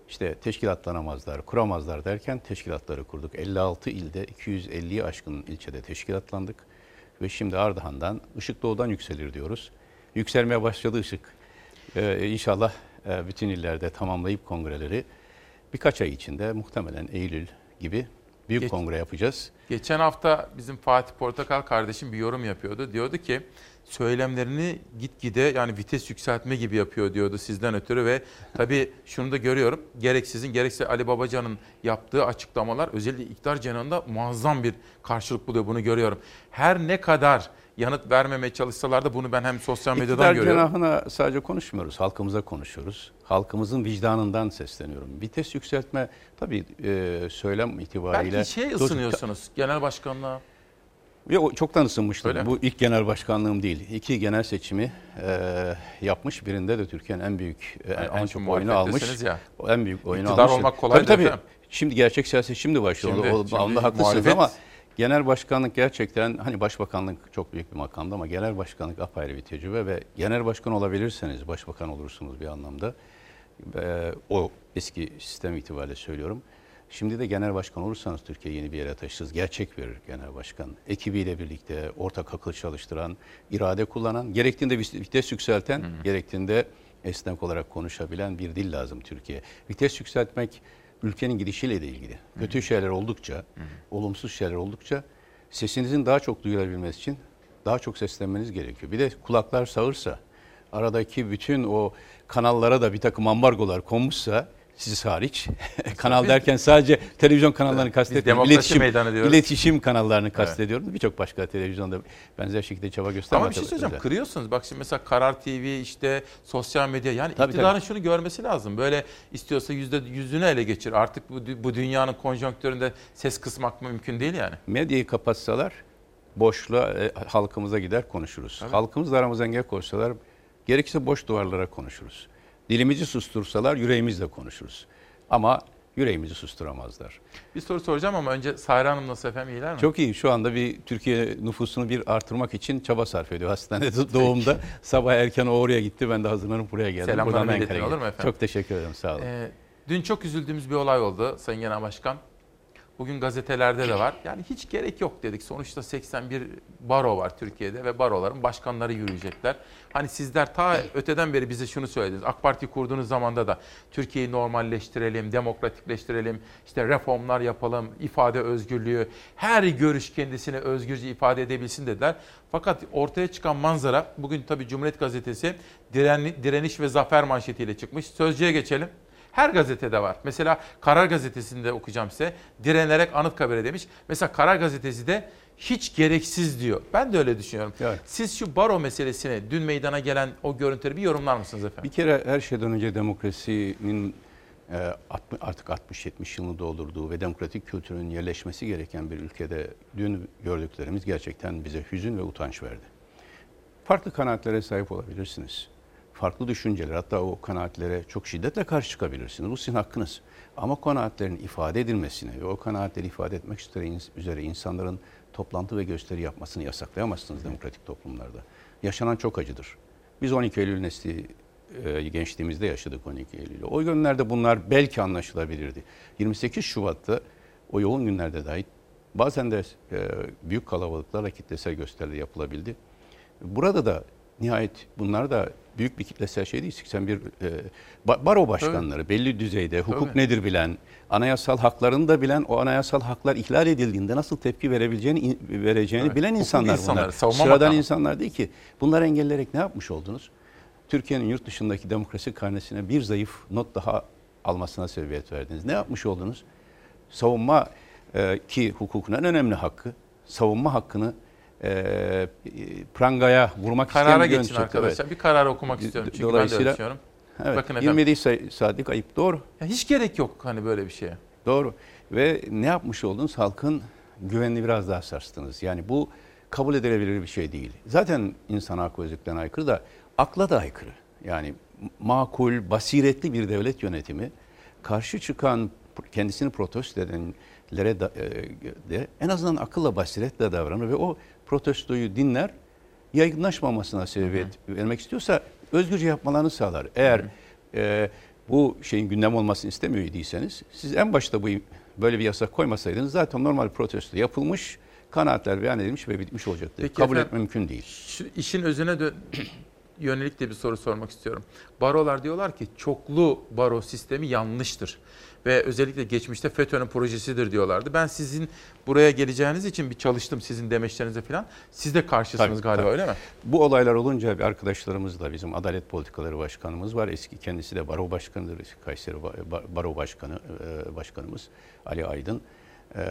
İşte teşkilatlanamazlar, kuramazlar derken teşkilatları kurduk. 56 ilde 250'yi aşkın ilçede teşkilatlandık. Ve şimdi Ardahan'dan, Işık Doğu'dan yükselir diyoruz. Yükselmeye başladı Işık. Ee, inşallah e, bütün illerde tamamlayıp kongreleri birkaç ay içinde muhtemelen Eylül gibi büyük Geç- kongre yapacağız. Geçen hafta bizim Fatih Portakal kardeşim bir yorum yapıyordu. Diyordu ki söylemlerini gitgide yani vites yükseltme gibi yapıyor diyordu sizden ötürü ve tabii şunu da görüyorum. Gerek sizin gerekse Ali Babacan'ın yaptığı açıklamalar özellikle iktidar cenahında muazzam bir karşılık buluyor bunu görüyorum. Her ne kadar yanıt vermemeye çalışsalar da bunu ben hem sosyal medyadan İktidar görüyorum. cenahına sadece konuşmuyoruz, halkımıza konuşuyoruz. Halkımızın vicdanından sesleniyorum. Vites yükseltme tabii e, söylem itibariyle... Belki şey ısınıyorsunuz genel başkanlığa. Ve o çoktan ısınmıştım. Öyle mi? Bu ilk genel başkanlığım değil. İki genel seçimi e, yapmış. Birinde de Türkiye'nin en büyük, e, Yani en onun çok oyunu almış. ya. En büyük oyunu İktidar almış. olmak kolay tabii, değil tabii. efendim. Şimdi gerçek siyaset şimdi başlıyor. Şimdi- o, şimdi haklısınız muhalefet- ama genel başkanlık gerçekten hani başbakanlık çok büyük bir makamdı ama genel başkanlık apayrı bir tecrübe ve genel başkan olabilirseniz başbakan olursunuz bir anlamda. E, o eski sistem itibariyle söylüyorum. Şimdi de genel başkan olursanız Türkiye yeni bir yere taşırız. Gerçek bir genel başkan. Ekibiyle birlikte ortak akıl çalıştıran, irade kullanan, gerektiğinde vites yükselten, gerektiğinde esnek olarak konuşabilen bir dil lazım Türkiye. Vites yükseltmek ülkenin gidişiyle de ilgili. Kötü şeyler oldukça, olumsuz şeyler oldukça sesinizin daha çok duyulabilmesi için daha çok seslenmeniz gerekiyor. Bir de kulaklar sağırsa, aradaki bütün o kanallara da bir takım ambargolar konmuşsa siz hariç <laughs> kanal derken sadece televizyon kanallarını kastetmiyorum. İletişim, iletişim kanallarını kastediyorum. Birçok başka televizyonda benzer şekilde çaba göstermez. Ama bir şey söyleyeceğim kırıyorsunuz. Bak şimdi mesela Karar TV işte sosyal medya yani Tabii, iktidarın şunu görmesi lazım. Böyle istiyorsa yüzde yüzünü ele geçir. Artık bu, bu dünyanın konjonktüründe ses kısmak mümkün değil yani. Medyayı kapatsalar boşluğa e, halkımıza gider konuşuruz. Tabii. Halkımızla aramıza engel koysalar gerekirse boş duvarlara konuşuruz. Dilimizi sustursalar yüreğimizle konuşuruz. Ama yüreğimizi susturamazlar. Bir soru soracağım ama önce Sahra Hanım nasıl efendim iyiler mi? Çok iyi. Şu anda bir Türkiye nüfusunu bir artırmak için çaba sarf ediyor. Hastanede <laughs> doğumda sabah erken o oraya gitti. Ben de hazırlanıp buraya geldim. Selamlar Buradan milletin, Ankara'ya olur mu efendim? Çok teşekkür ederim. Sağ olun. Ee, dün çok üzüldüğümüz bir olay oldu Sayın Genel Başkan. Bugün gazetelerde de var. Yani hiç gerek yok dedik. Sonuçta 81 baro var Türkiye'de ve baroların başkanları yürüyecekler. Hani sizler ta öteden beri bize şunu söylediniz. AK Parti kurduğunuz zamanda da Türkiye'yi normalleştirelim, demokratikleştirelim, işte reformlar yapalım, ifade özgürlüğü, her görüş kendisini özgürce ifade edebilsin dediler. Fakat ortaya çıkan manzara bugün tabii Cumhuriyet Gazetesi diren- direniş ve zafer manşetiyle çıkmış. Sözcüye geçelim. Her gazetede var. Mesela Karar Gazetesi'nde okuyacağım size. Direnerek Anıtkabir'e demiş. Mesela Karar Gazetesi de hiç gereksiz diyor. Ben de öyle düşünüyorum. Siz şu baro meselesini dün meydana gelen o görüntüleri bir yorumlar mısınız efendim? Bir kere her şeyden önce demokrasinin e, artık 60-70 yılını doldurduğu ve demokratik kültürün yerleşmesi gereken bir ülkede dün gördüklerimiz gerçekten bize hüzün ve utanç verdi. Farklı kanaatlere sahip olabilirsiniz. Farklı düşünceler hatta o kanaatlere çok şiddetle karşı çıkabilirsiniz. Bu sizin hakkınız. Ama kanaatlerin ifade edilmesine ve o kanaatleri ifade etmek üzere insanların toplantı ve gösteri yapmasını yasaklayamazsınız demokratik toplumlarda. Yaşanan çok acıdır. Biz 12 Eylül nesli e, gençliğimizde yaşadık 12 Eylül'ü. O günlerde bunlar belki anlaşılabilirdi. 28 Şubat'ta o yoğun günlerde dahi bazen de e, büyük kalabalıklarla kitlesel gösteriler yapılabildi. Burada da nihayet bunlar da büyük bir kitlesel şey değil. 81 e, baro başkanları Tabii. belli düzeyde hukuk Tabii. nedir bilen, anayasal haklarını da bilen, o anayasal haklar ihlal edildiğinde nasıl tepki verebileceğini vereceğini evet. bilen hukuk insanlar, insanlar bunlar. Sıradan makamı. insanlar değil ki. Bunları engelleyerek ne yapmış oldunuz? Türkiye'nin yurt dışındaki demokrasi karnesine bir zayıf not daha almasına sebebiyet verdiniz. Ne yapmış oldunuz? Savunma e, ki hukukun en önemli hakkı, savunma hakkını e, prangaya vurmak Karara isteyen bir geçin arkadaşlar. Evet. Bir karar okumak istiyorum çünkü Dolayısıyla, ben de ölçüyorum. Evet, Bakın efendim. 27 saatlik ayıp doğru. Ya hiç gerek yok hani böyle bir şeye. Doğru. Ve ne yapmış oldunuz? Halkın güvenini biraz daha sarstınız. Yani bu kabul edilebilir bir şey değil. Zaten insan hak özlüklerine aykırı da akla da aykırı. Yani makul, basiretli bir devlet yönetimi karşı çıkan kendisini protesto edenlere de, de en azından akılla basiretle davranır ve o protestoyu dinler, yaygınlaşmamasına sebebiyet hı vermek istiyorsa özgürce yapmalarını sağlar. Eğer hı hı. E, bu şeyin gündem olmasını istemiyor idiyseniz siz en başta bu böyle bir yasak koymasaydınız zaten normal protesto yapılmış, kanaatler beyan edilmiş ve bitmiş olacaktı. Peki Kabul efendim, etme mümkün değil. Şu işin özüne dö- <clears throat> yönelik de bir soru sormak istiyorum. Barolar diyorlar ki çoklu baro sistemi yanlıştır ve özellikle geçmişte FETÖ'nün projesidir diyorlardı. Ben sizin buraya geleceğiniz için bir çalıştım sizin demeçlerinize falan. Siz de karşısınız tabii, galiba tabii. öyle mi? Bu olaylar olunca bir arkadaşlarımız da bizim Adalet Politikaları Başkanımız var. Eski kendisi de baro başkanıdır. Kayseri Baro Başkanı e, Başkanımız Ali Aydın. E,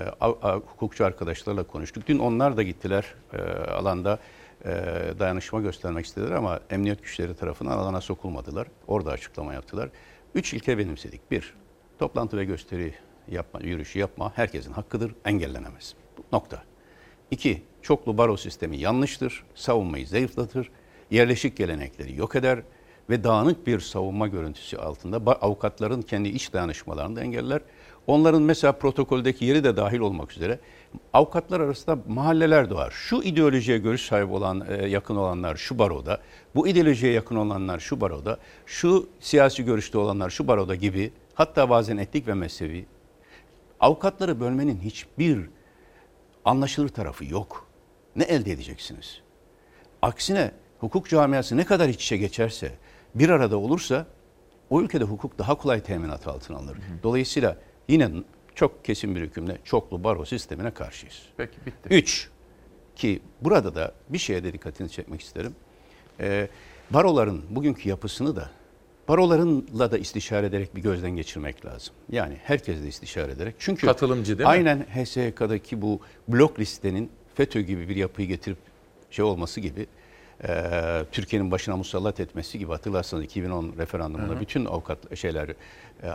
hukukçu arkadaşlarla konuştuk. Dün onlar da gittiler e, alanda dayanışma göstermek istediler ama emniyet güçleri tarafından alana sokulmadılar. Orada açıklama yaptılar. Üç ilke benimsedik. Bir, Toplantı ve gösteri yapma, yürüyüşü yapma herkesin hakkıdır, engellenemez. Nokta. İki, çoklu baro sistemi yanlıştır, savunmayı zayıflatır, yerleşik gelenekleri yok eder ve dağınık bir savunma görüntüsü altında avukatların kendi iç dayanışmalarını da engeller. Onların mesela protokoldeki yeri de dahil olmak üzere avukatlar arasında mahalleler doğar. Şu ideolojiye görüş sahibi olan, e, yakın olanlar şu baroda, bu ideolojiye yakın olanlar şu baroda, şu siyasi görüşte olanlar şu baroda gibi hatta bazen etnik ve mezhebi avukatları bölmenin hiçbir anlaşılır tarafı yok. Ne elde edeceksiniz? Aksine hukuk camiası ne kadar iç içe geçerse, bir arada olursa o ülkede hukuk daha kolay teminat altına alınır. Hı hı. Dolayısıyla yine çok kesin bir hükümle çoklu baro sistemine karşıyız. Peki bitti. Üç, ki burada da bir şeye de dikkatini çekmek isterim. Ee, baroların bugünkü yapısını da barolarınla da istişare ederek bir gözden geçirmek lazım. Yani herkesle istişare ederek. Çünkü katılımcı değil aynen mi? Aynen HSK'daki bu blok listenin FETÖ gibi bir yapıyı getirip şey olması gibi e, Türkiye'nin başına musallat etmesi gibi hatırlarsanız 2010 referandumunda hı hı. bütün avukat şeyler e, e,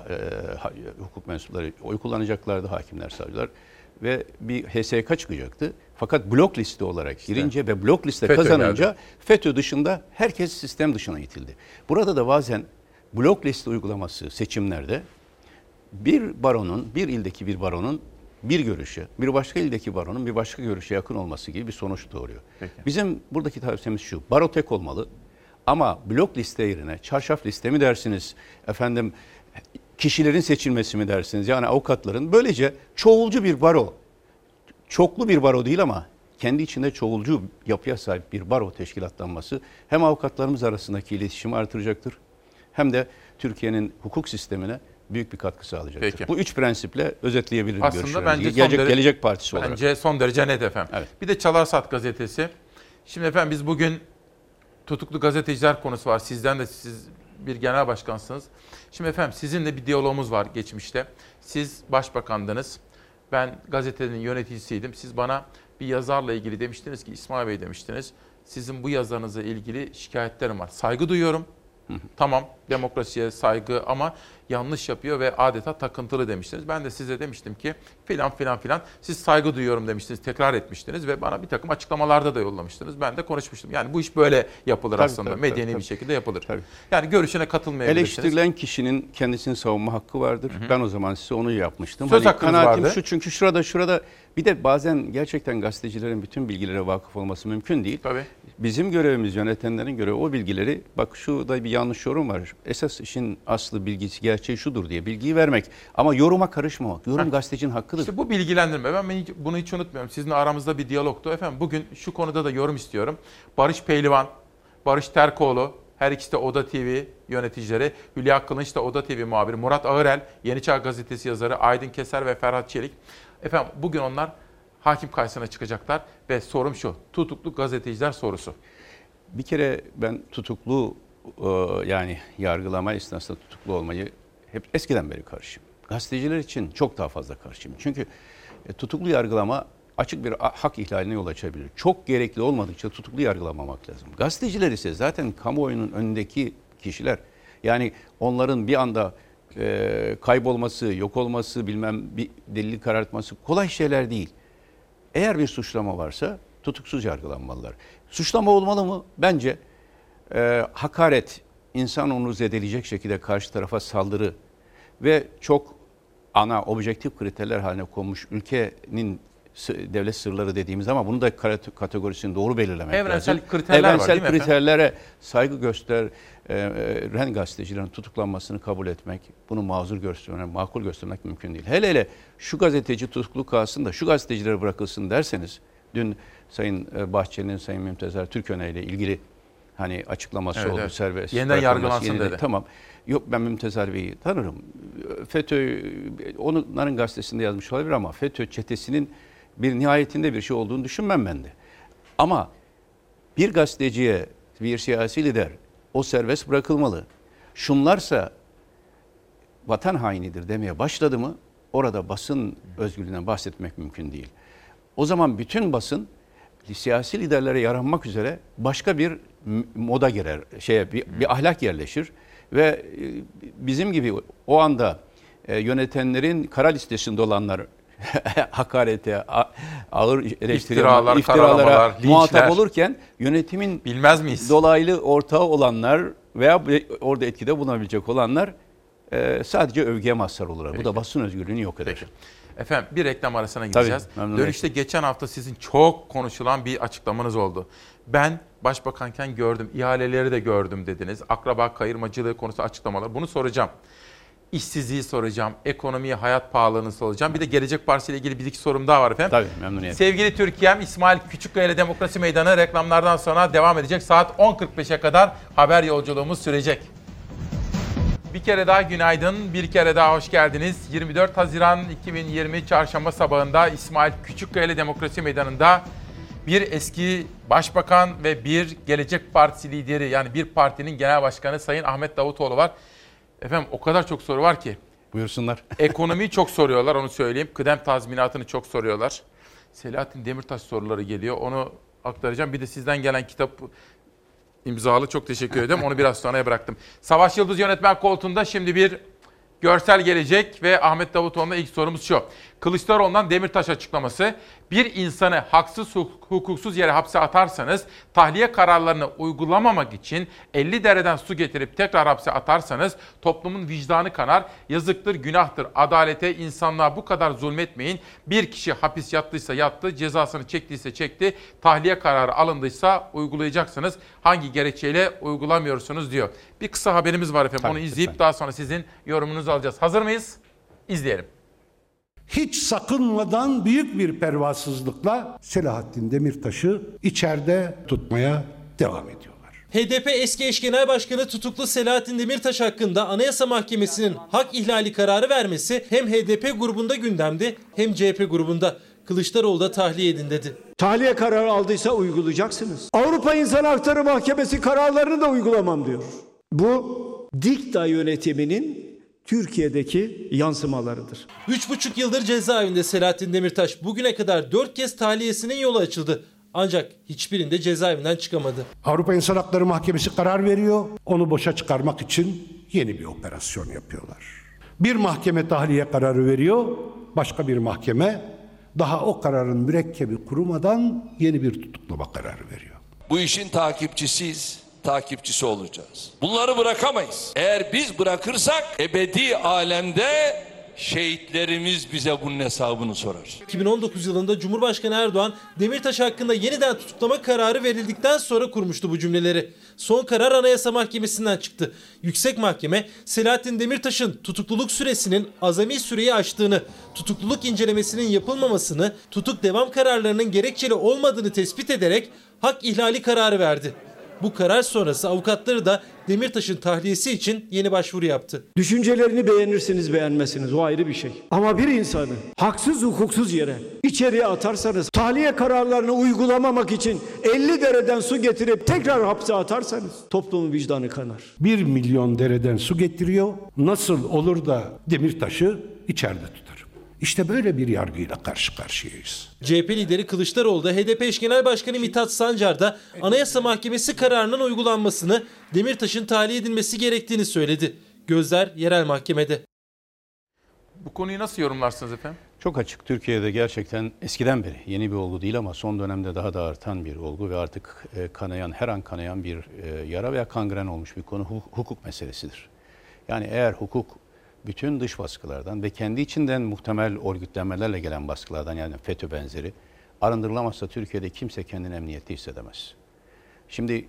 hukuk mensupları oy kullanacaklardı hakimler savcılar ve bir HSK çıkacaktı. Fakat blok liste olarak girince işte, ve blok liste FETÖ kazanınca geldi. FETÖ dışında herkes sistem dışına itildi. Burada da bazen blok liste uygulaması seçimlerde bir baronun, bir ildeki bir baronun bir görüşe, bir başka ildeki baronun bir başka görüşe yakın olması gibi bir sonuç doğuruyor. Peki. Bizim buradaki tavsiyemiz şu, baro tek olmalı ama blok liste yerine çarşaf liste mi dersiniz, efendim kişilerin seçilmesi mi dersiniz, yani avukatların böylece çoğulcu bir baro, çoklu bir baro değil ama kendi içinde çoğulcu yapıya sahip bir baro teşkilatlanması hem avukatlarımız arasındaki iletişimi artıracaktır hem de Türkiye'nin hukuk sistemine büyük bir katkı sağlayacaktır. Peki. Bu üç prensiple özetleyebilirim Aslında bence gelecek, derece, gelecek partisi bence olarak. Bence son derece net efendim. Evet. Bir de Çalarsat gazetesi. Şimdi efendim biz bugün tutuklu gazeteciler konusu var. Sizden de siz bir genel başkansınız. Şimdi efendim sizinle bir diyalogumuz var geçmişte. Siz başbakandınız. Ben gazetenin yöneticisiydim. Siz bana bir yazarla ilgili demiştiniz ki İsmail Bey demiştiniz. Sizin bu yazarınızla ilgili şikayetlerim var. Saygı duyuyorum. Tamam demokrasiye saygı ama yanlış yapıyor ve adeta takıntılı demiştiniz. Ben de size demiştim ki filan filan filan siz saygı duyuyorum demiştiniz, tekrar etmiştiniz ve bana bir takım açıklamalarda da yollamıştınız. Ben de konuşmuştum. Yani bu iş böyle yapılır Tabii, aslında. tabii, Medeni tabii, bir tabii. şekilde yapılır. Yani görüşüne katılmayabilirsiniz. Eleştirilen kişinin kendisini savunma hakkı vardır. Ben o zaman size onu yapmıştım. Söz hakkınız kanaatim vardı. şu çünkü şurada şurada bir de bazen gerçekten gazetecilerin bütün bilgilere vakıf olması mümkün değil. Tabii. Bizim görevimiz yönetenlerin görevi o bilgileri bak şurada bir yanlış yorum var. Esas işin aslı bilgisi gerçeği şudur diye bilgiyi vermek ama yoruma karışmamak. Yorum gazetecinin hakkıdır. İşte bu bilgilendirme. Ben bunu hiç unutmuyorum. Sizinle aramızda bir diyalogtu. Efendim bugün şu konuda da yorum istiyorum. Barış Pehlivan, Barış Terkoğlu, her ikisi de Oda TV yöneticileri. Hülya Kılınç da Oda TV muhabiri. Murat Ağırel, Yeni Çağ Gazetesi yazarı. Aydın Keser ve Ferhat Çelik. Efendim bugün onlar hakim karşısına çıkacaklar. Ve sorum şu. Tutuklu gazeteciler sorusu. Bir kere ben tutuklu e, yani yargılama esnasında tutuklu olmayı hep eskiden beri karşıyım. Gazeteciler için çok daha fazla karşıyım. Çünkü e, tutuklu yargılama açık bir hak ihlaline yol açabilir. Çok gerekli olmadıkça tutuklu yargılamamak lazım. Gazeteciler ise zaten kamuoyunun önündeki kişiler. Yani onların bir anda e, kaybolması, yok olması, bilmem bir delili karartması kolay şeyler değil. Eğer bir suçlama varsa tutuksuz yargılanmalılar. Suçlama olmalı mı? Bence e, hakaret, insan onuru zedeleyecek şekilde karşı tarafa saldırı ve çok ana objektif kriterler haline konmuş ülkenin devlet sırları dediğimiz ama bunu da kategorisini doğru belirlemek Evrensel lazım. kriterler var, Evrensel değil mi efendim? kriterlere saygı göster, e, e, ren gazetecilerin tutuklanmasını kabul etmek, bunu mazur göstermek, makul göstermek mümkün değil. Hele hele şu gazeteci tutuklu kalsın da şu gazetecilere bırakılsın derseniz, dün Sayın e, Bahçeli'nin Sayın Mümtezer Türköne ile ilgili hani açıklaması Evet, oldu evet. serbest. Yeniden yargılansın yeniden- dedi. Tamam. Yok ben Mümtezer Bey'i tanırım. FETÖ, onların gazetesinde yazmış olabilir ama FETÖ çetesinin bir nihayetinde bir şey olduğunu düşünmem ben de. Ama bir gazeteciye, bir siyasi lider o serbest bırakılmalı. Şunlarsa vatan hainidir demeye başladı mı orada basın özgürlüğünden bahsetmek mümkün değil. O zaman bütün basın siyasi liderlere yaranmak üzere başka bir moda girer, şeye bir, bir ahlak yerleşir ve e, bizim gibi o anda e, yönetenlerin kara listesinde olanlar <laughs> hakarete, ağır eleştiriler, İftiralar, iftiralara linçler. muhatap olurken yönetimin bilmez miyiz? Dolaylı ortağı olanlar veya orada etkide bulunabilecek olanlar e, sadece övgüye mazhar olurlar. Bu da basın özgürlüğünü yok eder. Efendim bir reklam arasına gideceğiz. memnuniyetle. Dönüşte geçen hafta sizin çok konuşulan bir açıklamanız oldu. Ben başbakanken gördüm, ihaleleri de gördüm dediniz. Akraba kayırmacılığı konusu açıklamalar. Bunu soracağım. İşsizliği soracağım, ekonomiyi, hayat pahalılığını soracağım. Bir de Gelecek Partisi ile ilgili bir iki sorum daha var efendim. Tabii memnuniyetle. Sevgili Türkiye'm İsmail Küçükkaya ile Demokrasi Meydanı reklamlardan sonra devam edecek. Saat 10.45'e kadar haber yolculuğumuz sürecek. Bir kere daha günaydın, bir kere daha hoş geldiniz. 24 Haziran 2020 Çarşamba sabahında İsmail Küçükkaya ile Demokrasi Meydanı'nda bir eski başbakan ve bir Gelecek Partisi lideri yani bir partinin genel başkanı Sayın Ahmet Davutoğlu var. Efendim o kadar çok soru var ki. Buyursunlar. <laughs> Ekonomiyi çok soruyorlar onu söyleyeyim. Kıdem tazminatını çok soruyorlar. Selahattin Demirtaş soruları geliyor. Onu aktaracağım. Bir de sizden gelen kitap imzalı çok teşekkür ederim. Onu biraz sonraya bıraktım. Savaş Yıldız yönetmen koltuğunda şimdi bir görsel gelecek ve Ahmet Davutoğlu'na ilk sorumuz şu. Kılıçdaroğlu'ndan Demirtaş açıklaması. Bir insanı haksız huk- hukuksuz yere hapse atarsanız tahliye kararlarını uygulamamak için 50 dereden su getirip tekrar hapse atarsanız toplumun vicdanı kanar. Yazıktır, günahtır. Adalete, insanlığa bu kadar zulmetmeyin. Bir kişi hapis yattıysa yattı, cezasını çektiyse çekti. Tahliye kararı alındıysa uygulayacaksınız. Hangi gerekçeyle uygulamıyorsunuz diyor. Bir kısa haberimiz var efendim. Onu izleyip daha sonra sizin yorumunuzu alacağız. Hazır mıyız? İzleyelim. Hiç sakınmadan büyük bir pervasızlıkla Selahattin Demirtaş'ı içeride tutmaya devam ediyor. HDP eski eş genel başkanı tutuklu Selahattin Demirtaş hakkında Anayasa Mahkemesi'nin hak ihlali kararı vermesi hem HDP grubunda gündemdi hem CHP grubunda. Kılıçdaroğlu da tahliye edin dedi. Tahliye kararı aldıysa uygulayacaksınız. Avrupa İnsan Hakları Mahkemesi kararlarını da uygulamam diyor. Bu dikta yönetiminin Türkiye'deki yansımalarıdır. 3,5 yıldır cezaevinde Selahattin Demirtaş bugüne kadar 4 kez tahliyesinin yolu açıldı. Ancak hiçbirinde cezaevinden çıkamadı. Avrupa İnsan Hakları Mahkemesi karar veriyor. Onu boşa çıkarmak için yeni bir operasyon yapıyorlar. Bir mahkeme tahliye kararı veriyor, başka bir mahkeme daha o kararın mürekkebi kurumadan yeni bir tutuklama kararı veriyor. Bu işin takipçisiyiz, takipçisi olacağız. Bunları bırakamayız. Eğer biz bırakırsak ebedi alemde şehitlerimiz bize bunun hesabını sorar. 2019 yılında Cumhurbaşkanı Erdoğan Demirtaş hakkında yeniden tutuklama kararı verildikten sonra kurmuştu bu cümleleri. Son karar Anayasa Mahkemesi'nden çıktı. Yüksek Mahkeme Selahattin Demirtaş'ın tutukluluk süresinin azami süreyi aştığını, tutukluluk incelemesinin yapılmamasını, tutuk devam kararlarının gerekçeli olmadığını tespit ederek hak ihlali kararı verdi. Bu karar sonrası avukatları da Demirtaş'ın tahliyesi için yeni başvuru yaptı. Düşüncelerini beğenirsiniz beğenmezsiniz o ayrı bir şey. Ama bir insanı haksız hukuksuz yere içeriye atarsanız tahliye kararlarını uygulamamak için 50 dereden su getirip tekrar hapse atarsanız toplumun vicdanı kanar. Bir milyon dereden su getiriyor. Nasıl olur da Demirtaş'ı içeride tutar? İşte böyle bir yargıyla karşı karşıyayız. CHP lideri Kılıçdaroğlu da HDP eş genel başkanı Mithat Sancar da Anayasa Mahkemesi kararının uygulanmasını, Demirtaş'ın tahliye edilmesi gerektiğini söyledi. Gözler yerel mahkemede. Bu konuyu nasıl yorumlarsınız efendim? Çok açık. Türkiye'de gerçekten eskiden beri yeni bir olgu değil ama son dönemde daha da artan bir olgu ve artık e, kanayan, her an kanayan bir e, yara veya kangren olmuş bir konu hu- hukuk meselesidir. Yani eğer hukuk bütün dış baskılardan ve kendi içinden muhtemel örgütlenmelerle gelen baskılardan yani FETÖ benzeri arındırılamazsa Türkiye'de kimse kendini emniyette hissedemez. Şimdi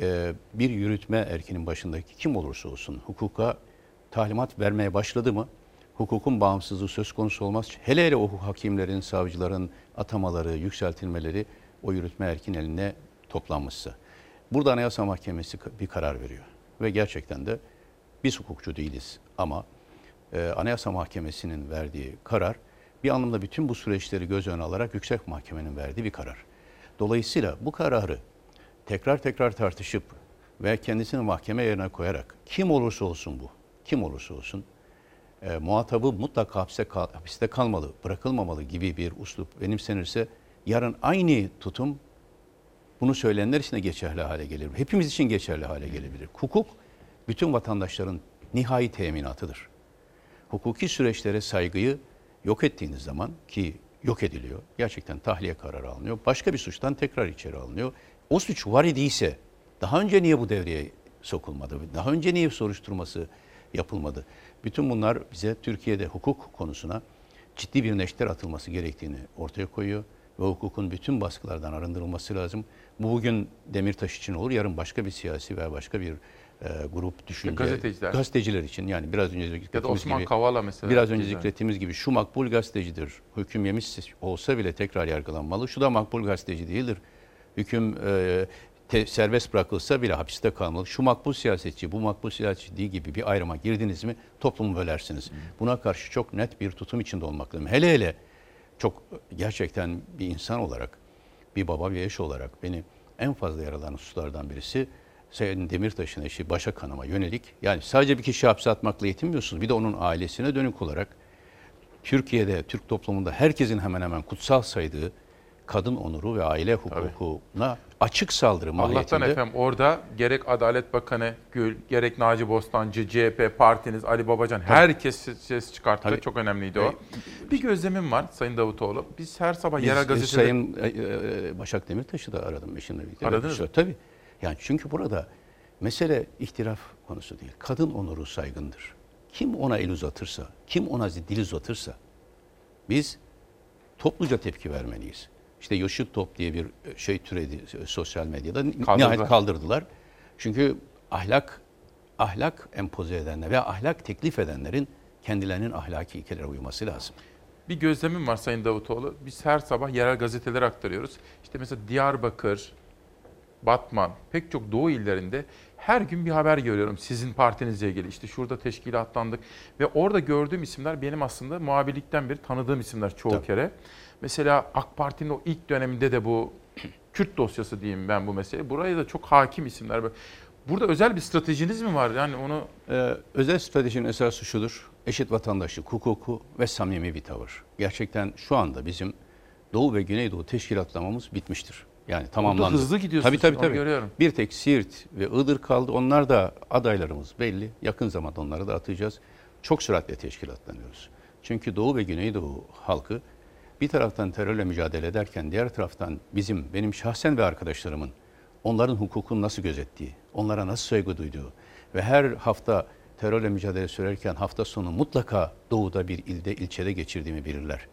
e, bir yürütme erkinin başındaki kim olursa olsun hukuka talimat vermeye başladı mı hukukun bağımsızlığı söz konusu olmaz. Hele hele o hakimlerin, savcıların atamaları, yükseltilmeleri o yürütme erkin eline toplanmışsa. Burada Anayasa Mahkemesi bir karar veriyor. Ve gerçekten de biz hukukçu değiliz ama e, Anayasa Mahkemesi'nin verdiği karar bir anlamda bütün bu süreçleri göz önüne alarak Yüksek Mahkemenin verdiği bir karar. Dolayısıyla bu kararı tekrar tekrar tartışıp ve kendisini mahkeme yerine koyarak kim olursa olsun bu, kim olursa olsun e, muhatabı mutlaka hapse kal, hapiste kalmalı, bırakılmamalı gibi bir uslup benimsenirse yarın aynı tutum bunu söyleyenler için de geçerli hale gelir. Hepimiz için geçerli hale gelebilir. Hukuk bütün vatandaşların nihai teminatıdır. Hukuki süreçlere saygıyı yok ettiğiniz zaman ki yok ediliyor. Gerçekten tahliye kararı alınıyor. Başka bir suçtan tekrar içeri alınıyor. O suç var idiyse daha önce niye bu devreye sokulmadı? Daha önce niye soruşturması yapılmadı? Bütün bunlar bize Türkiye'de hukuk konusuna ciddi bir neşter atılması gerektiğini ortaya koyuyor ve hukukun bütün baskılardan arındırılması lazım. Bu bugün Demirtaş için olur, yarın başka bir siyasi veya başka bir e, grup düşünce gazeteciler. gazeteciler için yani biraz önce zikrettiğimiz Osman gibi Kavala mesela. biraz önce zikrettiğimiz gibi şu makbul gazetecidir. Hüküm yemiş olsa bile tekrar yargılanmalı. Şu da makbul gazeteci değildir. Hüküm e, te- serbest bırakılsa bile hapiste kalmalı. Şu makbul siyasetçi, bu makbul siyasetçi değil gibi bir ayrıma girdiniz mi toplumu bölersiniz. Buna karşı çok net bir tutum içinde olmak lazım. Hele hele çok gerçekten bir insan olarak, bir baba bir eş olarak beni en fazla yaralanan hususlardan birisi Sayın Demirtaş'ın eşi Başak Hanım'a yönelik. Yani sadece bir kişi hapse atmakla yetinmiyorsunuz. Bir de onun ailesine dönük olarak Türkiye'de, Türk toplumunda herkesin hemen hemen kutsal saydığı kadın onuru ve aile hukukuna açık saldırı Allah'tan mahiyetinde. efendim orada gerek Adalet Bakanı Gül, gerek Naci Bostancı, CHP, partiniz, Ali Babacan herkes ses- çıkarttı. Tabii. Çok önemliydi o. Bir gözlemim var Sayın Davutoğlu. Biz her sabah Biz, yerel gazetede... Sayın e, e, Başak Demirtaş'ı da aradım eşimle birlikte. Aradınız mı? Tabii. Yani çünkü burada mesele ihtilaf konusu değil. Kadın onuru saygındır. Kim ona el uzatırsa, kim ona dil uzatırsa biz topluca tepki vermeliyiz. İşte Yoşut Top diye bir şey türedi e, sosyal medyada Kaldırdılar. nihayet kaldırdılar. Çünkü ahlak ahlak empoze edenler veya ahlak teklif edenlerin kendilerinin ahlaki ilkelere uyması lazım. Bir gözlemim var Sayın Davutoğlu. Biz her sabah yerel gazeteleri aktarıyoruz. İşte mesela Diyarbakır, Batman, pek çok doğu illerinde her gün bir haber görüyorum sizin partinizle ilgili. İşte şurada teşkilatlandık ve orada gördüğüm isimler benim aslında muhabirlikten beri tanıdığım isimler çoğu Tabii. kere. Mesela AK Parti'nin o ilk döneminde de bu <clears throat> Kürt dosyası diyeyim ben bu mesele. Buraya da çok hakim isimler. Burada özel bir stratejiniz mi var? Yani onu Ee, özel stratejinin esası şudur. Eşit vatandaşlık hukuku ve samimi bir tavır. Gerçekten şu anda bizim Doğu ve Güneydoğu teşkilatlamamız bitmiştir. Yani tamamlandı. hızlı gidiyorsunuz, Tabii tabii tabii. görüyorum. Bir tek Siirt ve Iğdır kaldı. Onlar da adaylarımız belli. Yakın zamanda onları da atacağız. çok süratle teşkilatlanıyoruz. Çünkü Doğu ve Güneydoğu halkı bir taraftan terörle mücadele ederken diğer taraftan bizim, benim şahsen ve arkadaşlarımın onların hukukunu nasıl gözettiği, onlara nasıl saygı duyduğu ve her hafta terörle mücadele sürerken hafta sonu mutlaka doğuda bir ilde, ilçede geçirdiğimi bilirler.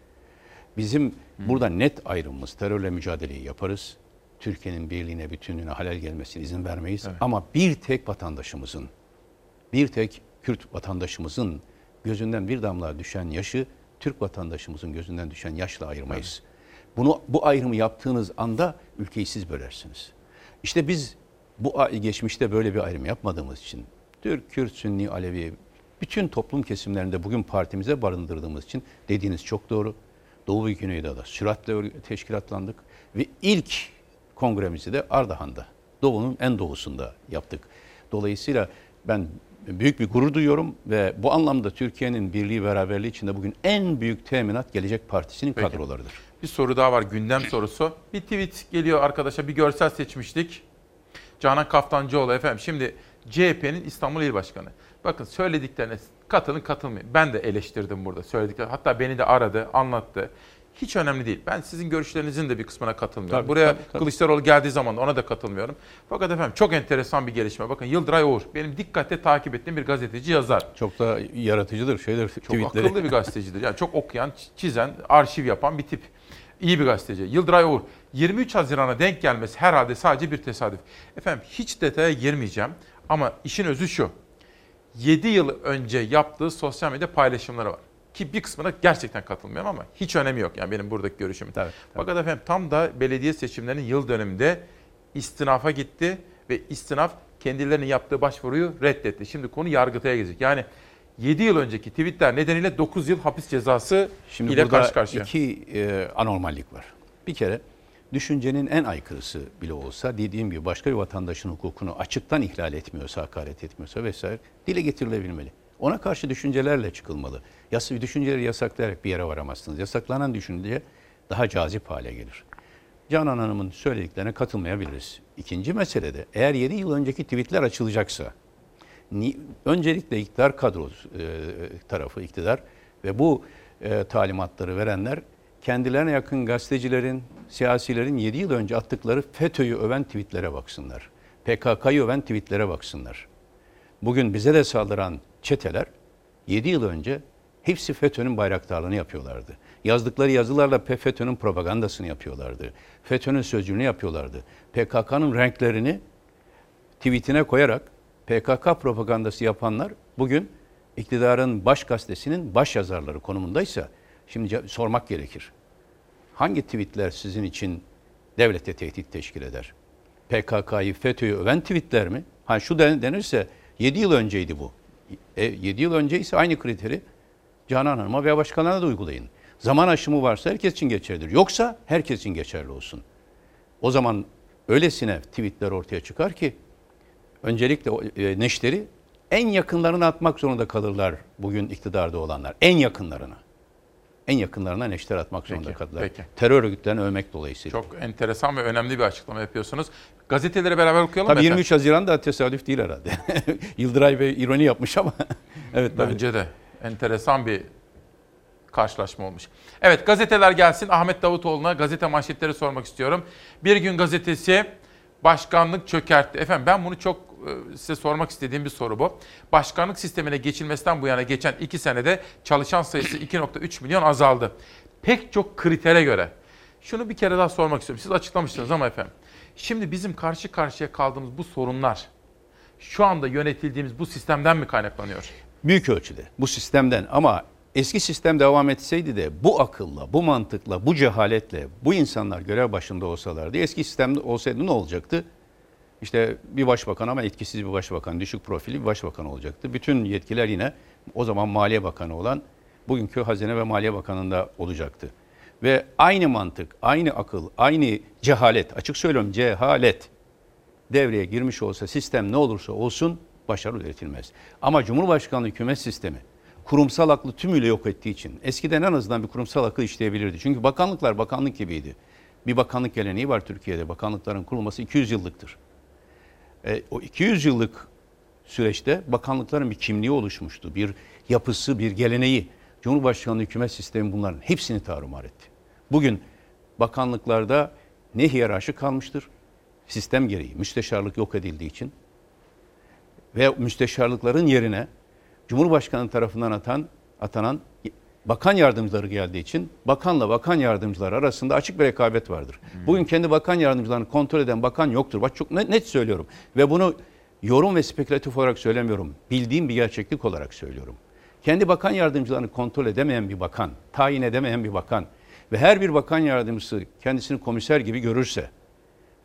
Bizim burada net ayrımımız terörle mücadeleyi yaparız. Türkiye'nin birliğine, bütünlüğüne halel gelmesine izin vermeyiz. Ama bir tek vatandaşımızın, bir tek Kürt vatandaşımızın gözünden bir damla düşen yaşı Türk vatandaşımızın gözünden düşen yaşla ayırmayız. Bunu bu ayrımı yaptığınız anda ülkeyi siz bölersiniz. İşte biz bu geçmişte böyle bir ayrım yapmadığımız için Türk, Kürt, Sünni, Alevi bütün toplum kesimlerinde bugün partimize barındırdığımız için dediğiniz çok doğru. Doğu ve Güneydoğu'da süratle teşkilatlandık ve ilk kongremizi de Ardahan'da, Doğu'nun en doğusunda yaptık. Dolayısıyla ben büyük bir gurur duyuyorum ve bu anlamda Türkiye'nin birliği beraberliği içinde bugün en büyük teminat Gelecek Partisi'nin Peki. kadrolarıdır. Bir soru daha var gündem sorusu. Bir tweet geliyor arkadaşa bir görsel seçmiştik. Canan Kaftancıoğlu efendim şimdi CHP'nin İstanbul İl Başkanı. Bakın söylediklerine katılın katılmayın. Ben de eleştirdim burada söyledikleri. Hatta beni de aradı, anlattı. Hiç önemli değil. Ben sizin görüşlerinizin de bir kısmına katılmıyorum. Tabii, Buraya tabii, tabii. Kılıçdaroğlu geldiği zaman ona da katılmıyorum. Fakat efendim çok enteresan bir gelişme. Bakın Yıldıray Uğur benim dikkatle takip ettiğim bir gazeteci yazar. Çok da yaratıcıdır şeyler, Çok tweetleri. akıllı bir gazetecidir. Yani çok okuyan, çizen, arşiv yapan bir tip. İyi bir gazeteci. Yıldıray Uğur. 23 Haziran'a denk gelmesi herhalde sadece bir tesadüf. Efendim hiç detaya girmeyeceğim ama işin özü şu. 7 yıl önce yaptığı sosyal medya paylaşımları var. Ki bir kısmına gerçekten katılmıyorum ama hiç önemi yok yani benim buradaki görüşüm. Fakat efendim tam da belediye seçimlerinin yıl dönümünde istinafa gitti ve istinaf kendilerinin yaptığı başvuruyu reddetti. Şimdi konu Yargıtay'a gelecek. Yani 7 yıl önceki tweetler nedeniyle 9 yıl hapis cezası Şimdi ile karşı karşıya. iki e, anormallik var. Bir kere düşüncenin en aykırısı bile olsa dediğim gibi başka bir vatandaşın hukukunu açıktan ihlal etmiyorsa, hakaret etmiyorsa vesaire dile getirilebilmeli. Ona karşı düşüncelerle çıkılmalı. Yas düşünceleri yasaklayarak bir yere varamazsınız. Yasaklanan düşünce daha cazip hale gelir. Canan Hanım'ın söylediklerine katılmayabiliriz. İkinci mesele de eğer 7 yıl önceki tweetler açılacaksa, ni- öncelikle iktidar kadrosu e, tarafı iktidar ve bu e, talimatları verenler kendilerine yakın gazetecilerin, siyasilerin 7 yıl önce attıkları FETÖ'yü öven tweetlere baksınlar. PKK'yı öven tweetlere baksınlar. Bugün bize de saldıran çeteler 7 yıl önce hepsi FETÖ'nün bayraktarlığını yapıyorlardı. Yazdıkları yazılarla FETÖ'nün propagandasını yapıyorlardı. FETÖ'nün sözcüğünü yapıyorlardı. PKK'nın renklerini tweetine koyarak PKK propagandası yapanlar bugün iktidarın baş gazetesinin baş yazarları konumundaysa şimdi sormak gerekir. Hangi tweetler sizin için devlete tehdit teşkil eder? PKK'yı, FETÖ'yü öven tweetler mi? Ha şu den- denirse 7 yıl önceydi bu. E, 7 yıl önce ise aynı kriteri Canan Hanım'a veya başkalarına da uygulayın. Zaman aşımı varsa herkes için geçerlidir. Yoksa herkes için geçerli olsun. O zaman öylesine tweetler ortaya çıkar ki öncelikle e, neşteri en yakınlarına atmak zorunda kalırlar bugün iktidarda olanlar. En yakınlarına. En yakınlarına neşter atmak zorunda Peki, kalırlar. peki. Terör örgütlerini övmek dolayısıyla. Çok enteresan ve önemli bir açıklama yapıyorsunuz. Gazeteleri beraber okuyalım Tabii mı 23 Haziran da tesadüf değil herhalde. <laughs> Yıldıray Bey ironi yapmış ama. <laughs> evet tabii. Bence de enteresan bir karşılaşma olmuş. Evet gazeteler gelsin. Ahmet Davutoğlu'na gazete manşetleri sormak istiyorum. Bir gün gazetesi başkanlık çökertti. Efendim ben bunu çok e, size sormak istediğim bir soru bu. Başkanlık sistemine geçilmesinden bu yana geçen iki senede çalışan sayısı <clears throat> 2.3 milyon azaldı. Pek çok kritere göre. Şunu bir kere daha sormak istiyorum. Siz açıklamıştınız ama efendim. Şimdi bizim karşı karşıya kaldığımız bu sorunlar şu anda yönetildiğimiz bu sistemden mi kaynaklanıyor? Büyük ölçüde bu sistemden ama eski sistem devam etseydi de bu akılla, bu mantıkla, bu cehaletle bu insanlar görev başında olsalardı eski sistemde olsaydı ne olacaktı? İşte bir başbakan ama etkisiz bir başbakan, düşük profili bir başbakan olacaktı. Bütün yetkiler yine o zaman Maliye Bakanı olan bugünkü Hazine ve Maliye Bakanı'nda olacaktı. Ve aynı mantık, aynı akıl, aynı cehalet, açık söylüyorum cehalet devreye girmiş olsa sistem ne olursa olsun başarı üretilmez. Ama Cumhurbaşkanlığı hükümet sistemi kurumsal aklı tümüyle yok ettiği için eskiden en azından bir kurumsal akıl işleyebilirdi. Çünkü bakanlıklar bakanlık gibiydi. Bir bakanlık geleneği var Türkiye'de. Bakanlıkların kurulması 200 yıllıktır. E, o 200 yıllık süreçte bakanlıkların bir kimliği oluşmuştu. Bir yapısı, bir geleneği. Cumhurbaşkanlığı hükümet sistemi bunların hepsini tarumar etti. Bugün bakanlıklarda ne hiyerarşi kalmıştır? Sistem gereği müsteşarlık yok edildiği için ve müsteşarlıkların yerine Cumhurbaşkanı tarafından atan, atanan bakan yardımcıları geldiği için bakanla bakan yardımcılar arasında açık bir rekabet vardır. Bugün kendi bakan yardımcılarını kontrol eden bakan yoktur. Bak çok net, net söylüyorum ve bunu yorum ve spekülatif olarak söylemiyorum. Bildiğim bir gerçeklik olarak söylüyorum. Kendi bakan yardımcılarını kontrol edemeyen bir bakan, tayin edemeyen bir bakan ve her bir bakan yardımcısı kendisini komiser gibi görürse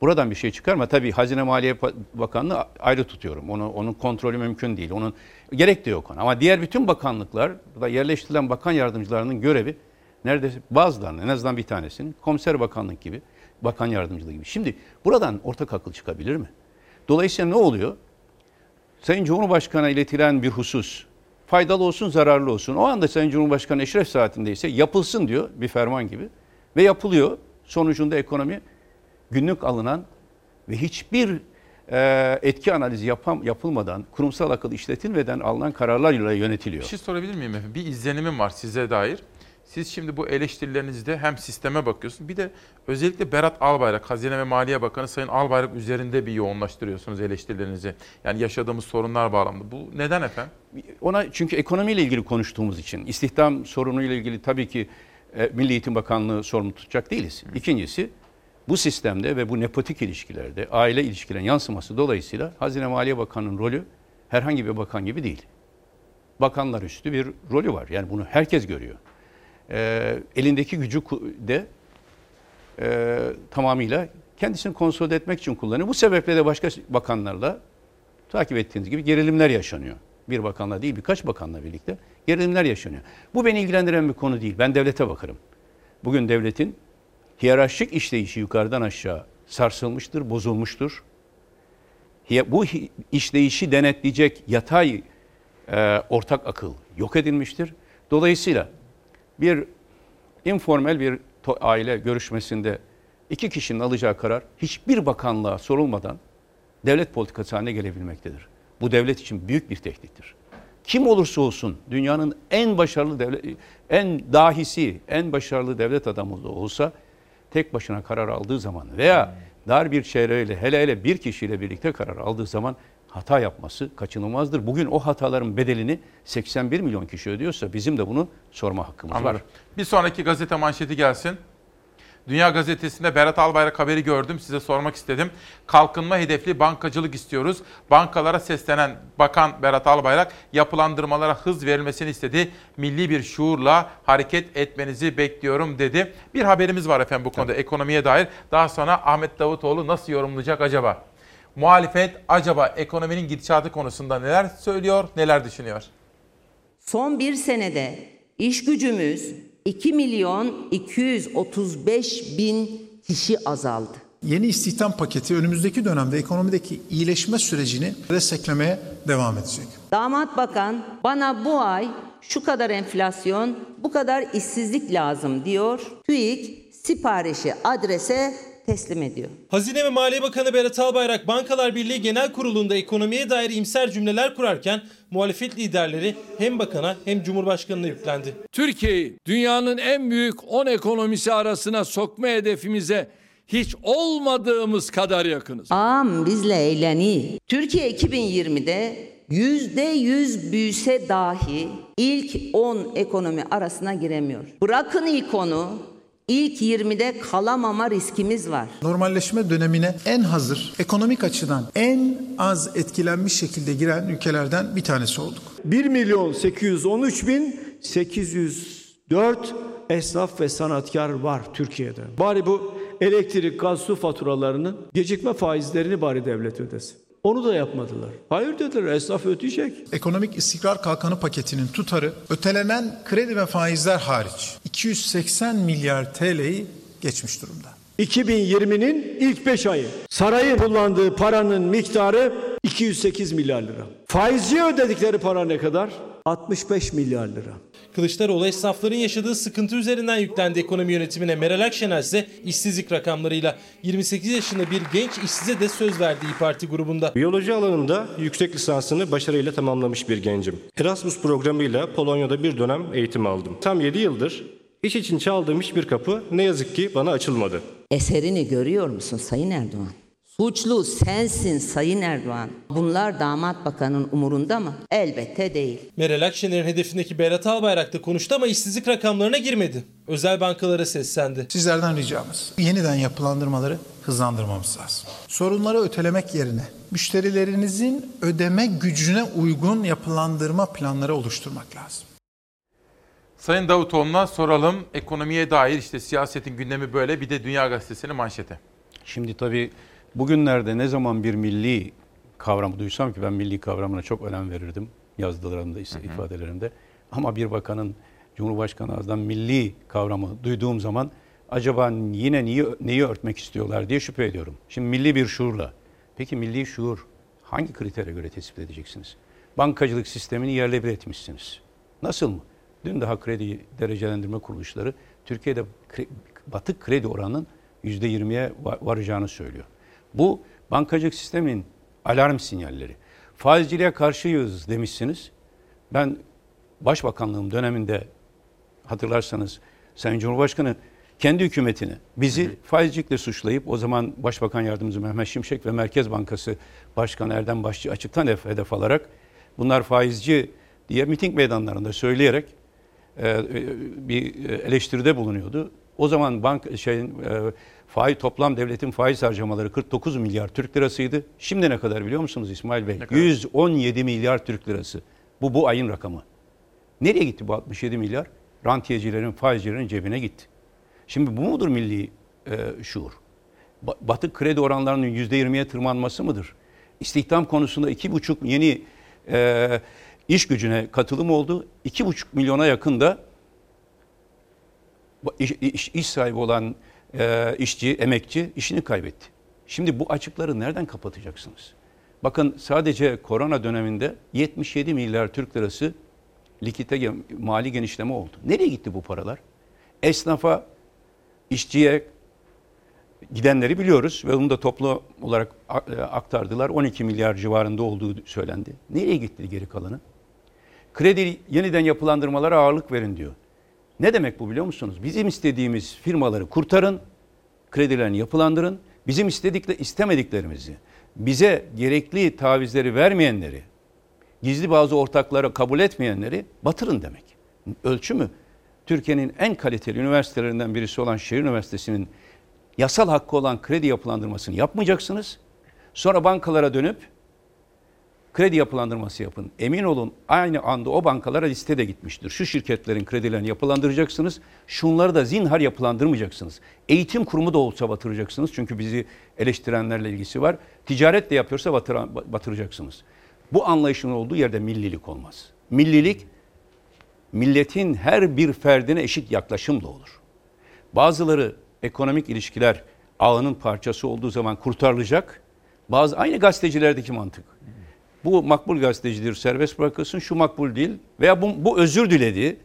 buradan bir şey çıkar mı? Tabii Hazine Maliye Bakanlığı ayrı tutuyorum. Onu, onun kontrolü mümkün değil. Onun gerek de yok ona. Ama diğer bütün bakanlıklar da yerleştirilen bakan yardımcılarının görevi neredeyse bazılarının en azından bir tanesinin komiser bakanlık gibi, bakan yardımcılığı gibi. Şimdi buradan ortak akıl çıkabilir mi? Dolayısıyla ne oluyor? Sayın Cumhurbaşkanı'na iletilen bir husus faydalı olsun, zararlı olsun. O anda Sayın Cumhurbaşkanı eşref saatindeyse yapılsın diyor bir ferman gibi ve yapılıyor. Sonucunda ekonomi günlük alınan ve hiçbir e, etki analizi yapam, yapılmadan, kurumsal akıl işletilmeden alınan kararlarla yönetiliyor. Bir şey sorabilir miyim efendim? Bir izlenimim var size dair. Siz şimdi bu eleştirilerinizde hem sisteme bakıyorsunuz bir de özellikle Berat Albayrak, Hazine ve Maliye Bakanı Sayın Albayrak üzerinde bir yoğunlaştırıyorsunuz eleştirilerinizi. Yani yaşadığımız sorunlar bağlamında. Bu neden efendim? Ona çünkü ekonomiyle ilgili konuştuğumuz için, istihdam sorunuyla ilgili tabii ki e, Milli Eğitim Bakanlığı sorumlu tutacak değiliz. İkincisi bu sistemde ve bu nepotik ilişkilerde aile ilişkilerin yansıması dolayısıyla Hazine Maliye Bakanı'nın rolü herhangi bir bakan gibi değil. Bakanlar üstü bir rolü var. Yani bunu herkes görüyor. E, elindeki gücü de e, tamamıyla kendisini konsolide etmek için kullanıyor. Bu sebeple de başka bakanlarla takip ettiğiniz gibi gerilimler yaşanıyor. Bir bakanla değil birkaç bakanla birlikte gerilimler yaşanıyor. Bu beni ilgilendiren bir konu değil. Ben devlete bakarım. Bugün devletin hiyerarşik işleyişi yukarıdan aşağı sarsılmıştır, bozulmuştur. Bu işleyişi denetleyecek yatay e, ortak akıl yok edilmiştir. Dolayısıyla bir informal bir aile görüşmesinde iki kişinin alacağı karar hiçbir bakanlığa sorulmadan devlet politikası haline gelebilmektedir. Bu devlet için büyük bir tehdittir. Kim olursa olsun dünyanın en başarılı devlet, en dahisi, en başarılı devlet adamı da olsa tek başına karar aldığı zaman veya dar bir çevreyle hele hele bir kişiyle birlikte karar aldığı zaman hata yapması kaçınılmazdır. Bugün o hataların bedelini 81 milyon kişi ödüyorsa bizim de bunu sorma hakkımız Anladım. var. Bir sonraki gazete manşeti gelsin. Dünya Gazetesi'nde Berat Albayrak haberi gördüm. Size sormak istedim. Kalkınma hedefli bankacılık istiyoruz. Bankalara seslenen Bakan Berat Albayrak yapılandırmalara hız verilmesini istedi. Milli bir şuurla hareket etmenizi bekliyorum dedi. Bir haberimiz var efendim bu konuda ekonomiye dair. Daha sonra Ahmet Davutoğlu nasıl yorumlayacak acaba? Muhalefet acaba ekonominin gidişatı konusunda neler söylüyor, neler düşünüyor? Son bir senede iş gücümüz 2 milyon 235 bin kişi azaldı. Yeni istihdam paketi önümüzdeki dönemde ekonomideki iyileşme sürecini desteklemeye devam edecek. Damat Bakan bana bu ay şu kadar enflasyon, bu kadar işsizlik lazım diyor. TÜİK siparişi adrese teslim ediyor. Hazine ve Maliye Bakanı Berat Albayrak Bankalar Birliği Genel Kurulu'nda ekonomiye dair imser cümleler kurarken muhalefet liderleri hem bakana hem cumhurbaşkanına yüklendi. Türkiye'yi dünyanın en büyük 10 ekonomisi arasına sokma hedefimize hiç olmadığımız kadar yakınız. Ağam bizle eğleni. Türkiye 2020'de yüzde yüz büyüse dahi ilk 10 ekonomi arasına giremiyor. Bırakın ilk onu ilk 20'de kalamama riskimiz var. Normalleşme dönemine en hazır, ekonomik açıdan en az etkilenmiş şekilde giren ülkelerden bir tanesi olduk. 1 milyon 813 bin 804 esnaf ve sanatkar var Türkiye'de. Bari bu elektrik, gaz, su faturalarının gecikme faizlerini bari devlet ödesin. Onu da yapmadılar. Hayır dediler esnaf ödeyecek. Ekonomik istikrar kalkanı paketinin tutarı ötelenen kredi ve faizler hariç 280 milyar TL'yi geçmiş durumda. 2020'nin ilk 5 ayı. Sarayın kullandığı paranın miktarı 208 milyar lira. Faizi ödedikleri para ne kadar? 65 milyar lira. Kılıçdaroğlu esnafların yaşadığı sıkıntı üzerinden yüklendi ekonomi yönetimine. Meral Akşener ise işsizlik rakamlarıyla 28 yaşında bir genç işsize de söz verdi İYİ Parti grubunda. Biyoloji alanında yüksek lisansını başarıyla tamamlamış bir gencim. Erasmus programıyla Polonya'da bir dönem eğitim aldım. Tam 7 yıldır iş için çaldığım hiçbir kapı ne yazık ki bana açılmadı. Eserini görüyor musun Sayın Erdoğan? Suçlu sensin Sayın Erdoğan. Bunlar damat bakanın umurunda mı? Elbette değil. Meral Akşener'in hedefindeki Berat Albayrak da konuştu ama işsizlik rakamlarına girmedi. Özel bankalara seslendi. Sizlerden ricamız yeniden yapılandırmaları hızlandırmamız lazım. Sorunları ötelemek yerine müşterilerinizin ödeme gücüne uygun yapılandırma planları oluşturmak lazım. Sayın Davutoğlu'na soralım. Ekonomiye dair işte siyasetin gündemi böyle bir de Dünya Gazetesi'nin manşeti. Şimdi tabii bugünlerde ne zaman bir milli kavramı duysam ki ben milli kavramına çok önem verirdim yazdılarımda, ifadelerimde. Ama bir bakanın Cumhurbaşkanı ağzından milli kavramı duyduğum zaman acaba yine neyi, neyi örtmek istiyorlar diye şüphe ediyorum. Şimdi milli bir şuurla. Peki milli şuur hangi kritere göre tespit edeceksiniz? Bankacılık sistemini yerle bir etmişsiniz. Nasıl mı? Dün daha kredi derecelendirme kuruluşları Türkiye'de batık kredi oranının %20'ye varacağını söylüyor. Bu bankacılık sistemin alarm sinyalleri. Faizciliğe karşıyız demişsiniz. Ben Başbakanlığım döneminde hatırlarsanız Sayın Cumhurbaşkanı kendi hükümetini bizi faizcilikle suçlayıp o zaman Başbakan Yardımcısı Mehmet Şimşek ve Merkez Bankası Başkanı Erdem Başçı açıktan hedef alarak bunlar faizci diye miting meydanlarında söyleyerek e, bir eleştiride bulunuyordu. O zaman bank şeyin e, faiz toplam devletin faiz harcamaları 49 milyar Türk lirasıydı. Şimdi ne kadar biliyor musunuz İsmail Bey? 117 milyar Türk lirası. Bu bu ayın rakamı. Nereye gitti bu 67 milyar? Rantiyecilerin, faizcilerin cebine gitti. Şimdi bu mudur milli e, şuur? Batı kredi oranlarının %20'ye tırmanması mıdır? İstihdam konusunda 2,5 yeni e, iş gücüne katılım oldu. 2,5 milyona yakın da iş, iş, sahibi olan e, işçi, emekçi işini kaybetti. Şimdi bu açıkları nereden kapatacaksınız? Bakın sadece korona döneminde 77 milyar Türk lirası likite mali genişleme oldu. Nereye gitti bu paralar? Esnafa, işçiye gidenleri biliyoruz ve onu da toplu olarak aktardılar. 12 milyar civarında olduğu söylendi. Nereye gitti geri kalanı? Kredi yeniden yapılandırmalara ağırlık verin diyor. Ne demek bu biliyor musunuz? Bizim istediğimiz firmaları kurtarın, kredilerini yapılandırın. Bizim istedikle istemediklerimizi, bize gerekli tavizleri vermeyenleri, gizli bazı ortakları kabul etmeyenleri batırın demek. Ölçü mü? Türkiye'nin en kaliteli üniversitelerinden birisi olan Şehir Üniversitesi'nin yasal hakkı olan kredi yapılandırmasını yapmayacaksınız. Sonra bankalara dönüp kredi yapılandırması yapın. Emin olun aynı anda o bankalara liste de gitmiştir. Şu şirketlerin kredilerini yapılandıracaksınız. Şunları da zinhar yapılandırmayacaksınız. Eğitim kurumu da olsa batıracaksınız. Çünkü bizi eleştirenlerle ilgisi var. Ticaret de yapıyorsa batıra, batıracaksınız. Bu anlayışın olduğu yerde millilik olmaz. Millilik milletin her bir ferdine eşit yaklaşımla olur. Bazıları ekonomik ilişkiler ağının parçası olduğu zaman kurtarılacak. Bazı aynı gazetecilerdeki mantık. Bu makbul gazetecidir serbest bırakılsın, şu makbul değil. Veya bu, bu özür diledi.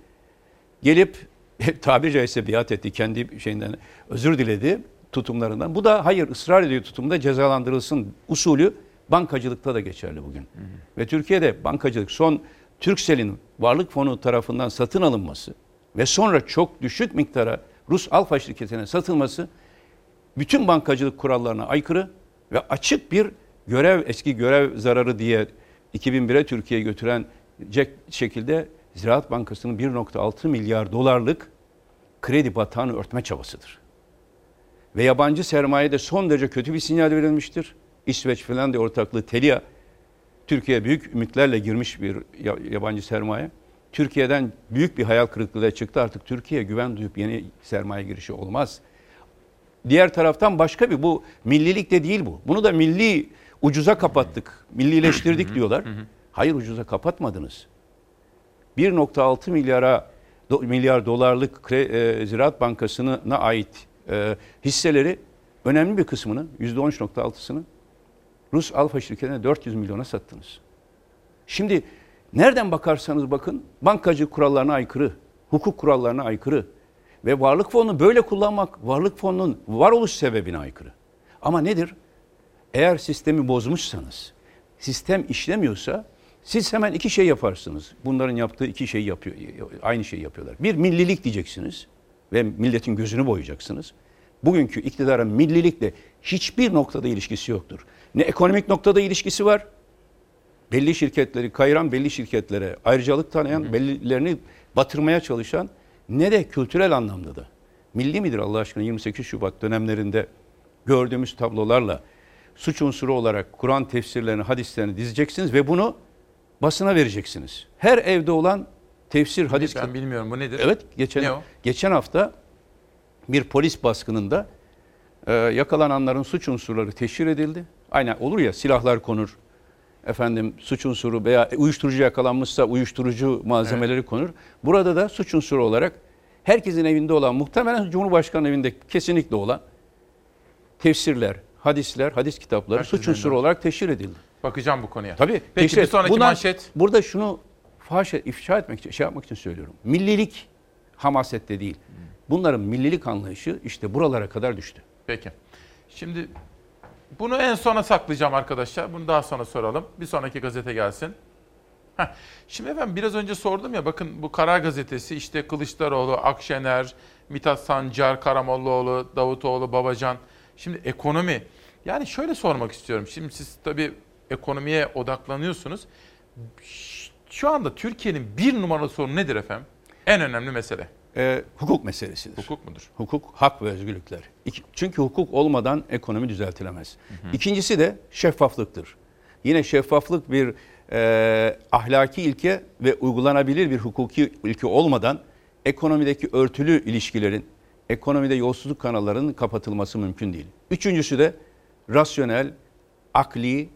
Gelip <laughs> tabiri caizse biat etti kendi şeyinden özür diledi tutumlarından. Bu da hayır ısrar ediyor tutumda cezalandırılsın usulü bankacılıkta da geçerli bugün. Hı hı. Ve Türkiye'de bankacılık son Türksel'in varlık fonu tarafından satın alınması ve sonra çok düşük miktara Rus Alfa şirketine satılması bütün bankacılık kurallarına aykırı ve açık bir görev eski görev zararı diye 2001'e Türkiye'ye götüren şekilde Ziraat Bankası'nın 1.6 milyar dolarlık kredi batağını örtme çabasıdır. Ve yabancı sermayede son derece kötü bir sinyal verilmiştir. İsveç Finlandiya ortaklığı Telia Türkiye büyük ümitlerle girmiş bir yabancı sermaye. Türkiye'den büyük bir hayal kırıklığıyla çıktı. Artık Türkiye güven duyup yeni sermaye girişi olmaz. Diğer taraftan başka bir bu millilik de değil bu. Bunu da milli ucuza kapattık, millileştirdik diyorlar. Hayır ucuza kapatmadınız. 1.6 milyara milyar dolarlık e, Ziraat Bankası'na ait e, hisseleri önemli bir kısmını %13.6'sını Rus Alfa şirketine 400 milyona sattınız. Şimdi Nereden bakarsanız bakın bankacı kurallarına aykırı, hukuk kurallarına aykırı ve varlık fonunu böyle kullanmak varlık fonunun varoluş sebebine aykırı. Ama nedir? Eğer sistemi bozmuşsanız, sistem işlemiyorsa siz hemen iki şey yaparsınız. Bunların yaptığı iki şey yapıyor, aynı şeyi yapıyorlar. Bir millilik diyeceksiniz ve milletin gözünü boyayacaksınız. Bugünkü iktidarın millilikle hiçbir noktada ilişkisi yoktur. Ne ekonomik noktada ilişkisi var, belli şirketleri kayıran belli şirketlere ayrıcalık tanıyan, bellilerini batırmaya çalışan ne de kültürel anlamda da. Milli midir Allah aşkına 28 Şubat dönemlerinde gördüğümüz tablolarla suç unsuru olarak Kur'an tefsirlerini, hadislerini dizeceksiniz ve bunu basına vereceksiniz. Her evde olan tefsir, hadis... Ben bilmiyorum bu nedir? Evet, geçen, Ne o? geçen hafta bir polis baskınında e, yakalananların suç unsurları teşhir edildi. Aynen olur ya silahlar konur, efendim suç unsuru veya uyuşturucu yakalanmışsa uyuşturucu malzemeleri konur. Burada da suç unsuru olarak herkesin evinde olan muhtemelen Cumhurbaşkanı evinde kesinlikle olan tefsirler, hadisler, hadis kitapları Herkesin suç unsuru olarak teşhir edildi. Bakacağım bu konuya. Tabii. Peki teşhir- bir sonraki Bunlar- manşet. Burada şunu faş ifşa etmek için, şey yapmak için söylüyorum. Millilik hamasette değil. Bunların millilik anlayışı işte buralara kadar düştü. Peki. Şimdi bunu en sona saklayacağım arkadaşlar. Bunu daha sonra soralım. Bir sonraki gazete gelsin. Heh. Şimdi efendim biraz önce sordum ya bakın bu Karar Gazetesi işte Kılıçdaroğlu, Akşener, Mithat Sancar, Karamollaoğlu, Davutoğlu, Babacan. Şimdi ekonomi. Yani şöyle sormak istiyorum. Şimdi siz tabii ekonomiye odaklanıyorsunuz. Şu anda Türkiye'nin bir numaralı sorunu nedir efendim? En önemli mesele. Ee, hukuk meselesidir. Hukuk mudur? Hukuk, hak ve özgürlükler. İki- Çünkü hukuk olmadan ekonomi düzeltilemez. İkincisi de şeffaflıktır. Yine şeffaflık bir e, ahlaki ilke ve uygulanabilir bir hukuki ilke olmadan ekonomideki örtülü ilişkilerin, ekonomide yolsuzluk kanallarının kapatılması mümkün değil. Üçüncüsü de rasyonel, akli,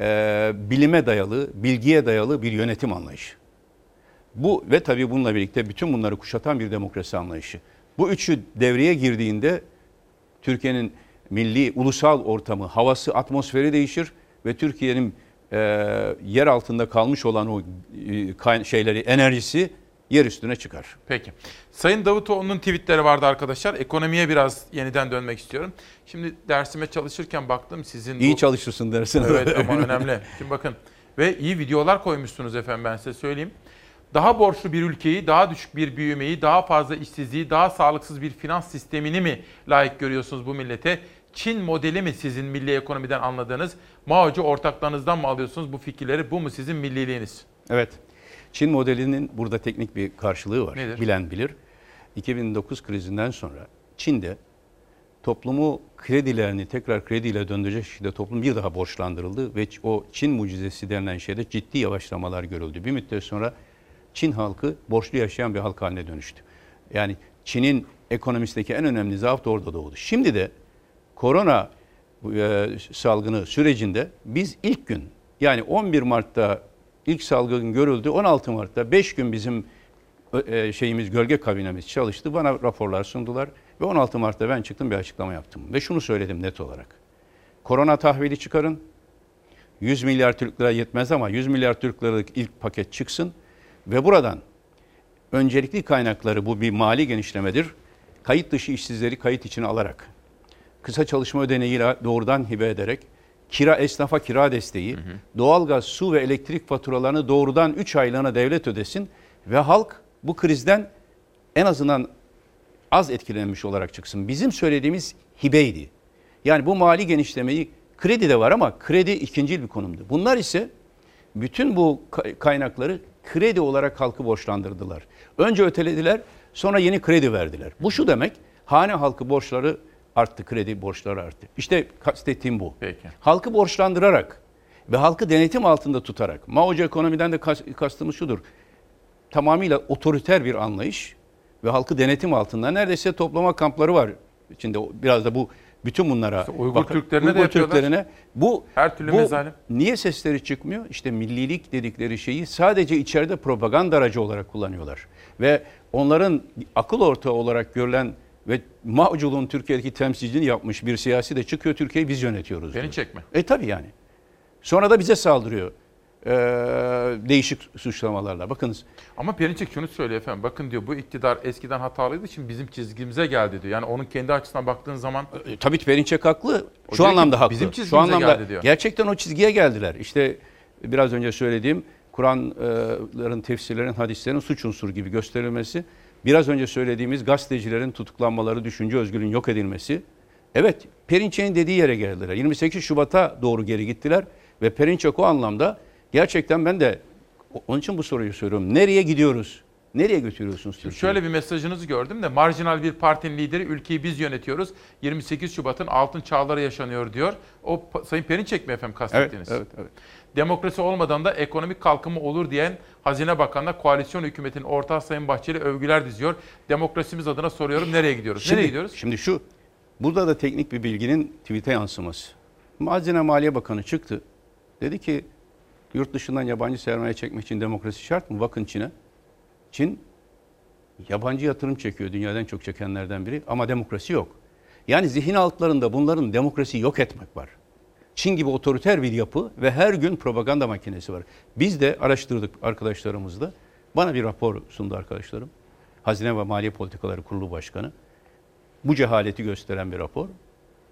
e, bilime dayalı, bilgiye dayalı bir yönetim anlayışı. Bu ve tabii bununla birlikte bütün bunları kuşatan bir demokrasi anlayışı. Bu üçü devreye girdiğinde Türkiye'nin milli, ulusal ortamı, havası, atmosferi değişir ve Türkiye'nin e, yer altında kalmış olan o e, şeyleri, enerjisi yer üstüne çıkar. Peki. Sayın Davutoğlu'nun tweetleri vardı arkadaşlar. Ekonomiye biraz yeniden dönmek istiyorum. Şimdi dersime çalışırken baktım sizin İyi bu- çalışırsın dersin. Evet <laughs> ama önemli. Şimdi bakın ve iyi videolar koymuşsunuz efendim ben size söyleyeyim. Daha borçlu bir ülkeyi, daha düşük bir büyümeyi, daha fazla işsizliği, daha sağlıksız bir finans sistemini mi layık görüyorsunuz bu millete? Çin modeli mi sizin milli ekonomiden anladığınız? Mao'cu ortaklarınızdan mı alıyorsunuz bu fikirleri? Bu mu sizin milliliğiniz? Evet. Çin modelinin burada teknik bir karşılığı var. Nedir? Bilen bilir. 2009 krizinden sonra Çin'de toplumu kredilerini tekrar krediyle döndürecek şekilde toplum bir daha borçlandırıldı ve o Çin mucizesi denilen şeyde ciddi yavaşlamalar görüldü. Bir müddet sonra Çin halkı borçlu yaşayan bir halk haline dönüştü. Yani Çin'in ekonomisteki en önemli zaaf da orada doğdu. Şimdi de korona e, salgını sürecinde biz ilk gün yani 11 Mart'ta ilk salgın görüldü. 16 Mart'ta 5 gün bizim e, şeyimiz gölge kabinemiz çalıştı. Bana raporlar sundular ve 16 Mart'ta ben çıktım bir açıklama yaptım ve şunu söyledim net olarak. Korona tahvili çıkarın. 100 milyar Türk lira yetmez ama 100 milyar Türk liralık ilk paket çıksın ve buradan öncelikli kaynakları bu bir mali genişlemedir. Kayıt dışı işsizleri kayıt içine alarak kısa çalışma ödeneğiyle doğrudan hibe ederek kira esnafa kira desteği, doğalgaz, su ve elektrik faturalarını doğrudan 3 aylığına devlet ödesin ve halk bu krizden en azından az etkilenmiş olarak çıksın. Bizim söylediğimiz hibeydi. Yani bu mali genişlemeyi kredi de var ama kredi ikincil bir konumdu. Bunlar ise bütün bu ka- kaynakları kredi olarak halkı borçlandırdılar. Önce ötelediler, sonra yeni kredi verdiler. Bu şu demek, hane halkı borçları arttı, kredi borçları arttı. İşte kastettiğim bu. Peki. Halkı borçlandırarak ve halkı denetim altında tutarak, Mao'cu ekonomiden de kas- kastımız şudur, tamamıyla otoriter bir anlayış ve halkı denetim altında neredeyse toplama kampları var. İçinde biraz da bu bütün bunlara Uygur bakın. Türklerine de Uygur yapıyorlar. Türklerine bu Her türlü bu mezalim. niye sesleri çıkmıyor? İşte millilik dedikleri şeyi sadece içeride propaganda aracı olarak kullanıyorlar. Ve onların akıl ortağı olarak görülen ve Mao'culuğun Türkiye'deki temsilciliğini yapmış bir siyasi de çıkıyor Türkiye'yi biz yönetiyoruz. Beni diyor. çekme. E tabii yani. Sonra da bize saldırıyor. e, değişik suçlamalarla. Bakınız Ama Perinçek şunu söylüyor efendim. Bakın diyor bu iktidar eskiden hatalıydı şimdi bizim çizgimize geldi diyor. Yani onun kendi açısından baktığın zaman E, tabii Perinçek haklı. O Şu ki, anlamda haklı. bizim Şu çizgimize anlamda geldi diyor. gerçekten o çizgiye geldiler. İşte biraz önce söylediğim Kur'an'ların tefsirlerin, hadislerin suç unsuru gibi gösterilmesi, biraz önce söylediğimiz gazetecilerin tutuklanmaları, düşünce özgürlüğünün yok edilmesi. Evet, Perinçek'in dediği yere geldiler. 28 Şubat'a doğru geri gittiler ve Perinçek o anlamda gerçekten ben de onun için bu soruyu soruyorum. Nereye gidiyoruz? Nereye götürüyorsunuz Türkiye'yi? Şöyle bir mesajınızı gördüm de marjinal bir partinin lideri ülkeyi biz yönetiyoruz. 28 Şubat'ın altın çağları yaşanıyor diyor. O Sayın Perinçek mi efendim kastettiğiniz? Evet, evet, evet. Demokrasi olmadan da ekonomik kalkınma olur diyen Hazine Bakanı'na koalisyon hükümetinin ortağı Sayın Bahçeli övgüler diziyor. Demokrasimiz adına soruyorum nereye gidiyoruz? Şimdi, nereye gidiyoruz? Şimdi şu, burada da teknik bir bilginin tweet'e yansıması. Hazine Maliye Bakanı çıktı. Dedi ki yurt dışından yabancı sermaye çekmek için demokrasi şart mı? Bakın Çin'e. Çin yabancı yatırım çekiyor. Dünyadan çok çekenlerden biri ama demokrasi yok. Yani zihin altlarında bunların demokrasiyi yok etmek var. Çin gibi otoriter bir yapı ve her gün propaganda makinesi var. Biz de araştırdık arkadaşlarımızla. Bana bir rapor sundu arkadaşlarım. Hazine ve Maliye Politikaları Kurulu Başkanı. Bu cehaleti gösteren bir rapor.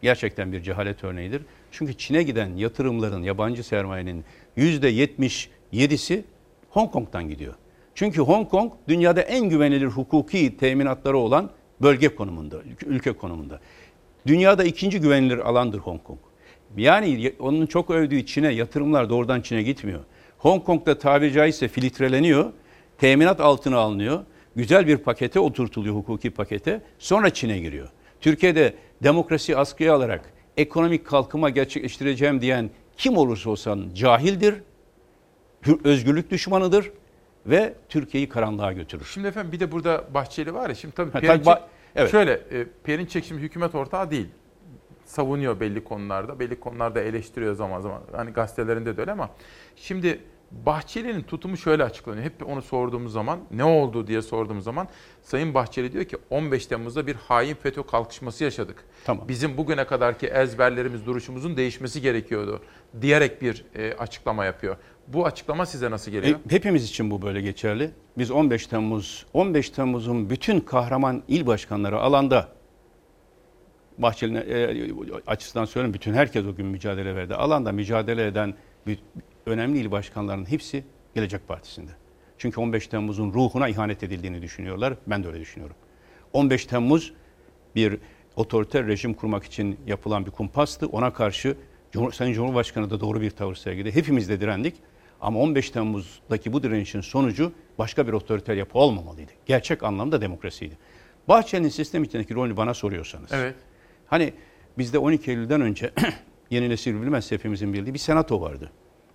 Gerçekten bir cehalet örneğidir. Çünkü Çin'e giden yatırımların, yabancı sermayenin %77'si Hong Kong'dan gidiyor. Çünkü Hong Kong dünyada en güvenilir hukuki teminatları olan bölge konumunda, ülke konumunda. Dünyada ikinci güvenilir alandır Hong Kong. Yani onun çok övdüğü Çin'e yatırımlar doğrudan Çin'e gitmiyor. Hong Kong'da tabiri caizse filtreleniyor, teminat altına alınıyor, güzel bir pakete oturtuluyor hukuki pakete, sonra Çin'e giriyor. Türkiye'de demokrasi askıya alarak ekonomik kalkınma gerçekleştireceğim diyen kim olursa olsun cahildir, özgürlük düşmanıdır ve Türkiye'yi karanlığa götürür. Şimdi efendim bir de burada Bahçeli var ya şimdi tabii Ha, Perinçek, tabii ba- evet. şöyle e, Perinçek şimdi hükümet ortağı değil. Savunuyor belli konularda, belli konularda eleştiriyor zaman zaman. Hani gazetelerinde de öyle ama şimdi Bahçeli'nin tutumu şöyle açıklanıyor. Hep onu sorduğumuz zaman ne oldu diye sorduğumuz zaman Sayın Bahçeli diyor ki 15 Temmuz'da bir hain FETÖ kalkışması yaşadık. Tamam. Bizim bugüne kadarki ezberlerimiz, duruşumuzun değişmesi gerekiyordu diyerek bir e, açıklama yapıyor. Bu açıklama size nasıl geliyor? E, hepimiz için bu böyle geçerli. Biz 15 Temmuz 15 Temmuz'un bütün kahraman il başkanları alanda Bahçeli'nin e, açısından söylüyorum bütün herkes o gün mücadele verdi. Alanda mücadele eden bir- önemli il başkanlarının hepsi Gelecek Partisi'nde. Çünkü 15 Temmuz'un ruhuna ihanet edildiğini düşünüyorlar. Ben de öyle düşünüyorum. 15 Temmuz bir otoriter rejim kurmak için yapılan bir kumpastı. Ona karşı Cumhur, Sayın Cumhurbaşkanı da doğru bir tavır sergiledi. Hepimiz de direndik. Ama 15 Temmuz'daki bu direnişin sonucu başka bir otoriter yapı olmamalıydı. Gerçek anlamda demokrasiydi. Bahçeli'nin sistem içindeki rolünü bana soruyorsanız. Evet. Hani bizde 12 Eylül'den önce <clears throat> yeni nesil bilmez hepimizin bildiği bir senato vardı.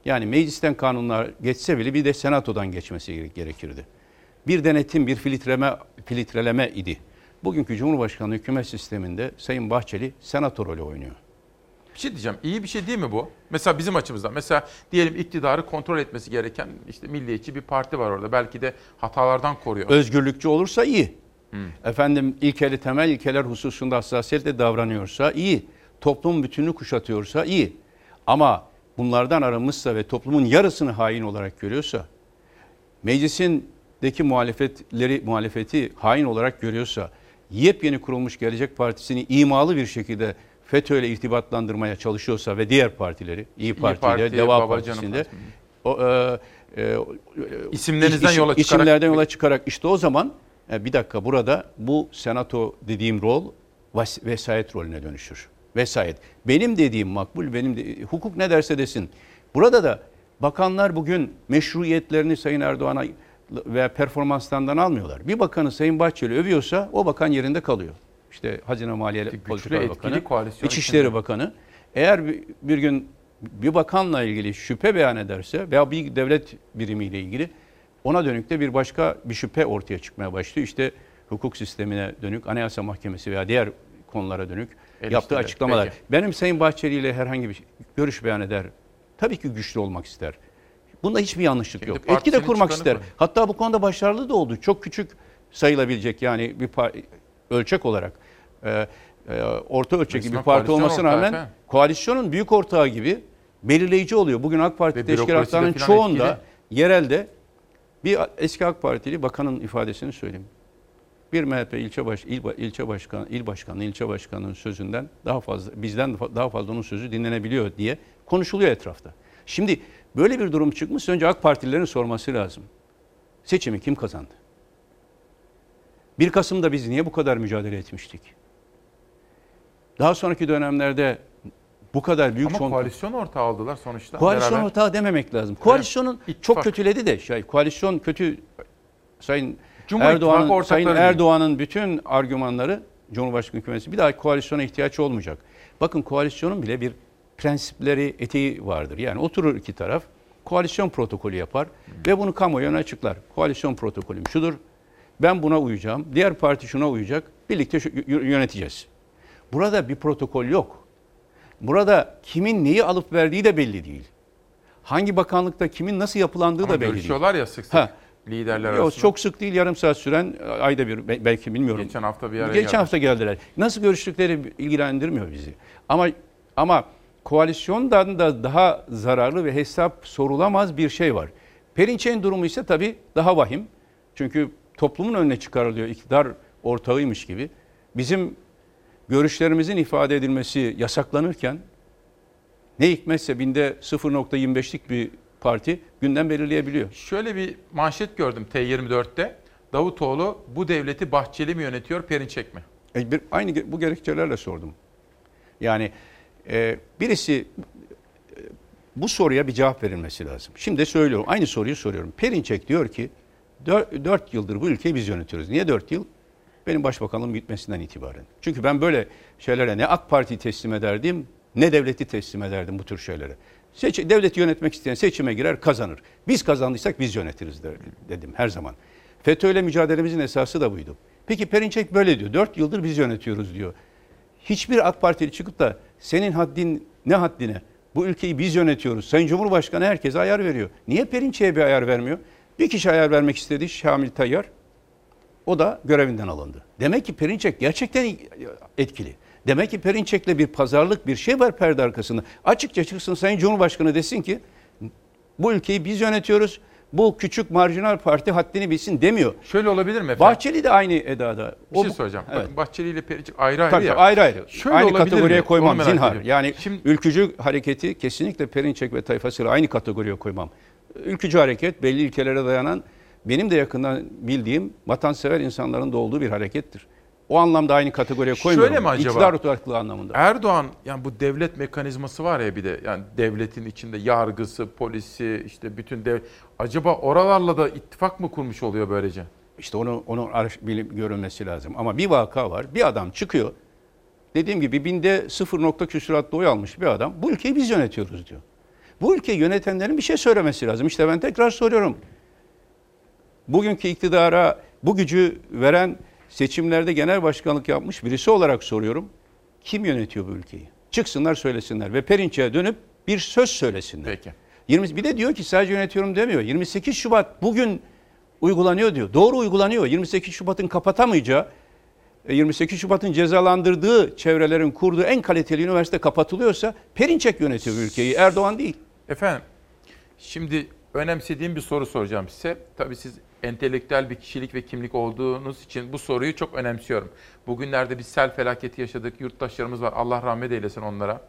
Yani meclisten kanunlar geçse bile bir de senatodan geçmesi gere- gerekirdi. Bir denetim, bir filtreleme, filtreleme idi. Bugünkü Cumhurbaşkanlığı hükümet sisteminde Sayın Bahçeli senato rolü oynuyor. Bir şey diyeceğim. İyi bir şey değil mi bu? Mesela bizim açımızdan. Mesela diyelim iktidarı kontrol etmesi gereken işte milliyetçi bir parti var orada. Belki de hatalardan koruyor. Özgürlükçü olursa iyi. Efendim ilkeli temel ilkeler hususunda hassasiyetle davranıyorsa iyi. Toplum bütününü kuşatıyorsa iyi. Ama bunlardan arınmışsa ve toplumun yarısını hain olarak görüyorsa, meclisindeki muhalefetleri muhalefeti hain olarak görüyorsa, yepyeni kurulmuş Gelecek Partisi'ni imalı bir şekilde FETÖ ile irtibatlandırmaya çalışıyorsa ve diğer partileri, İyi Parti'de, Parti, Deva Partisi'nde o, e, e, İsimlerinizden iş- yola çıkarak- isimlerden yola çıkarak işte o zaman e, bir dakika burada bu senato dediğim rol vesayet rolüne dönüşür. Vesayet. Benim dediğim makbul, benim de, hukuk ne derse desin. Burada da bakanlar bugün meşruiyetlerini Sayın Erdoğan'a veya performanslarından almıyorlar. Bir bakanı Sayın Bahçeli övüyorsa o bakan yerinde kalıyor. İşte Hazine Maliye Politikalar etkili Bakanı, İçişleri içinde. Bakanı. Eğer bir, bir gün bir bakanla ilgili şüphe beyan ederse veya bir devlet birimiyle ilgili ona dönük de bir başka bir şüphe ortaya çıkmaya başlıyor. İşte hukuk sistemine dönük, Anayasa Mahkemesi veya diğer konulara dönük yaptığı Eleştiriler. açıklamalar. Peki. Benim Sayın Bahçeli ile herhangi bir görüş beyan eder. Tabii ki güçlü olmak ister. Bunda hiçbir yanlışlık yok. Etki de kurmak ister. koy. Hatta bu konuda başarılı da oldu. Çok küçük sayılabilecek yani bir ölçek olarak e, e, orta ölçekli Resmen bir parti olmasına rağmen efendim. koalisyonun büyük ortağı gibi belirleyici oluyor. Bugün AK Parti teşkilatlarının çoğunda etkili. yerelde bir eski AK Partili bakanın ifadesini söyleyeyim. Bir MHP ilçe baş il, ilçe başkan il başkanı ilçe başkanının sözünden daha fazla bizden daha fazla onun sözü dinlenebiliyor diye konuşuluyor etrafta. Şimdi böyle bir durum çıkmış önce AK Partililerin sorması lazım. Seçimi kim kazandı? 1 Kasım'da biz niye bu kadar mücadele etmiştik? Daha sonraki dönemlerde bu kadar büyük Ama çoğunluk- koalisyon ortağı aldılar sonuçta. Koalisyon beraber. ortağı dememek lazım. Koalisyonun İttifak. çok kötüledi de şey, koalisyon kötü Sayın Erdoğan'ın Sayın. Erdoğan'ın bütün argümanları Cumhurbaşkanı hükümeti bir daha koalisyona ihtiyaç olmayacak. Bakın koalisyonun bile bir prensipleri, etiği vardır. Yani oturur iki taraf koalisyon protokolü yapar ve bunu kamuoyuna açıklar. Koalisyon protokolüm şudur. Ben buna uyacağım. Diğer parti şuna uyacak. Birlikte yöneteceğiz. Burada bir protokol yok. Burada kimin neyi alıp verdiği de belli değil. Hangi bakanlıkta kimin nasıl yapılandığı Ama da belli değil. görüşüyorlar ya sık sık Ha. liderler Yok, arasında. çok sık değil yarım saat süren ayda bir be- belki bilmiyorum. Geçen hafta bir araya Geçen hafta geldiler. Nasıl görüştükleri ilgilendirmiyor bizi. Ama ama koalisyondan da daha zararlı ve hesap sorulamaz bir şey var. Perinçek'in durumu ise tabii daha vahim. Çünkü toplumun önüne çıkarılıyor iktidar ortağıymış gibi. Bizim görüşlerimizin ifade edilmesi yasaklanırken ne hikmetse binde 0.25'lik bir parti gündem belirleyebiliyor. Şöyle bir manşet gördüm T24'te. Davutoğlu bu devleti Bahçeli mi yönetiyor Perinçek mi? E, bir, aynı bu gerekçelerle sordum. Yani e, birisi e, bu soruya bir cevap verilmesi lazım. Şimdi söylüyorum. Aynı soruyu soruyorum. Perinçek diyor ki 4 yıldır bu ülkeyi biz yönetiyoruz. Niye 4 yıl? Benim başbakanlığım gitmesinden itibaren. Çünkü ben böyle şeylere ne AK Parti'yi teslim ederdim ne devleti teslim ederdim bu tür şeylere. Seç, devleti yönetmek isteyen seçime girer kazanır. Biz kazandıysak biz yönetiriz der- dedim her zaman. FETÖ'yle mücadelemizin esası da buydu. Peki Perinçek böyle diyor. 4 yıldır biz yönetiyoruz diyor. Hiçbir AK Partili çıkıp da senin haddin ne haddine? Bu ülkeyi biz yönetiyoruz. Sayın Cumhurbaşkanı herkese ayar veriyor. Niye Perinçek'e bir ayar vermiyor? Bir kişi ayar vermek istedi Şamil Tayyar. O da görevinden alındı. Demek ki Perinçek gerçekten etkili. Demek ki Perinçek'le bir pazarlık bir şey var perde arkasında. Açıkça çıksın Sayın Cumhurbaşkanı desin ki bu ülkeyi biz yönetiyoruz. Bu küçük marjinal parti haddini bilsin demiyor. Şöyle olabilir mi efendim? Bahçeli de aynı edada. Bir O şey söyleyeceğim. Evet. Bakın Bahçeli ile Perinçek ayrı ayrı Tabii, ya. ayrı ayrı. Şöyle aynı kategoriye mi? koymam zinhar. ediyorum. Yani Şimdi ülkücü hareketi kesinlikle Perinçek ve tayfasıyla aynı kategoriye koymam. Ülkücü hareket belli ilkelere dayanan benim de yakından bildiğim vatansever insanların da olduğu bir harekettir. O anlamda aynı kategoriye koymuyorum. Şöyle mi acaba? İktidar otoritelikli anlamında. Erdoğan yani bu devlet mekanizması var ya bir de yani devletin içinde yargısı, polisi, işte bütün dev acaba oralarla da ittifak mı kurmuş oluyor böylece? İşte onu araş- bilip görülmesi lazım. Ama bir vaka var. Bir adam çıkıyor. Dediğim gibi binde sıfır nokta küsuratlı oy almış bir adam. Bu ülkeyi biz yönetiyoruz diyor. Bu ülkeyi yönetenlerin bir şey söylemesi lazım. İşte ben tekrar soruyorum. Bugünkü iktidara bu gücü veren seçimlerde genel başkanlık yapmış birisi olarak soruyorum. Kim yönetiyor bu ülkeyi? Çıksınlar söylesinler ve Perinçek'e dönüp bir söz söylesinler. Peki. 20, bir de diyor ki sadece yönetiyorum demiyor. 28 Şubat bugün uygulanıyor diyor. Doğru uygulanıyor. 28 Şubat'ın kapatamayacağı, e, 28 Şubat'ın cezalandırdığı çevrelerin kurduğu en kaliteli üniversite kapatılıyorsa Perinçek yönetiyor ülkeyi. Erdoğan değil. Efendim şimdi önemsediğim bir soru soracağım size. Tabii siz entelektüel bir kişilik ve kimlik olduğunuz için bu soruyu çok önemsiyorum. Bugünlerde bir sel felaketi yaşadık. Yurttaşlarımız var. Allah rahmet eylesin onlara.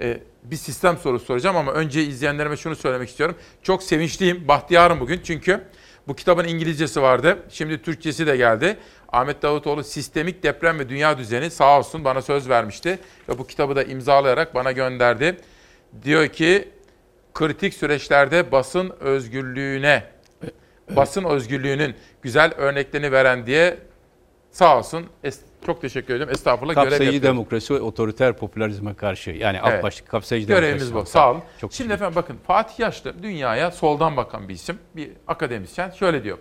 Ee, bir sistem sorusu soracağım ama önce izleyenlerime şunu söylemek istiyorum. Çok sevinçliyim, bahtiyarım bugün çünkü bu kitabın İngilizcesi vardı. Şimdi Türkçesi de geldi. Ahmet Davutoğlu Sistemik Deprem ve Dünya Düzeni sağ olsun bana söz vermişti. Ve bu kitabı da imzalayarak bana gönderdi. Diyor ki kritik süreçlerde basın özgürlüğüne, basın özgürlüğünün güzel örneklerini veren diye sağ olsun. Çok teşekkür ediyorum. Estağfurullah görev Kapsayıcı yapıyorum. demokrasi ve otoriter popülerizme karşı. Yani alt Evet. başlık kapsayıcı Görevimiz demokrasi. bu. Sağ olun. Çok Şimdi efendim bakın Fatih Yaşlı dünyaya soldan bakan bir isim, bir akademisyen şöyle diyor.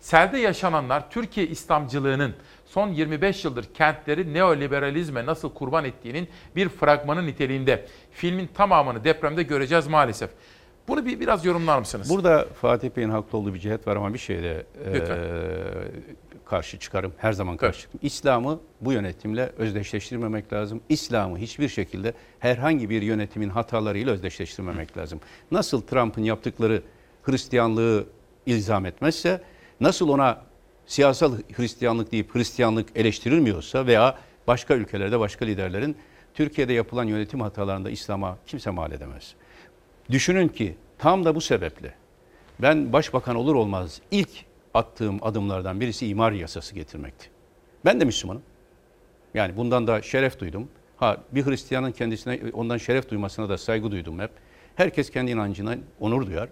Selde yaşananlar Türkiye İslamcılığının son 25 yıldır kentleri neoliberalizme nasıl kurban ettiğinin bir fragmanı niteliğinde. Filmin tamamını depremde göreceğiz maalesef. Bunu bir biraz yorumlar mısınız? Burada Fatih Bey'in haklı olduğu bir cihet var ama bir şeyde Lütfen. karşı çıkarım. Her zaman karşı çıkarım. İslam'ı bu yönetimle özdeşleştirmemek lazım. İslam'ı hiçbir şekilde herhangi bir yönetimin hatalarıyla özdeşleştirmemek lazım. Nasıl Trump'ın yaptıkları Hristiyanlığı ilzam etmezse, nasıl ona siyasal Hristiyanlık deyip Hristiyanlık eleştirilmiyorsa veya başka ülkelerde başka liderlerin Türkiye'de yapılan yönetim hatalarında İslam'a kimse mal edemez. Düşünün ki tam da bu sebeple ben başbakan olur olmaz ilk attığım adımlardan birisi imar yasası getirmekti. Ben de Müslümanım. Yani bundan da şeref duydum. Ha bir Hristiyanın kendisine ondan şeref duymasına da saygı duydum hep. Herkes kendi inancına onur duyar.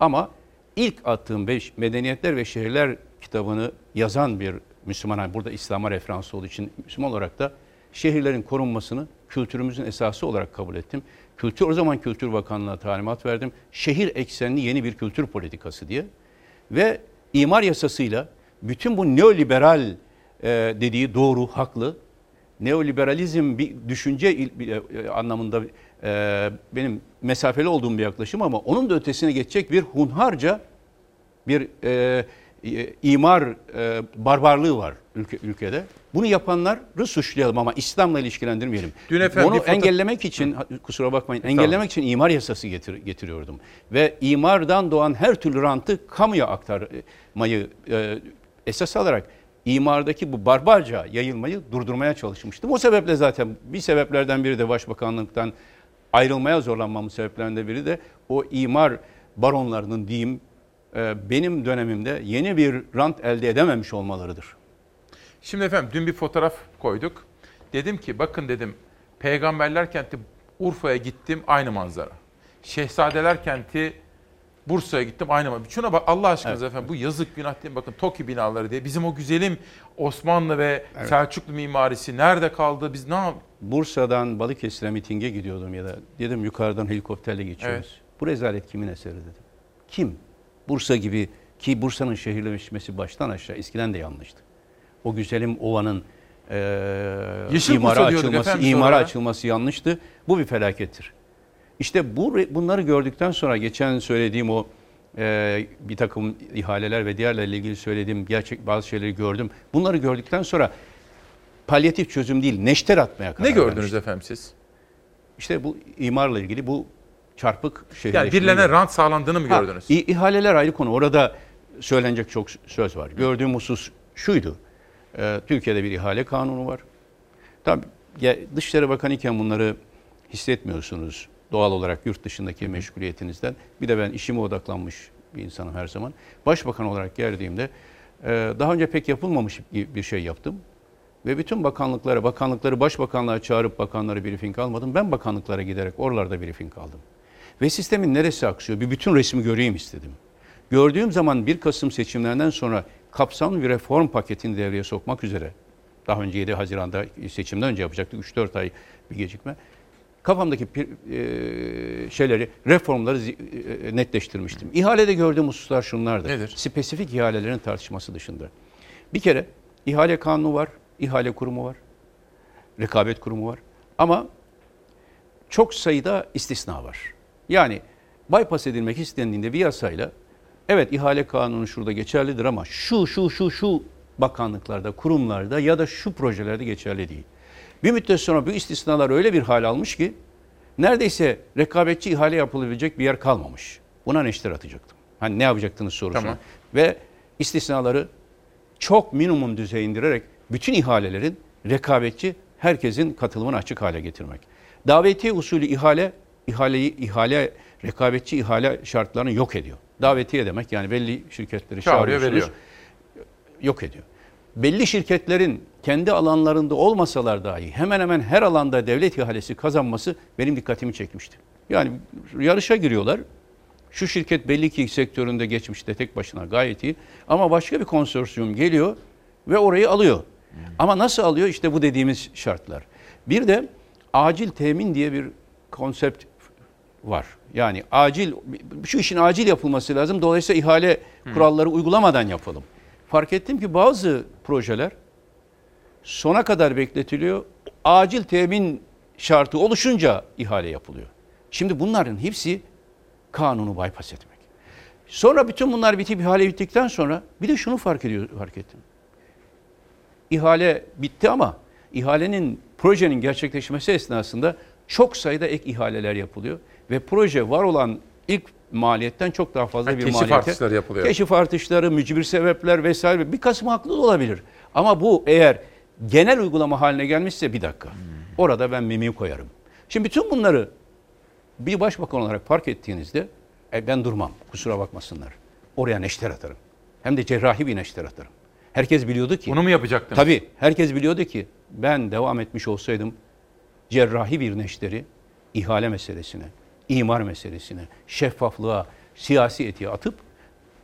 Ama ilk attığım beş medeniyetler ve şehirler kitabını yazan bir Müslüman, burada İslam'a referans olduğu için Müslüman olarak da şehirlerin korunmasını kültürümüzün esası olarak kabul ettim. Kültür o zaman Kültür Bakanlığı'na talimat verdim. Şehir eksenli yeni bir kültür politikası diye. Ve imar yasasıyla bütün bu neoliberal e, dediği doğru, haklı. Neoliberalizm bir düşünce il, e, anlamında e, benim mesafeli olduğum bir yaklaşım ama onun da ötesine geçecek bir hunharca bir e, imar e, barbarlığı var ülke, ülkede. Bunu yapanları suçlayalım ama İslam'la ilişkilendirmeyelim. Dün efendim foto- engellemek için kusura bakmayın engellemek için imar yasası getir, getiriyordum. Ve imardan doğan her türlü rantı kamuya aktarmayı e, esas alarak imardaki bu barbarca yayılmayı durdurmaya çalışmıştım. O sebeple zaten bir sebeplerden biri de başbakanlıktan ayrılmaya zorlanmamın sebeplerinden biri de o imar baronlarının diyeyim e, benim dönemimde yeni bir rant elde edememiş olmalarıdır. Şimdi efendim dün bir fotoğraf koyduk. Dedim ki bakın dedim Peygamberler kenti Urfa'ya gittim aynı manzara. Şehzadeler kenti Bursa'ya gittim aynı manzara. Şuna bak Allah aşkınız Evet. efendim bu yazık günah değil? Bakın TOKİ binaları diye. Bizim o güzelim Osmanlı ve Evet. Selçuklu mimarisi nerede kaldı? Biz ne yap? Bursa'dan Balıkesir'e mitinge gidiyordum ya da dedim yukarıdan helikopterle geçiyoruz. Evet. Bu rezalet kimin eseri dedim. Kim? Bursa gibi ki Bursa'nın şehirleşmesi baştan aşağı eskiden de yanlıştı. O güzelim ovanın e, Yeşil imara açılması, imara açılması yanlıştı. Bu bir felakettir. İşte bu bunları gördükten sonra geçen söylediğim o e, bir takım ihaleler ve diğerlerle ilgili söylediğim gerçek bazı şeyleri gördüm. Bunları gördükten sonra palyatif çözüm değil, neşter atmaya karar Ne gördünüz vermiştim. efendim siz? İşte bu imarla ilgili bu çarpık Yani şehirleşmeyi- birilerine rant sağlandığını mı Ha, gördünüz? i- ihaleler ayrı konu. Orada söylenecek çok söz var. Gördüğüm husus şuydu. Ee, Türkiye'de bir ihale kanunu var. Tabii Dışişleri Bakanı iken bunları hissetmiyorsunuz doğal olarak yurt dışındaki meşguliyetinizden. Bir de ben işime odaklanmış bir insanım her zaman. Başbakan olarak geldiğimde e, daha önce pek yapılmamış bir bir şey yaptım. Ve bütün bakanlıklara, bakanlıkları başbakanlığa çağırıp bakanları briefing almadım. Ben bakanlıklara giderek oralarda briefing aldım. Ve sistemin neresi aksıyor? Bir bütün resmi göreyim istedim. Gördüğüm zaman 1 Kasım seçimlerinden sonra kapsamlı bir reform paketini devreye sokmak üzere, daha önce 7 Haziran'da seçimden önce yapacaktık 3-4 ay bir gecikme. Kafamdaki pir- e, şeyleri, reformları e, netleştirmiştim. İhalede gördüğüm hususlar şunlardır. Nedir? Spesifik ihalelerin tartışması dışında. Bir kere ihale kanunu var, ihale kurumu var, rekabet kurumu var. Ama çok sayıda istisna var. Yani bypass edilmek istendiğinde bir yasayla evet ihale kanunu şurada geçerlidir ama şu şu şu şu bakanlıklarda, kurumlarda ya da şu projelerde geçerli değil. Bir müddet sonra bu istisnalar öyle bir hal almış ki neredeyse rekabetçi ihale yapılabilecek bir yer kalmamış. Buna neşter atacaktım. Hani ne yapacaktınız sorusuna. Tamam. Ve istisnaları çok minimum düzeye indirerek bütün ihalelerin rekabetçi herkesin katılımını açık hale getirmek. Davetiye usulü ihale ihaleyi ihale rekabetçi ihale şartlarını yok ediyor. Davetiye demek yani belli şirketleri Çağırıyor, çağırıyorsunuz. Yok ediyor. Belli şirketlerin kendi alanlarında olmasalar dahi hemen hemen her alanda devlet ihalesi kazanması benim dikkatimi çekmişti. Yani yarışa giriyorlar. Şu şirket belli ki sektöründe geçmişte tek başına gayet iyi. Ama başka bir konsorsiyum geliyor ve orayı alıyor. Ama nasıl alıyor? İşte bu dediğimiz şartlar. Bir de acil temin diye bir konsept var. Yani acil, şu işin acil yapılması lazım. Dolayısıyla ihale kuralları uygulamadan yapalım. Fark ettim ki bazı projeler sona kadar bekletiliyor. Acil temin şartı oluşunca ihale yapılıyor. Şimdi bunların hepsi kanunu bypass etmek. Sonra bütün bunlar bitip ihale bittikten sonra bir de şunu fark ediyor fark ettim. ihale bitti ama ihalenin projenin gerçekleşmesi esnasında çok sayıda ek ihaleler yapılıyor ve proje var olan ilk maliyetten çok daha fazla Ha, bir keşif maliyete. artışları yapılıyor. Keşif artışları, mücbir sebepler vesaire bir kısmı haklı da olabilir. Ama bu eğer genel uygulama haline gelmişse bir dakika. Orada ben mimi koyarım. Şimdi bütün bunları bir başbakan olarak fark ettiğinizde e, ben durmam. Kusura bakmasınlar. Oraya neşter atarım. Hem de cerrahi bir neşter atarım. Herkes biliyordu ki. Bunu mu yapacaktınız? Tabii. Herkes biliyordu ki ben devam etmiş olsaydım cerrahi bir neşteri ihale meselesine, imar meselesine, şeffaflığa, siyasi etiğe atıp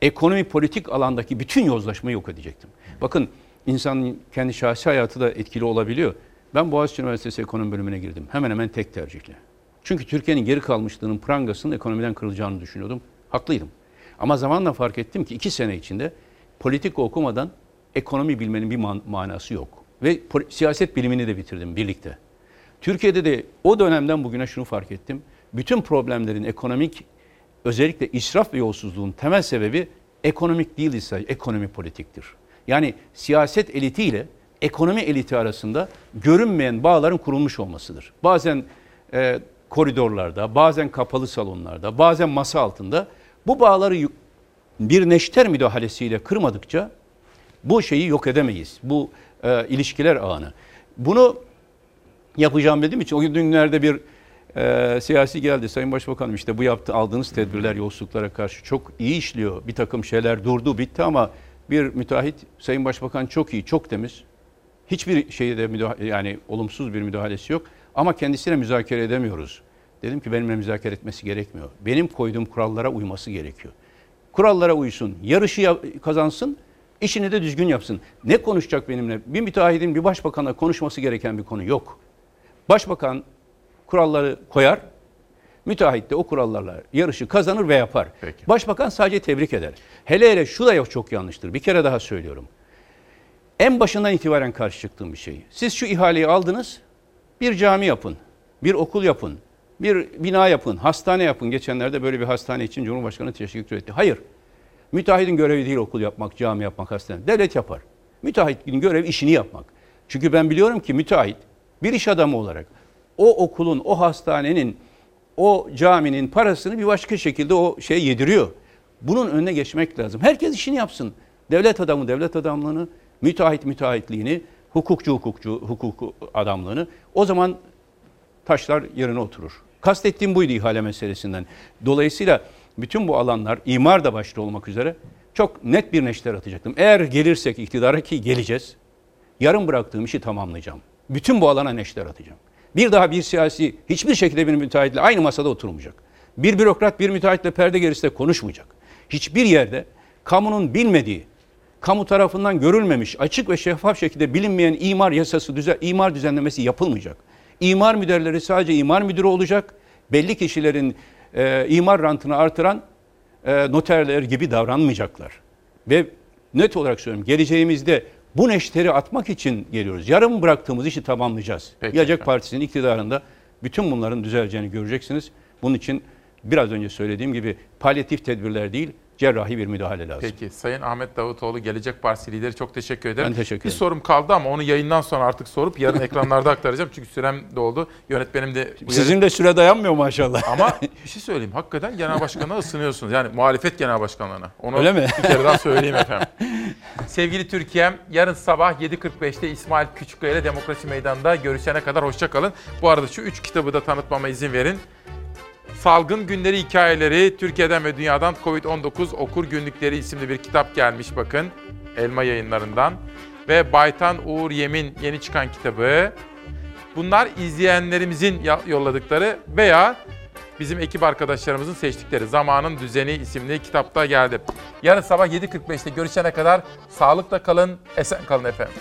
ekonomi politik alandaki bütün yozlaşmayı yok edecektim. Bakın insanın kendi şahsi hayatı da etkili olabiliyor. Ben Boğaziçi Üniversitesi Ekonomi Bölümüne girdim. Hemen hemen tek tercihle. Çünkü Türkiye'nin geri kalmışlığının prangasının ekonomiden kırılacağını düşünüyordum. Haklıydım. Ama zamanla fark ettim ki iki sene içinde politik okumadan ekonomi bilmenin bir man- manası yok. Ve siyaset bilimini de bitirdim birlikte. Türkiye'de de o dönemden bugüne şunu fark ettim. Bütün problemlerin ekonomik özellikle israf ve yolsuzluğun temel sebebi ekonomik değil ise ekonomi politiktir. Yani siyaset elitiyle ekonomi eliti arasında görünmeyen bağların kurulmuş olmasıdır. Bazen e, koridorlarda, bazen kapalı salonlarda, bazen masa altında bu bağları bir neşter müdahalesiyle kırmadıkça bu şeyi yok edemeyiz. Bu e, ilişkiler ağını. Bunu yapacağım dediğim için o günlerde bir e, siyasi geldi. Sayın Başbakanım işte bu yaptı aldığınız tedbirler yolsuzluklara karşı çok iyi işliyor. Bir takım şeyler durdu bitti ama bir müteahhit Sayın Başbakan çok iyi, çok temiz. Hiçbir şeyde müdahale, yani olumsuz bir müdahalesi yok. Ama kendisiyle müzakere edemiyoruz. Dedim ki benimle müzakere etmesi gerekmiyor. Benim koyduğum kurallara uyması gerekiyor. Kurallara uysun, yarışı ya- kazansın, işini de düzgün yapsın. Ne konuşacak benimle? Bir müteahhidin bir başbakanla konuşması gereken bir konu yok. Başbakan kuralları koyar, müteahhit de o kurallarla yarışı kazanır ve yapar. Başbakan sadece tebrik eder. Hele hele şu da yok çok yanlıştır. Bir kere daha söylüyorum. En başından itibaren karşı çıktığım bir şey. Siz şu ihaleyi aldınız, bir cami yapın, bir okul yapın, bir bina yapın, hastane yapın. Geçenlerde böyle bir hastane için Cumhurbaşkanı teşekkür etti. Hayır, müteahhidin görevi değil okul yapmak, cami yapmak, hastane. Devlet yapar. Müteahhitin görevi işini yapmak. Çünkü ben biliyorum ki müteahhit bir iş adamı olarak o okulun, o hastanenin, o caminin parasını bir başka şekilde o şey yediriyor. Bunun önüne geçmek lazım. Herkes işini yapsın. Devlet adamı devlet adamlığını, müteahhit müteahhitliğini, hukukçu hukukçu hukuk adamlığını. O zaman taşlar yerine oturur. Kastettiğim buydu ihale meselesinden. Dolayısıyla bütün bu alanlar imar da başta olmak üzere çok net bir neşter atacaktım. Eğer gelirsek iktidara ki geleceğiz, yarım bıraktığım işi tamamlayacağım. Bütün bu alana neşter atacağım. Bir daha bir siyasi hiçbir şekilde bir müteahhitle aynı masada oturmayacak. Bir bürokrat bir müteahhitle perde gerisinde konuşmayacak. Hiçbir yerde kamunun bilmediği, kamu tarafından görülmemiş, açık ve şeffaf şekilde bilinmeyen imar yasası, düzen, imar düzenlemesi yapılmayacak. İmar müdürleri sadece imar müdürü olacak. Belli kişilerin e, imar rantını artıran e, noterler gibi davranmayacaklar. Ve net olarak söylüyorum geleceğimizde bu neşteri atmak için geliyoruz. Yarım bıraktığımız işi tamamlayacağız. Gelecek Partisi'nin iktidarında bütün bunların düzeleceğini göreceksiniz. Bunun için biraz önce söylediğim gibi palyatif tedbirler değil, cerrahi bir müdahale lazım. Peki Sayın Ahmet Davutoğlu Gelecek Partisi lideri çok teşekkür ederim. Ben teşekkür Bir ederim. sorum kaldı ama onu yayından sonra artık sorup yarın ekranlarda <laughs> aktaracağım. Çünkü sürem doldu. Yönetmenim de... Sizin de süre dayanmıyor maşallah. Ama <laughs> bir şey söyleyeyim. Hakikaten genel başkanına ısınıyorsunuz. Yani muhalefet genel başkanlığına. Onu Öyle mi? bir kere daha söyleyeyim <laughs> efendim. Sevgili Türkiye'm yarın sabah 7.45'te İsmail Küçükkaya ile Demokrasi Meydanı'nda görüşene kadar hoşça kalın. Bu arada şu üç kitabı da tanıtmama izin verin. Salgın Günleri Hikayeleri, Türkiye'den ve Dünyadan Covid-19 Okur Günlükleri isimli bir kitap gelmiş bakın. Elma yayınlarından. Ve Baytan Uğur Yemin yeni çıkan kitabı. Bunlar izleyenlerimizin yolladıkları veya bizim ekip arkadaşlarımızın seçtikleri Zamanın Düzeni isimli kitapta geldi. Yarın sabah 7.45'te görüşene kadar sağlıkla kalın, esen kalın efendim.